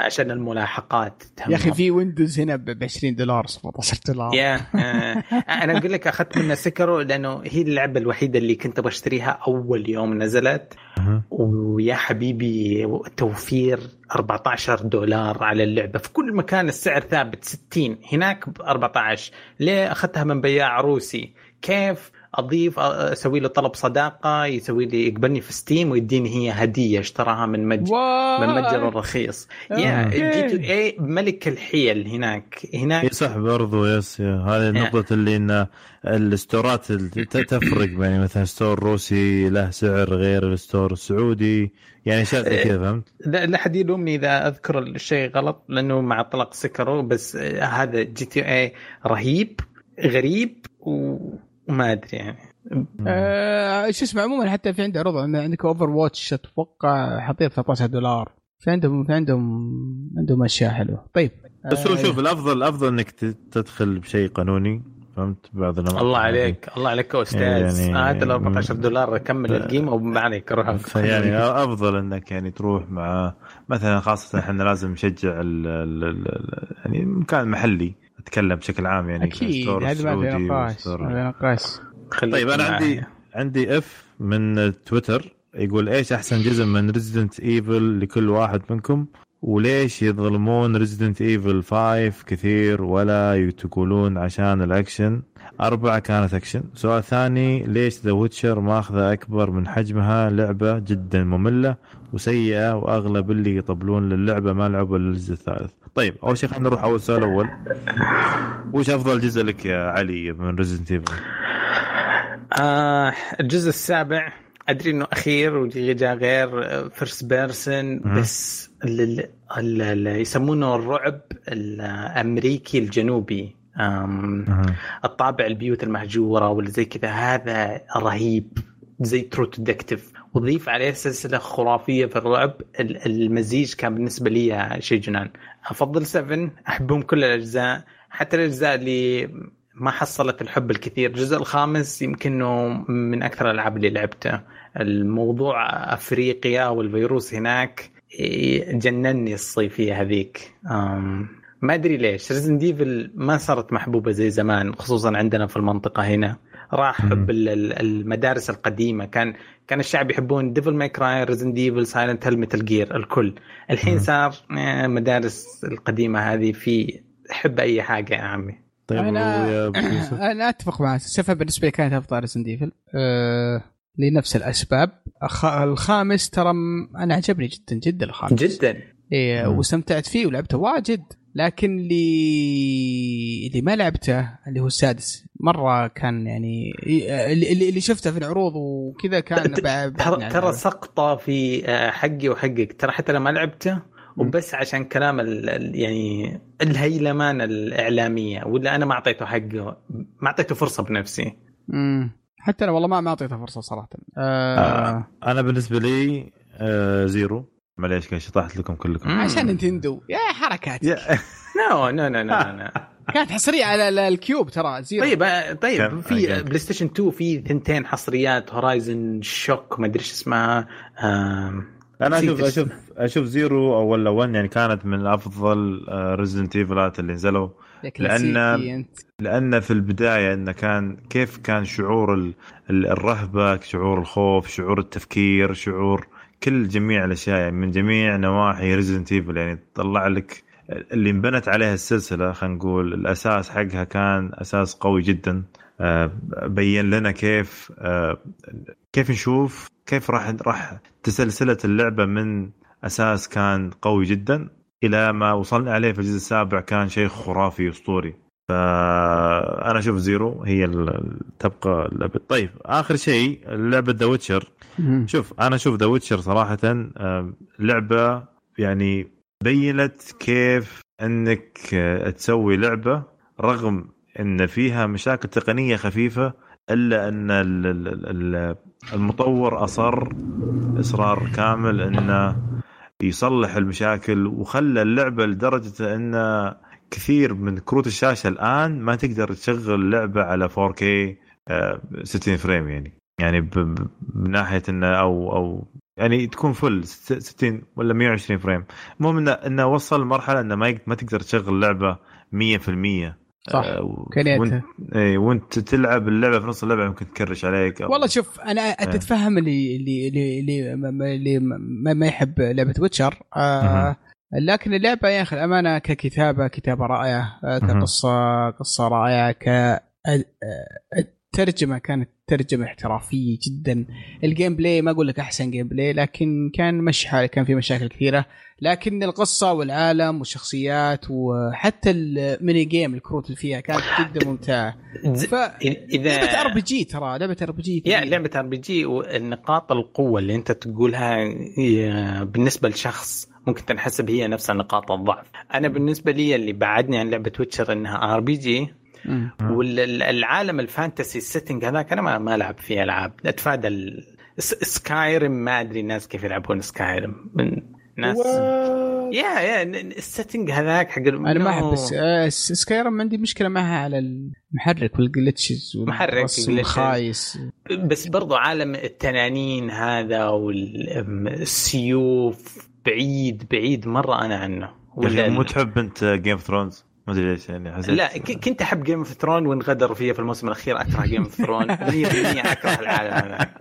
عشان الملاحقات يا أخي. في Windows هنا ب 20 دولار 17 دولار يا آه، أنا أقول لك أخذت منها Sekiro لأنه هي اللعبة الوحيدة اللي كنت أبغى اشتريها أول يوم نزلت. ويا حبيبي توفير 14 دولار على اللعبة. في كل مكان السعر ثابت 60 هناك ب 14 ليه أخذتها من بياع روسي؟ كيف أضيف أسوي له طلب صداقة يسوي لي يقبلني في Steam ويديني هي هدية اشتراها من متجر من متجر رخيص يا G2A ملك الحيل هناك هناك صح برضو yes هذه النقطة اللي إن الستورات تفرق يعني مثلا store روسي له سعر غير ال store السعودي يعني شغله. كذا فهمت؟ لا لا حد يلومني إذا أذكر الشيء غلط لأنه مع طلق Sekiro بس هذا G2A رهيب غريب وما أدري يعني. آه شو اسمه عموما حتى في عنده عروض عندك Overwatch أتوقع حاطين 13 دولار. في عندهم في عندهم عندهم أشياء حلوة. طيب. بس هو آه شوف الأفضل الأفضل إنك تدخل بشيء قانوني فهمت؟ بعض الله عليك الله عليك أستاذ. يعني هات ال 14 دولار كمل القيمه وما عليك روح يعني أفضل إنك يعني تروح مع مثلا خاصة إحنا لازم نشجع ال ال يعني مكان محلي. أتكلم بشكل عام يعني أكيد هذا ما في نقاش هذا نقاش. طيب أنا عندي عندي إف من تويتر يقول إيش أحسن جزء من Resident Evil لكل واحد منكم؟ وليش يظلمون Resident Evil 5 كثير ولا تقولون عشان الأكشن؟ أربعة كانت أكشن. سؤال ثاني ليش The Witcher ماخذة أكبر من حجمها؟ لعبة جدا مملة وسيئة وأغلب اللي يطبلون للعبة ما لعبوا الجزء الثالث. طيب أول شيء خلينا نروح أول سؤال أول. وش أفضل جزء لك يا علي من Resident Evil؟ آه الجزء السابع أدري إنه أخير وجاء غير first person بس اللي يسمونه الرعب الأمريكي الجنوبي. الطابع البيوت المهجورة ولا زي كذا هذا رهيب زي True Detective وضيف عليه سلسلة خرافية في الرعب المزيج كان بالنسبة لي شيء جنان أفضل 7 أحبهم كل الأجزاء. حتى الأجزاء اللي ما حصلت الحب الكثير. الجزء الخامس يمكن انه من أكثر الألعاب اللي لعبتها الموضوع أفريقيا والفيروس هناك جنني الصيفية هذيك. ما أدري ليش. Resident Evil ما صارت محبوبة زي زمان خصوصا عندنا في المنطقة هنا. راح حب المدارس القديمة. كان كان الشعب يحبون Devil May Cry Resident Evil Silent Hill Metal Gear الكل. الحين صار آه، مدارس القديمة هذه في حب أي حاجة يا عمي. طيب أنا أنا أتفق معك. السابع بالنسبة لي كانت أفضل Resident Evil أه لنفس الأسباب. الخامس ترى أنا عجبني جدا جدا الخامس. جدا. إيه واستمتعت فيه ولعبته واجد. لكن اللي اللي ما لعبته اللي هو السادس مرة كان يعني اللي اللي شفته في العروض وكذا كان ترى ترى سقطه في آه، حقي وحقك. ترى حتى لما لعبته وبس عشان كلام يعني الهيلمان الإعلامية ولا أنا ما أعطيته حقه ما أعطيته فرصة بنفسي. امم حتى أنا والله ما ما أعطيته فرصة صراحة. آه آه أنا بالنسبة لي آه Zero. معليش شطحت لكم كلكم. عشان Nintendo. يا حركات no no no no كانت حصريه على ال Cube ترى Zero. طيب آه، طيب في PlayStation 2 في ثنتين حصريات Horizon شوك ما أدري إيش اسمها أنا أشوف أشوف أشوف Zero أو ولا 1 يعني كانت من أفضل Resident Evil ات اللي نزلوا. لأن لأن في البداية إنه كان كيف كان شعور الرهبة شعور الخوف شعور التفكير شعور كل جميع الأشياء يعني من جميع نواحي Resident Evil يعني تطلع لك اللي انبنت عليها السلسلة خلينا نقول الأساس حقها كان أساس قوي جدا. آه، بين لنا كيف آه، كيف نشوف كيف راح راح تسلسلة اللعبة من أساس كان قوي جدا إلى ما وصلنا عليه في الجزء السابع كان شيء خرافي أسطوري. فأنا أشوف Zero هي تبقى اللعبة. طيب آخر شيء لعبة The Witcher شوف أنا أشوف The Witcher صراحة لعبة يعني بينت كيف إنك تسوي لعبة رغم إن فيها مشاكل تقنية خفيفة إلا إن المطور أصر إصرار كامل إنه يصلح المشاكل وخلى اللعبة لدرجة ان كثير من كروت الشاشة الآن ما تقدر تشغل لعبة على 4K 60 frame يعني. يعني بناحيه إنه أو أو يعني تكون full 60 ولا 120 frame. المهم انه إنه وصل لمرحلة إنه ما ما تقدر تشغل لعبة 100% صح. آه وانت, اي وانت تلعب اللعبة في نص اللعبة ممكن تكرش عليك أو... والله شوف أنا اتفهم اللي اللي اللي اللي, اللي ما, ما يحب لعبة ويتشر آه لكن اللعبة يا أخي الأمانة ككتابة كتابة رائعة آه كقصة قصة رائعة ك الترجمة كانت ترجمة احترافية جدا. ال gameplay ما أقول لك أحسن gameplay لكن كان مش حال كان في مشاكل كثيرة. لكن القصة والعالم والشخصيات وحتى ال mini game الكروت اللي فيها كانت جدا ممتعة. ف إذا لعبة RPG ترى لعبة RPG يا لعبة RPG والنقاط القوة اللي أنت تقولها بالنسبة لشخص ممكن تنحسب هي نفسها نقاط الضعف. أنا بالنسبة لي اللي بعدني عن لعبة Witcher إنها RPG والعالم ال fantasy ال setting هذاك أنا ما, ما العب فيه ألعاب. أتفادى. Skyrim ما أدري الناس كيف يلعبون Skyrim من ناس يا يا ال setting هذاك حق أنا ما أحب Skyrim عندي مشكلة معها على المحرك وال glitches محرك الخايس. بس برضو عالم التنانين هذا والسيوف بعيد بعيد مرة أنا عنه. ولا مو تحب أنت Game of Thrones ما أدري ليش يعني حسيت لا كنت أحب Game of Thrones وانغدروا فيها في الموسم الأخير أكره Game of Thrones 100% أكره العالم هذا.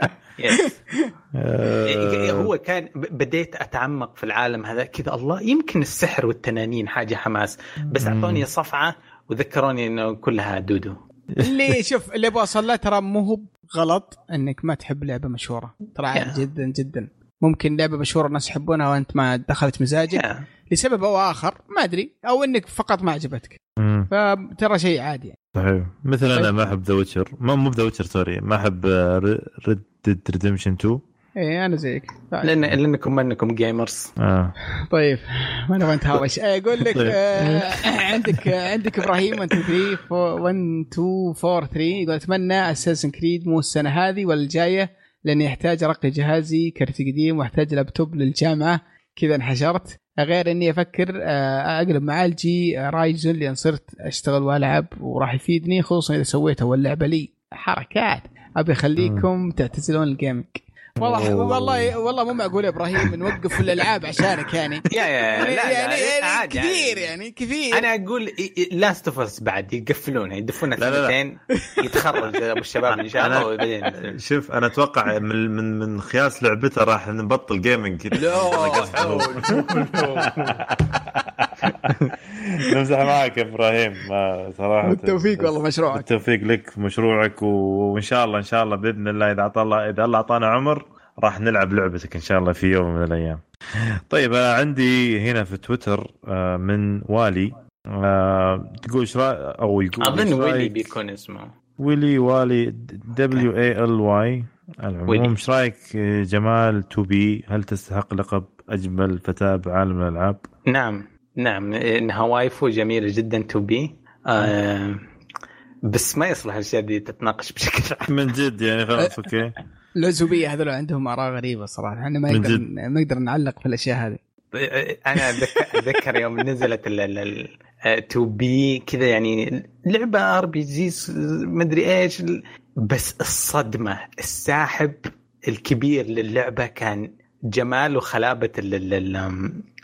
هو كان بديت أتعمق في العالم هذا كذا الله يمكن السحر والتنانين حاجة حماس بس أعطوني صفعة وذكروني إنه كلها دودو. اللي شوف اللي أبغى أوصل له ترى مو هو غلط إنك ما تحب لعبة مشهورة. ترى عادي جدا جدا. ممكن لعبة مشهورة الناس يحبونها وانت ما دخلت مزاجك. لسبب أو آخر ما أدري أو إنك فقط ما عجبتك. فترى شيء عادي يعني. صحيح. مثل أنا ما أحب The Witcher ما مو The Witcher sorry ما أحب Red Dead Redemption 2 إيه أنا زيك. لأن لانكم انكم gamers آه. طيب. ما نبغى نتهاوش. أقول لك آه عندك عندك إبراهيم 1 2 3 1 2 4 3 يقول أتمنى Assassin's Creed مو السنة هذه ولا الجايه لاني احتاج ارقي جهازي كرت قديم وأحتاج لابتوب للجامعة. كذا انحشرت. غير إني أفكر أقلب معالجي Ryzen لأن صرت أشتغل وألعب وراح يفيدني خصوصا إذا سويته واللعبة لي. حركات. أبي أخليكم تعتزلون ال gaming والله والله والله مو معقول يا إبراهيم نوقف الالعاب عشانك يعني. يا يا لا يعني, لا يعني كثير يعني كثير. أنا أقول Last of Us بعد يقفلونها يدفونها سنتين يتخرج أبو الشباب إن شاء الله وبعدين. شوف أنا أتوقع من من من خياس لعبته راح نبطل جيمنج نمزح معك يا إبراهيم. ما صراحة بالتوفيق والله مشروعك. بالتوفيق لك في مشروعك وإن شاء الله إن شاء الله بإذن الله إذا أعطى الله إذا الله أعطانا عمر راح نلعب لعبتك إن شاء الله في يوم من الأيام. طيب أنا عندي هنا في تويتر من والي تقول إيش أو يقول أظن ويلي بيكون اسمه. ويلي والي دبليو إي إل واي. العموم إيش رأيك جمال 2B؟ هل تستحق لقب أجمل فتاة بعالم الألعاب؟ نعم. نعم انها waifu جميلة جدا 2B آه بس ما يصلح الأشياء دي تتناقش بشكل عام. من جد يعني خلاص أوكي. العزوبيه هذول عندهم آراء غريبة صراحة. إحنا ما نقدر ما نقدر نعلق في الأشياء هذه. أنا اتذكر يوم نزلت ال 2 بي كذا يعني لعبة RPG مدري إيش. بس الصدمة الساحب الكبير للعبة كان جمال وخلابة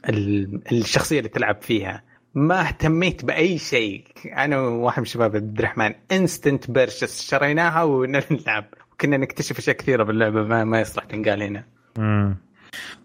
الشخصية اللي تلعب فيها. ما اهتميت بأي شيء. أنا وواحد من الشباب عبد الرحمن instant purchase شريناها ونلعب. وكنا نكتشف أشياء كثيرة باللعبة ما, ما يصلح تنقال هنا. امم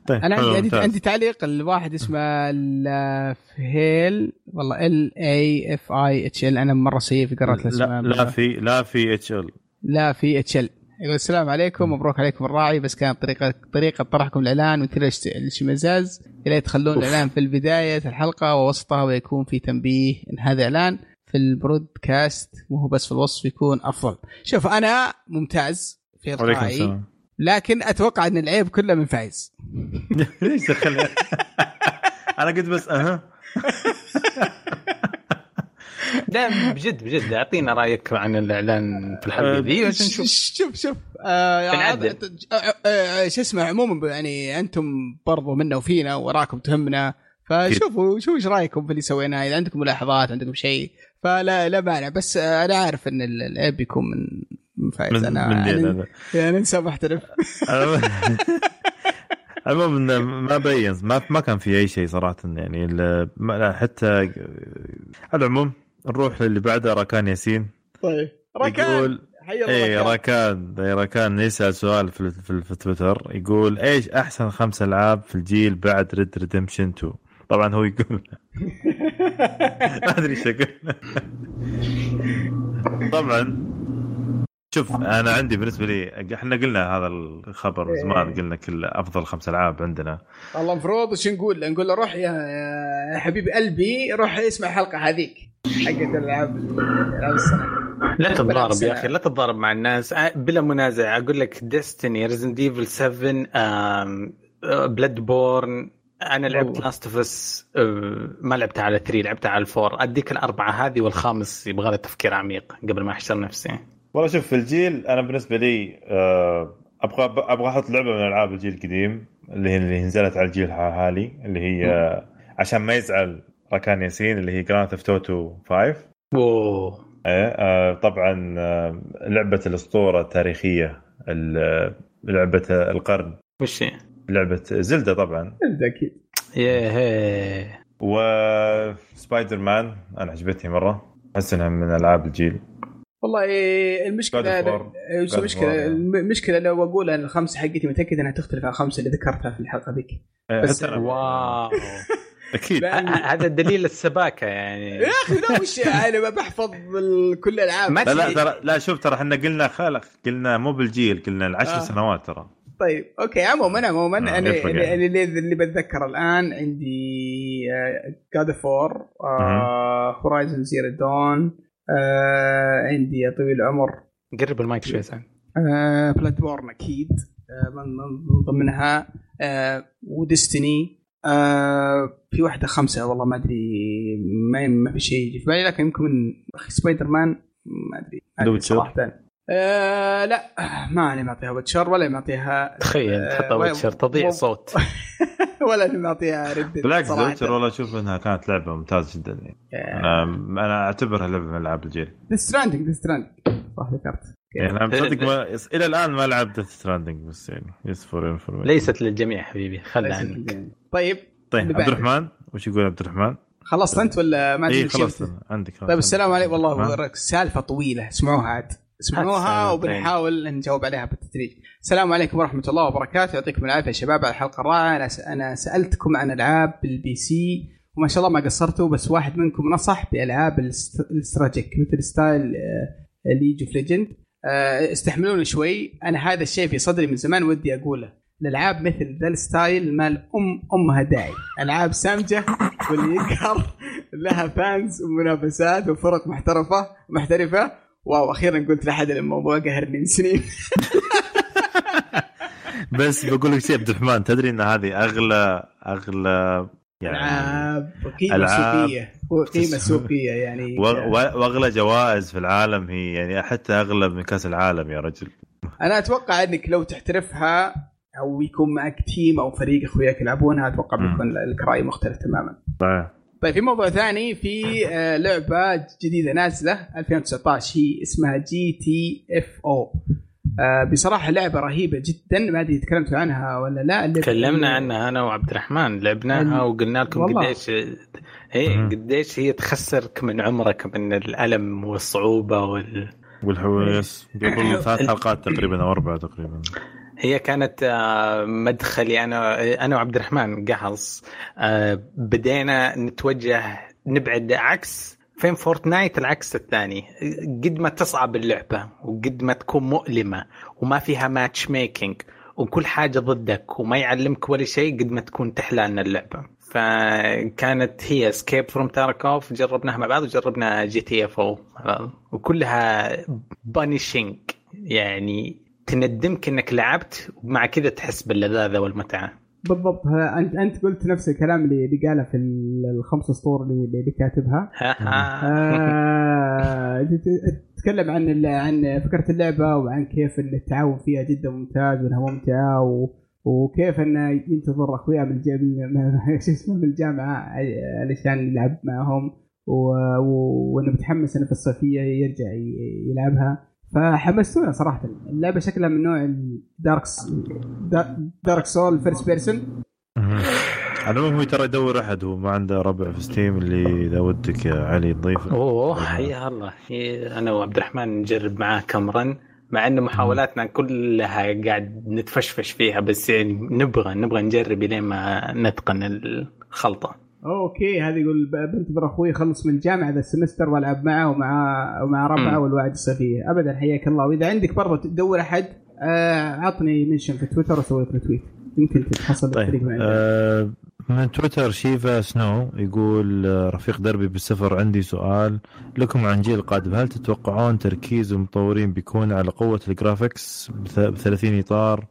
طيب أنا عندي عندي, عندي تعليق الواحد اسمه لافهيل. والله ال اي اف اي اتش ال أنا مرة سيء في قراءه الأسماء لا, لا في لا في اتش ال لا في اتش ال يقول السلام عليكم مبروك عليكم الراعي. بس كانت طريقه طريقة طرحكم الإعلان مثل الشمزاز يا تخلون الإعلان في بدايه الحلقة ووسطها ويكون في تنبيه إن هذا إعلان في البرودكاست. مو هو بس في الوصف يكون أفضل. شوف أنا ممتاز في الراعي لكن أتوقع إن العيب كله من فايز. ليش دخل أنا قلت بس أها. لا بجد بجد. أعطينا رأيك عن الإعلان في الحلقة ذي نشوف شوف شوف آه شو اسمه عموما يعني أنتم برضو منا وفينا وراكم تهمنا. فشوفوا شوفوا إيش رأيكم في اللي سويناه إذا عندكم ملاحظات عندكم شيء فلا لا مانع. بس أنا عارف إن العيب بيكون من من فايز. أنا من يعني, يعني إنسان محترف المهم ما بين ما ما كان في أي شيء صراحة يعني. حتى على العموم نروح للي بعده راكان ياسين. طيب. راكان! يقول اي راكان. راكان. يسأل سؤال في, في, في تويتر. يقول إيش أحسن خمس ألعاب في الجيل بعد Red Redemption 2 طبعا هو يقول. ما أدري إيش طبعا شوف أنا عندي بالنسبة لي إحنا قلنا هذا الخبر من زمان إيه. قلنا كل أفضل خمس ألعاب عندنا. والله المفروض وش نقول؟ نقول له روح يا حبيب قلبي روح اسمع الحلقة هذيك حقت الألعاب العاب السنة. لا تتضارب يا أخي لا تتضارب مع الناس. بلا منازع. أقول لك Destiny Resident Evil 7 Bloodborne أنا لعبت. Last of Us ما لعبتها على 3 لعبتها على 4 أديك الأربعة هذه والخامس يبغى له تفكير عميق قبل ما أحشر نفسي. والله شوف في الجيل أنا بالنسبة لي آه، أبغى أبغى أحط لعبة من العاب الجيل القديم اللي هي اللي نزلت على الجيل الحالي اللي هي عشان ما يزعل ركان ياسين اللي هي Grand Theft Auto 5 أوه. إيه، آه، طبعا آه، لعبة الأسطورة التاريخية ال- لعبة القرن. وش هي؟ لعبة زلدة طبعا. انت أكيد. ياه. وسبايدر مان أنا عجبتني مرة. أحس إنها من ألعاب الجيل. والله إيه، المشكلة. إيش God of المشكلة. المشكلة لو أقول إن الخمسة حقتي متأكد إنها تختلف عن الخمسة اللي ذكرتها في الحلقة ذيك إيه، بس- واو أكيد هذا دليل السباكة يعني يا أخي لا وش أنا بحفظ كل الالعاب ما لا لا. ترى لا شوف ترى إحنا قلنا خلق قلنا مو بالجيل قلنا العشر آه. سنوات ترى طيب أوكي عموما عموما آه، أنا اللي, يعني. اللي, اللي بتذكر الآن عندي God of War Horizon Zero Dawn عندي يا طويل العمر. قرب المايك شوي. سعد Bloodborne أكيد. آه، من من ضمنها آه، و Destiny آه، في واحدة خمسة والله ما أدري ما ما في شيء يجي في بالي لكن يمكن من سبايدر مان ما أدري. صراحة. آه لا ما أنا معطيها Witcher ولا معطيها تخيل آه، تحطها و- Witcher تضيع صوت. ولا معطيها Red بالعكس The Witcher والله أشوف إنها كانت لعبة ممتازة جدا. يعني أنا أنا أعتبرها لعبة من ألعاب الجيل. Death Stranding Death Stranding صح ذكرت. يعني أنا مصدق ما إلى الآن ما لعبت Stranding بس يعني just for information ليست للجميع حبيبي خلها عنك. طيب طيب عبد. الرحمن وش يقول عبد الرحمن؟ خلصت أنت ولا ما اي عندك بت- أنا عندك طيب السلام عليكم. والله سالفة طويلة اسمعوها عاد. اسمعوها. وبنحاول نجاوب عليها بالتدريج. السلام عليكم ورحمة الله وبركاته. يعطيكم العافية يا شباب على الحلقة الرائعة. أنا أنا سألتكم عن ألعاب بال PC وما شاء الله ما قصرتوا بس واحد منكم نصح بألعاب الاست- ال strategic مثل style League of Legends استحملوني شوي. أنا هذا الشيء في صدري من زمان ودي أقوله. الألعاب مثل ذا ال style ما لـ ما لها داعي. ألعاب سامجة واللي يقهر لها fans ومنافسات وفرق محترفة محترفة. wow أخيرا قلت لأحد الموضوع قهرني من سنين. بس بقول لك شيء عبد الرحمن تدري إن هذه أغلى أغلى يعني ألعاب قيمه ألعاب. سوقية. قيمه سوقية يعني. وأغلى جوائز في العالم هي يعني حتى أغلى من كأس العالم يا رجل. أنا أتوقع إنك لو تحترفها أو يكون معك team أو فريق أخوياك يلعبونها أتوقع. بيكون الرأي مختلف تماما. صحيح. طيب في موضوع ثاني في آه، لعبة جديدة نازلة 2019 هي اسمها GTFO. بصراحة لعبة رهيبة جدا ما أدري تكلمتوا عنها ولا لا. اللي- تكلمنا عنها أنا وعبد الرحمن لعبناها وقلنا لكم والله. قديش هي مم. قديش هي تخسرك من عمرك من الألم والصعوبة وال والحويس قبل ثلاث حلقات تقريبا أو أربعة تقريبا. هي كانت آه، مدخلي أنا أنا وعبد الرحمن قحص آه، بدينا نتوجه نبعد عكس fan Fortnite العكس الثاني. قد ما تصعب اللعبة وقد ما تكون مؤلمة وما فيها matchmaking وكل حاجة ضدك وما يعلمك ولا شيء قد ما تكون تحلى لنا اللعبة. فكانت هي Escape from Tarkov جربناها مع بعض وجربنا GTFO وكلها بانيشنج يعني تندمك إنك لعبت ومع كذا تحس باللذاذة والمتعة. بالضبط. انت أنت قلت نفس الكلام اللي اللي قاله في ال- الخمس سطور اللي, اللي كاتبها. آه، تتكلم عن عن فكرة اللعبة وعن كيف إن التعاون فيها جدا ممتاز وإنها ممتعة و وكيف انه ينتظر أخويا من الجامعة شو اسمه من الجامعة ع- علشان يلعب معهم و- و- وإنه متحمس إنه في الصيفية يرجع يلعبها. فحمستونا صراحة. اللعبة شكلها من نوع ال Dark Dark Souls first person على العموم هو ترى يدور أحد هو ما عنده ربع في Steam اللي إذا ودك يا علي تضيفه. أوه حيا الله. هي- أنا وعبد الرحمن نجرب معاه كم run مع ان محاولاتنا كلها قاعد نتفشفش فيها بس يعني نبغى نبغى نجرب لين ما نتقن الخلطة. okay هذا يقول بنتظر أخوي يخلص من الجامعة ذا ال semester والعب معه ومع ومع ربعه. والوعد الصيفيه ابدا حياك الله وإذا عندك برضه تدور أحد آه عطني mention في تويتر وأسوي لك retweet يمكن تتحصل طيب. آه من تويتر شيفا سنو يقول آه، رفيق دربي بالسفر عندي سؤال لكم عن جيل القادم هل تتوقعون تركيز المطورين بيكون على قوة الجرافيكس ب 30 إطار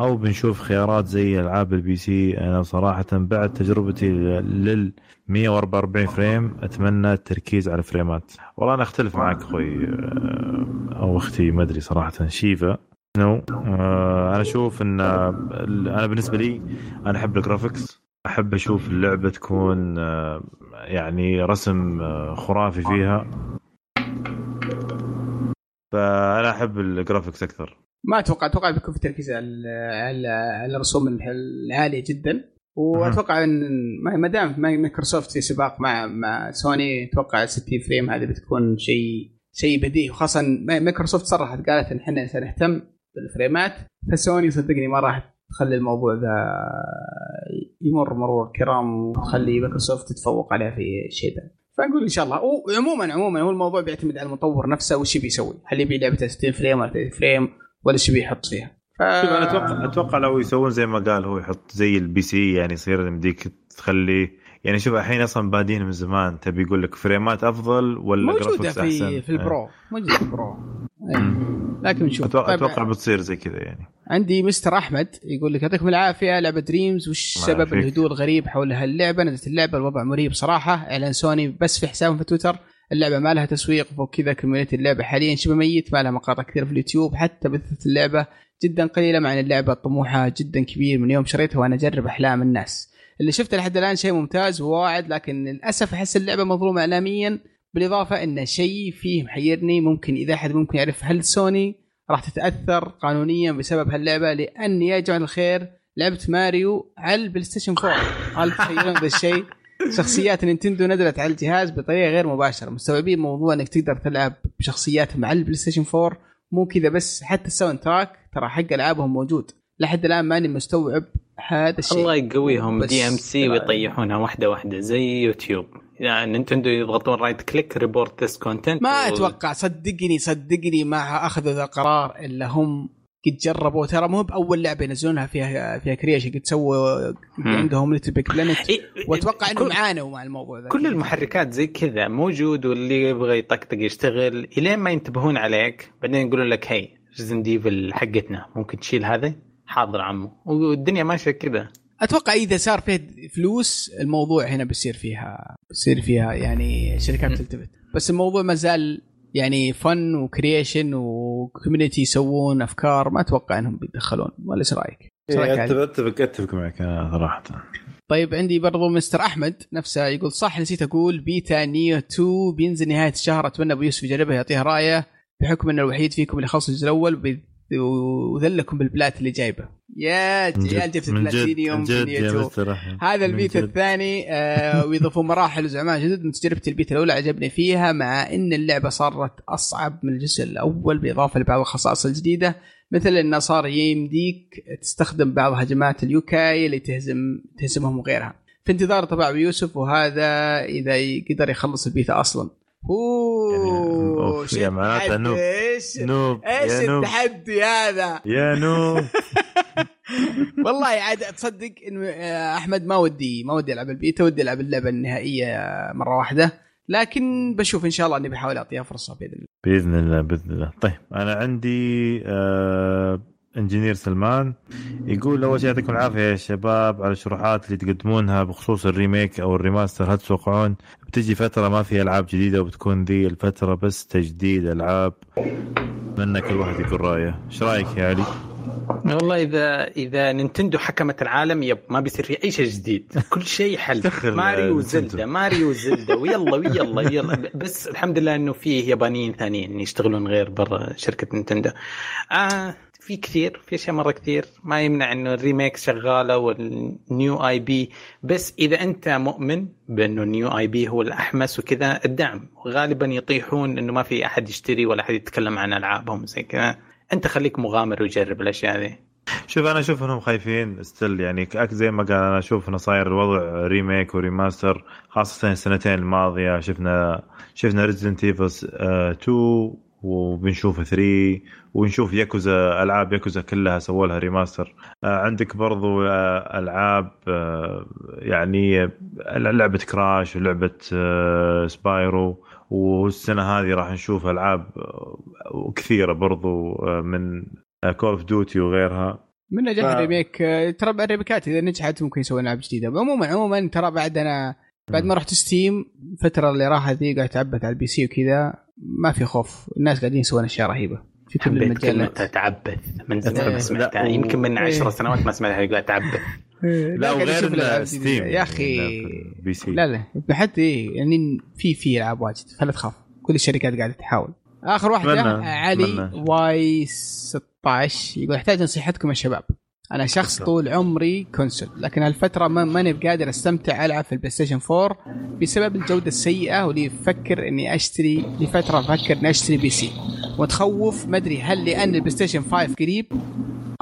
أو بنشوف خيارات زي ألعاب ال PC أنا صراحة بعد تجربتي لل 144 frame أتمنى التركيز على الفريمات. والله أنا أختلف معك أخوي آه، أو أختي ما أدري صراحة. شيفا نو آه، أنا أشوف إن أنا بالنسبة لي أنا أحب ال graphics أحب أشوف اللعبة تكون آه، يعني رسم خرافي فيها. فأنا أحب ال graphics أكثر. ما أتوقع أتوقع بيكون في تركيز على الرسوم العالية جدا. وأتوقع إن ما دام ما- مايكروسوفت في سباق مع مع سوني أتوقع 60 frame هذه بتكون شيء شيء بديهي. وخاصة ما- مايكروسوفت صرحت قالت إن إحنا سنهتم بالفريمات فسوني صدقني ما راح تخلي الموضوع ذا يمر مرور الكرام وتخلي مايكروسوفت تتفوق عليها في الشيء ذا. فنقول إن شاء الله. وعموما عموما هو الموضوع بيعتمد على المطور نفسه وش بيسوي هل يبي لعبته 60 frame ولا 30 frame؟ ولا إيش بيحط فيها. ف... شوف أنا أتوقع أتوقع لو يسوون زي ما قال هو يحط زي ال PC يعني يصير يمديك تخلي يعني شوف الحين أصلا بادين من زمان تبي يقول لك فريمات أفضل ولا موجودة في أحسن؟ في ال Pro. موجودة في ال Pro. إيه. لكن نشوف أتوقع طيب أتوقع بتصير زي كذا يعني. عندي Mr. أحمد يقول لك يعطيكم العافية لعبة دريمز وش سبب. الهدوء الغريب حول هاللعبة؟ نزلت اللعبة الوضع مريب صراحة. إعلان سوني بس في حسابهم في تويتر. اللعبة ما لها تسويق فوق كذا community اللعبة حاليا. شبه ميت ما لها مقاطع كثير في اليوتيوب. حتى بث اللعبة جدا قليلة مع إن اللعبة طموحها جدا كبير. من يوم شريتها وأنا أجرب أحلام الناس. اللي شفته لحد الآن شيء ممتاز وواعد لكن للأسف أحس اللعبة مظلومة اعلاميا. بالإضافة إن شيء فيه محيرني. ممكن إذا أحد ممكن يعرف هل سوني راح تتأثر قانونيا بسبب هاللعبة. لأن يا جماعة الخير لعبه ماريو على البلاي ستيشن 4 هل تخيلون ذا الشيء؟ شخصيات نينتندو نزلت على الجهاز بطريقة غير مباشرة. مستوعبين موضوع إنك تقدر تلعب بشخصيات مع البلاي ستيشن 4 مو كذا بس حتى ال soundtrack ترى حق ألعابهم موجود. لحد الآن ماني مستوعب هذا الشيء. الله يقويهم. DMCA ويطيحونها واحدة واحدة زي يوتيوب. يعني نينتندو يضغطون right click report this content ما أتوقع صدقني صدقني ما أخذوا ذا القرار إلا هم قد جربوا ترى مو بأول لعبة ينزلونها فيها فيها كريشن قد سووا عندهم ليتل بيك بلانت وأتوقع إنهم عانوا مع الموضوع ذا. كل المحركات زي كذا موجود واللي يبغى يطقطق يشتغل إلين ما ينتبهون عليك بعدين يقولون لك هي Resident Evil حقتنا ممكن تشيل هذا؟ حاضر عمو. والدنيا ماشية كذا. أتوقع إذا صار فيه فلوس الموضوع هنا بيصير فيها بيصير فيها يعني شركات تلتفت. بس الموضوع ما زال يعني فن و creation و community يسوون أفكار ما أتوقع إنهم بيتدخلون ولا إيش رأيك؟ علي؟ اتفق أتفق معك أنا صراحة طيب عندي برضو Mr. أحمد نفسه يقول صح نسيت أقول بيتا نيو 2 بينزل نهاية الشهر أتمنى أبو يوسف يجربها يعطيها رأيه بحكم انه الوحيد فيكم اللي خلص الجزء الأول وذلكم بال plat اللي جايبه. يا جد جبت بلاتينيوم من في جد نيو يا 2 Mr. أحمد. هذا جد. الثاني آه ويضيفوا مراحل وزعماء جدد. من تجربه البيتا الأولى عجبني فيها مع إن اللعبة صارت أصعب من الجزء الأول بالاضافه لبعض الخصائص الجديدة. مثل انه صار يمديك تستخدم بعض هجمات اليوكاي اللي تهزم تهزمهم وغيرها. في انتظار طبع أبو يوسف وهذا إذا يقدر يخلص البيتا أصلا. أوه يا معناته التحدي؟ noob. إيش؟ noob إيش التحدي هذا؟ يا noob. والله عاد تصدق إنه آه، أحمد ما ودي ما ودي ألعب البيتا ودي ألعب اللعبة النهائية مرة واحدة. لكن بشوف إن شاء الله إني بحاول أعطيها فرصة بإذن الله. بإذن الله بإذن الله. طيب أنا عندي آه engineer سلمان يقول أول شيء يعطيكم العافية يا شباب على الشروحات اللي تقدمونها بخصوص ال remake أو ال remaster. هل تتوقعون بتجي فترة ما فيها ألعاب جديدة وبتكون ذي الفترة بس تجديد ألعاب؟ أتمنى كل واحد يقول رأيه. إيش رأيك يا علي؟ والله إذا إذا نينتندو حكمت العالم yep ما بيصير في أي شيء جديد. كل شيء حل. ماريو. وزلدا ماريو وزلدا ويلا ويلا يلا. بس الحمد لله إنه في يابانيين ثانيين يشتغلون غير برا شركة نينتندو. آه في كثير في أشياء مرة كثير. ما يمنع إنه ال remake شغالة وال new IP. بس إذا أنت مؤمن بأنه ال new IP هو الأحمس وكذا الدعم. غالبا يطيحون إنه ما في أحد يشتري ولا أحد يتكلم عن ألعابهم زي كذا. أنت خليك مغامر وجرب الأشياء ذي شوف أنا أشوف إنهم خايفين still يعني زي ما قال أنا أشوف إنه صاير الوضع remake و remaster خاصة السنتين الماضية. شفنا شفنا ريزدنت ايفل 2 وبنشوف 3 ونشوف ياكوزا ألعاب ياكوزا كلها سووا لها remaster. آه، عندك برضو آه، ألعاب آه، يعني لعبة كراش ولعبه سبايرو. والسنة هذه راح نشوف ألعاب كثيرة برضو من كول اوف ديوتي وغيرها. من نجاح ف- ال remake ترى الريميكات إذا نجحت ممكن يسوون ألعاب جديدة. عموما عموما ترى بعد أنا بعد ما رحت Steam الفترة اللي راحت ذي قاعد تعبت على ال PC وكذا. ما في خوف. الناس قاعدين يسوون أشياء رهيبة. في كل المجالات تعبث من زمان إيه. ما سمعتها لا، و- يمكن من عشر إيه. سنوات ما سمعتها يقول تعبث لا قاعد وغير. Steam يا أخي PC لا لا. حتى إيه يعني في في ألعاب واجد. فلا تخاف. كل الشركات قاعدة تحاول. آخر واحدة علي. واي 16 يقول أحتاج نصيحتكم يا شباب. أنا شخص طول عمري console لكن هالفترة ما ماني بقادر أستمتع ألعب في ال PlayStation 4 بسبب الجودة السيئة ولي أفكر إني أشتري لفترة أفكر إني أشتري PC ومتخوف ما أدري هل لأن ال PlayStation 5 قريب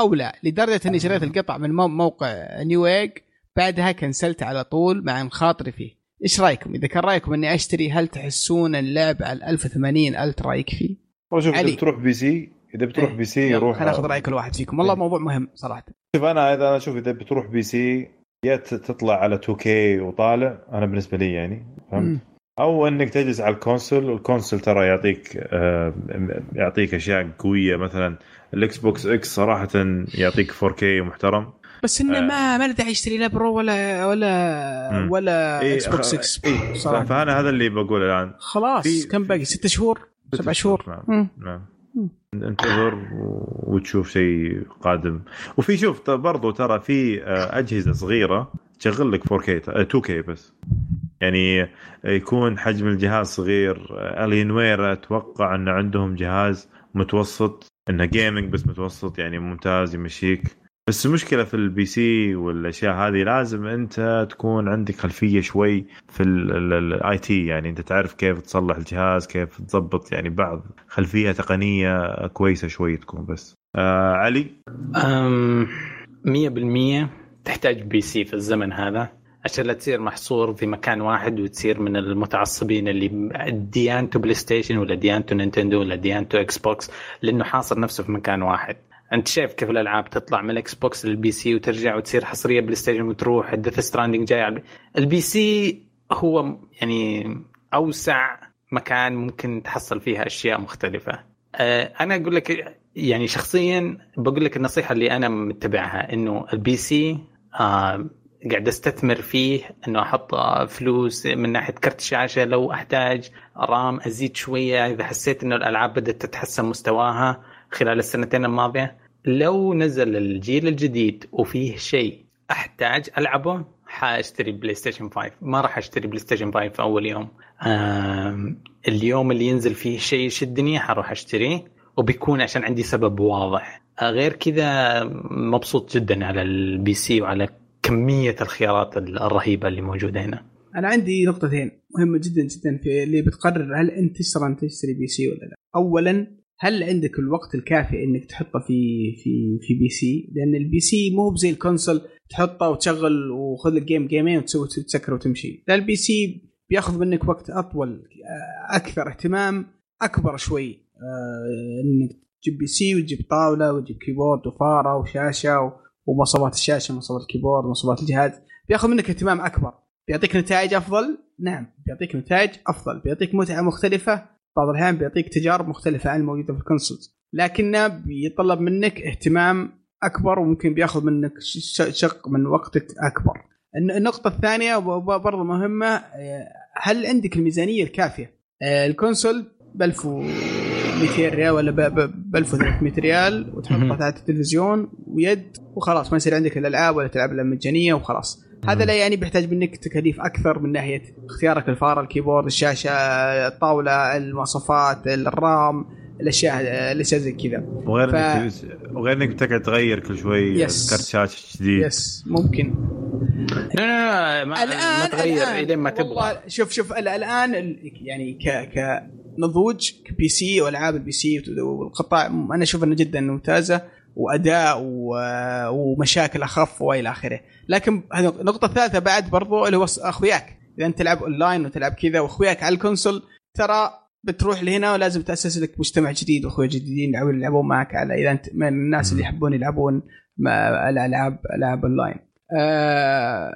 أو لا لدرجة إني شريت القطع من مو- موقع Newegg بعدها كنسلت على طول مع مخاطري فيه. إيش رأيكم؟ إذا كان رأيكم إني أشتري هل تحسون اللعب على 1080 Ultra يكفي والله شوف بتروح PC إذا بتروح إيه. PC روح خلينا ناخذ رأي كل واحد فيكم والله إيه. موضوع مهم صراحة شوف أنا إذا أنا أشوف إذا بتروح PC يا تطلع على 2K وطالع أنا بالنسبة لي يعني. فهمت أو إنك تجلس على ال console وال console ترى يعطيك آه، يعطيك أشياء قوية مثلا ال Xbox X صراحة يعطيك 4K محترم بس إنه آه. ما ما له داعي يشتري لا Pro ولا ولا مم. ولا إيه، Xbox 6 إيه، صراحة فأنا هذا اللي بقوله الآن خلاص كم باقي ست شهور سبع شهور نعم. انتظر وتشوف شيء قادم. وفي شوف برضو ترى في آه، أجهزة صغيرة تشغل لك 4K ت- آه، 2K بس. يعني يكون حجم الجهاز صغير. Alienware أتوقع أن عندهم جهاز متوسط انه gaming بس متوسط يعني ممتاز يمشيك. بس المشكلة في ال PC والأشياء هذه لازم أنت تكون عندك خلفية شوي في ال IT يعني أنت تعرف كيف تصلح الجهاز كيف تضبط يعني بعض خلفية تقنية كويسة شوي تكون بس. آه علي؟ أم، مية بالمية تحتاج PC في الزمن هذا عشان لا تصير محصور في مكان واحد وتصير من المتعصبين اللي ديانته PlayStation ولا ديانته Nintendo ولا ديانته Xbox لأنه حاصر نفسه في مكان واحد. أنت شايف كيف الألعاب تطلع من ال Xbox لل PC وترجع وتصير حصرية PlayStation وتروح ال Death Stranding جاي على ال PC هو يعني أوسع مكان ممكن تحصل فيها أشياء مختلفة. آه، أنا أقول لك يعني شخصيا بقول لك النصيحة اللي أنا متبعها إنه ال PC آه قاعد أستثمر فيه إنه أحط فلوس من ناحية كرت شاشة لو أحتاج RAM أزيد شوية إذا حسيت إنه الألعاب بدأت تتحسن مستواها خلال السنتين الماضية. لو نزل الجيل الجديد وفيه شيء أحتاج ألعبه حأشتري PlayStation 5 ما راح أشتري PlayStation 5 في أول يوم. اليوم اللي ينزل فيه شيء يشدني حروح أشتريه وبيكون عشان عندي سبب واضح. غير كذا مبسوط جدا على ال PC وعلى كمية الخيارات الرهيبة اللي موجودة هنا. أنا عندي نقطتين مهمة جدا جدا في اللي بتقرر هل أنت تشتري PC ولا لا. اولا هل عندك الوقت الكافي إنك تحطه في في في PC؟ لأن ال PC مو بزي ال console تحطه وتشغل وخذ لك game جيمين وتسوي تسكر وتمشي. لا ال PC بيأخذ منك وقت أطول آه، أكثر اهتمام أكبر شوي آه، إنك تجيب PC وتجيب طاولة وتجيب keyboard وفارة وشاشة ومواصفات الشاشة مواصفات ال keyboard مواصفات الجهاز. بيأخذ منك اهتمام أكبر. بيعطيك نتائج أفضل؟ نعم. بيعطيك نتائج أفضل. بيعطيك متعة مختلفة؟ بعض الأحيان بيعطيك تجارب مختلفة عن الموجودة في ال consoles لكنه بيطلب منك اهتمام أكبر وممكن بياخذ منك شق من وقتك أكبر. الن- النقطة الثانية برضو مهمة آه، هل عندك الميزانية الكافية؟ آه، ال console ب 1200 ريال ولا ب 1300 ريال وتحطها. تحت التلفزيون ويد وخلاص ما يصير عندك الالعاب ولا تلعب الا مجانية وخلاص. هذا لا يعني بيحتاج منك تكاليف أكثر من ناحية اختيارك الفاره ال keyboard الشاشة الطاولة المواصفات ال RAM الأشياء الأشياء زي كذا. وغير ف- إنك وغير إنك تقعد تغير كل شوي yes. كرت شاشة جديد. yes ممكن. لا لا لا ما, ما تغير الآن إلين ما تبغى. شوف شوف ال- الآن ال- يعني ك كنضوج ك PC والعاب ال PC والقطاع أنا أشوف إنه جدا ممتازة. وأداء ومشاكل أخف وإلى آخره. لكن النقطة الثالثة بعد برضو اللي هو أخوياك. إذا أنت تلعب اونلاين وتلعب كذا وأخوياك على ال console ترى بتروح لهنا ولازم تأسس لك مجتمع جديد وأخويا جديدين يلعبون معك على إذا أنت من الناس اللي يحبون يلعبون الالعاب ألعاب اونلاين. آه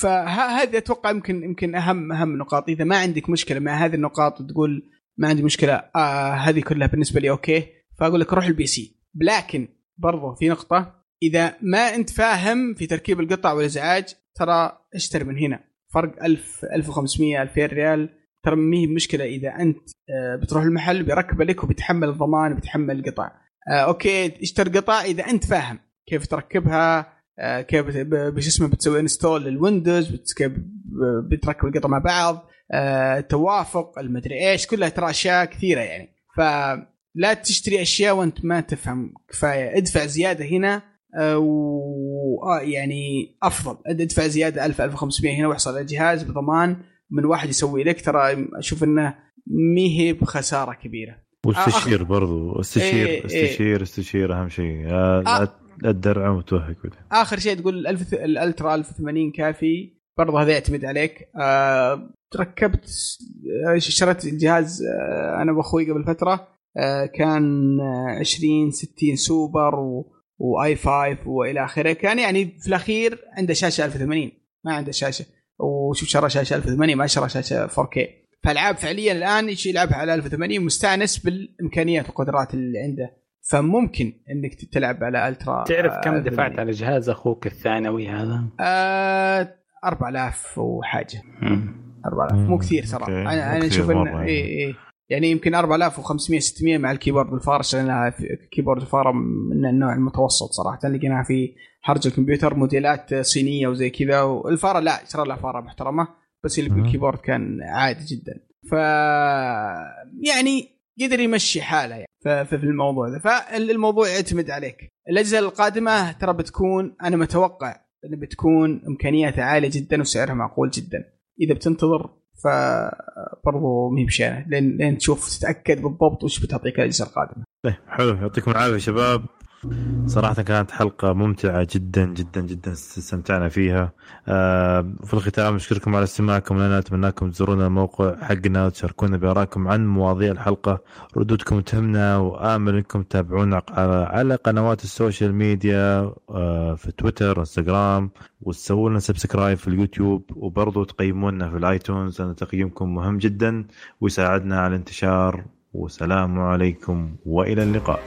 فهذه أتوقع يمكن يمكن اهم أهم نقاط. إذا ما عندك مشكلة مع هذه النقاط وتقول ما عندي مشكلة آه هذه كلها بالنسبة لي okay فأقول لك روح ال PC. لكن برضو في نقطة إذا ما أنت فاهم في تركيب القطع والإزعاج ترى اشتري من هنا؟ فرق 1000 1500 2000 ريال. ترى ما هي مشكلة إذا أنت آه، بتروح المحل بيركب لك وبيتحمل الضمان وبيتحمل القطع. آه، okay اشتري قطع إذا أنت فاهم كيف تركبها آه، كيف بش اسمه بتسوي install لل Windows كيف بتركب القطع مع بعض توافق المدري إيش كلها ترى أشياء كثيرة يعني. فلا تشتري أشياء وأنت ما تفهم كفاية. ادفع زيادة هنا و يعني أفضل. ادفع زيادة 1000 1500 هنا وأحصل على جهاز بضمان من واحد يسوي لك. ترى أشوف إنه مي هي بخسارة كبيرة. واستشير برضو. استشير إيه استشير إيه. استشير أهم شيء. لا الدرع وتوهق آخر شيء تقول الألف الألترا 1080 كافي. برضو هذا يعتمد عليك. آه ركبت شريت الجهاز آه أنا وأخوي قبل فترة. آه كان 20 60 سوبر و وآي 5 وإلى آخره. كان يعني في الأخير عنده شاشة 1080 ما عنده شاشة. وشوف شرى شاشة 1080 ما شرى شاشة 4K فألعاب فعليا الآن يلعبها على 1080 مستأنس بالإمكانيات والقدرات اللي عنده. فممكن إنك تلعب على ألترا تعرف كم دفعت على جهاز أخوك الثانوي هذا؟ آه 4000 وحاجة. 4000 مو كثير ترى أنا أنا أشوف إنه اي اي يعني يمكن 4500 600 مع الكيبورد والفاره اشتريناها كيبورد الفاره من النوع المتوسط صراحة لقيناها في حراج الكمبيوتر موديلات صينية وزي كذا والفارة لا اشترى لها فارة محترمة بس اللي بالكيبورد كان عادي جدا. ف يعني قدر يمشي حاله يعني. في الموضوع ذا فالموضوع يعتمد عليك. الأجهزة القادمة ترى بتكون أنا متوقع إن بتكون إمكانياتها عالية جدا وسعرها معقول جدا. إذا بتنتظر فبرضه ما هي بشينه لين لين تشوف تتأكد بالضبط وش بتعطيك الأجهزة القادمة. طيب حلو. يعطيكم العافية شباب. صراحة كانت حلقة ممتعة جدا جدا جدا استمتعنا فيها. آه في الختام نشكركم على استماعكم. لنا أتمنى لكم تزورونا الموقع حقنا وتشاركونا بآرائكم عن مواضيع الحلقة. ردودكم تهمنا وآمل أنكم تتابعونا على قنوات ال social media آه في تويتر وانستغرام وتسووا لنا subscribe في اليوتيوب وبرضو تقيمونا في ال iTunes. لأن تقييمكم مهم جدا ويساعدنا على الانتشار. والسلام عليكم وإلى اللقاء.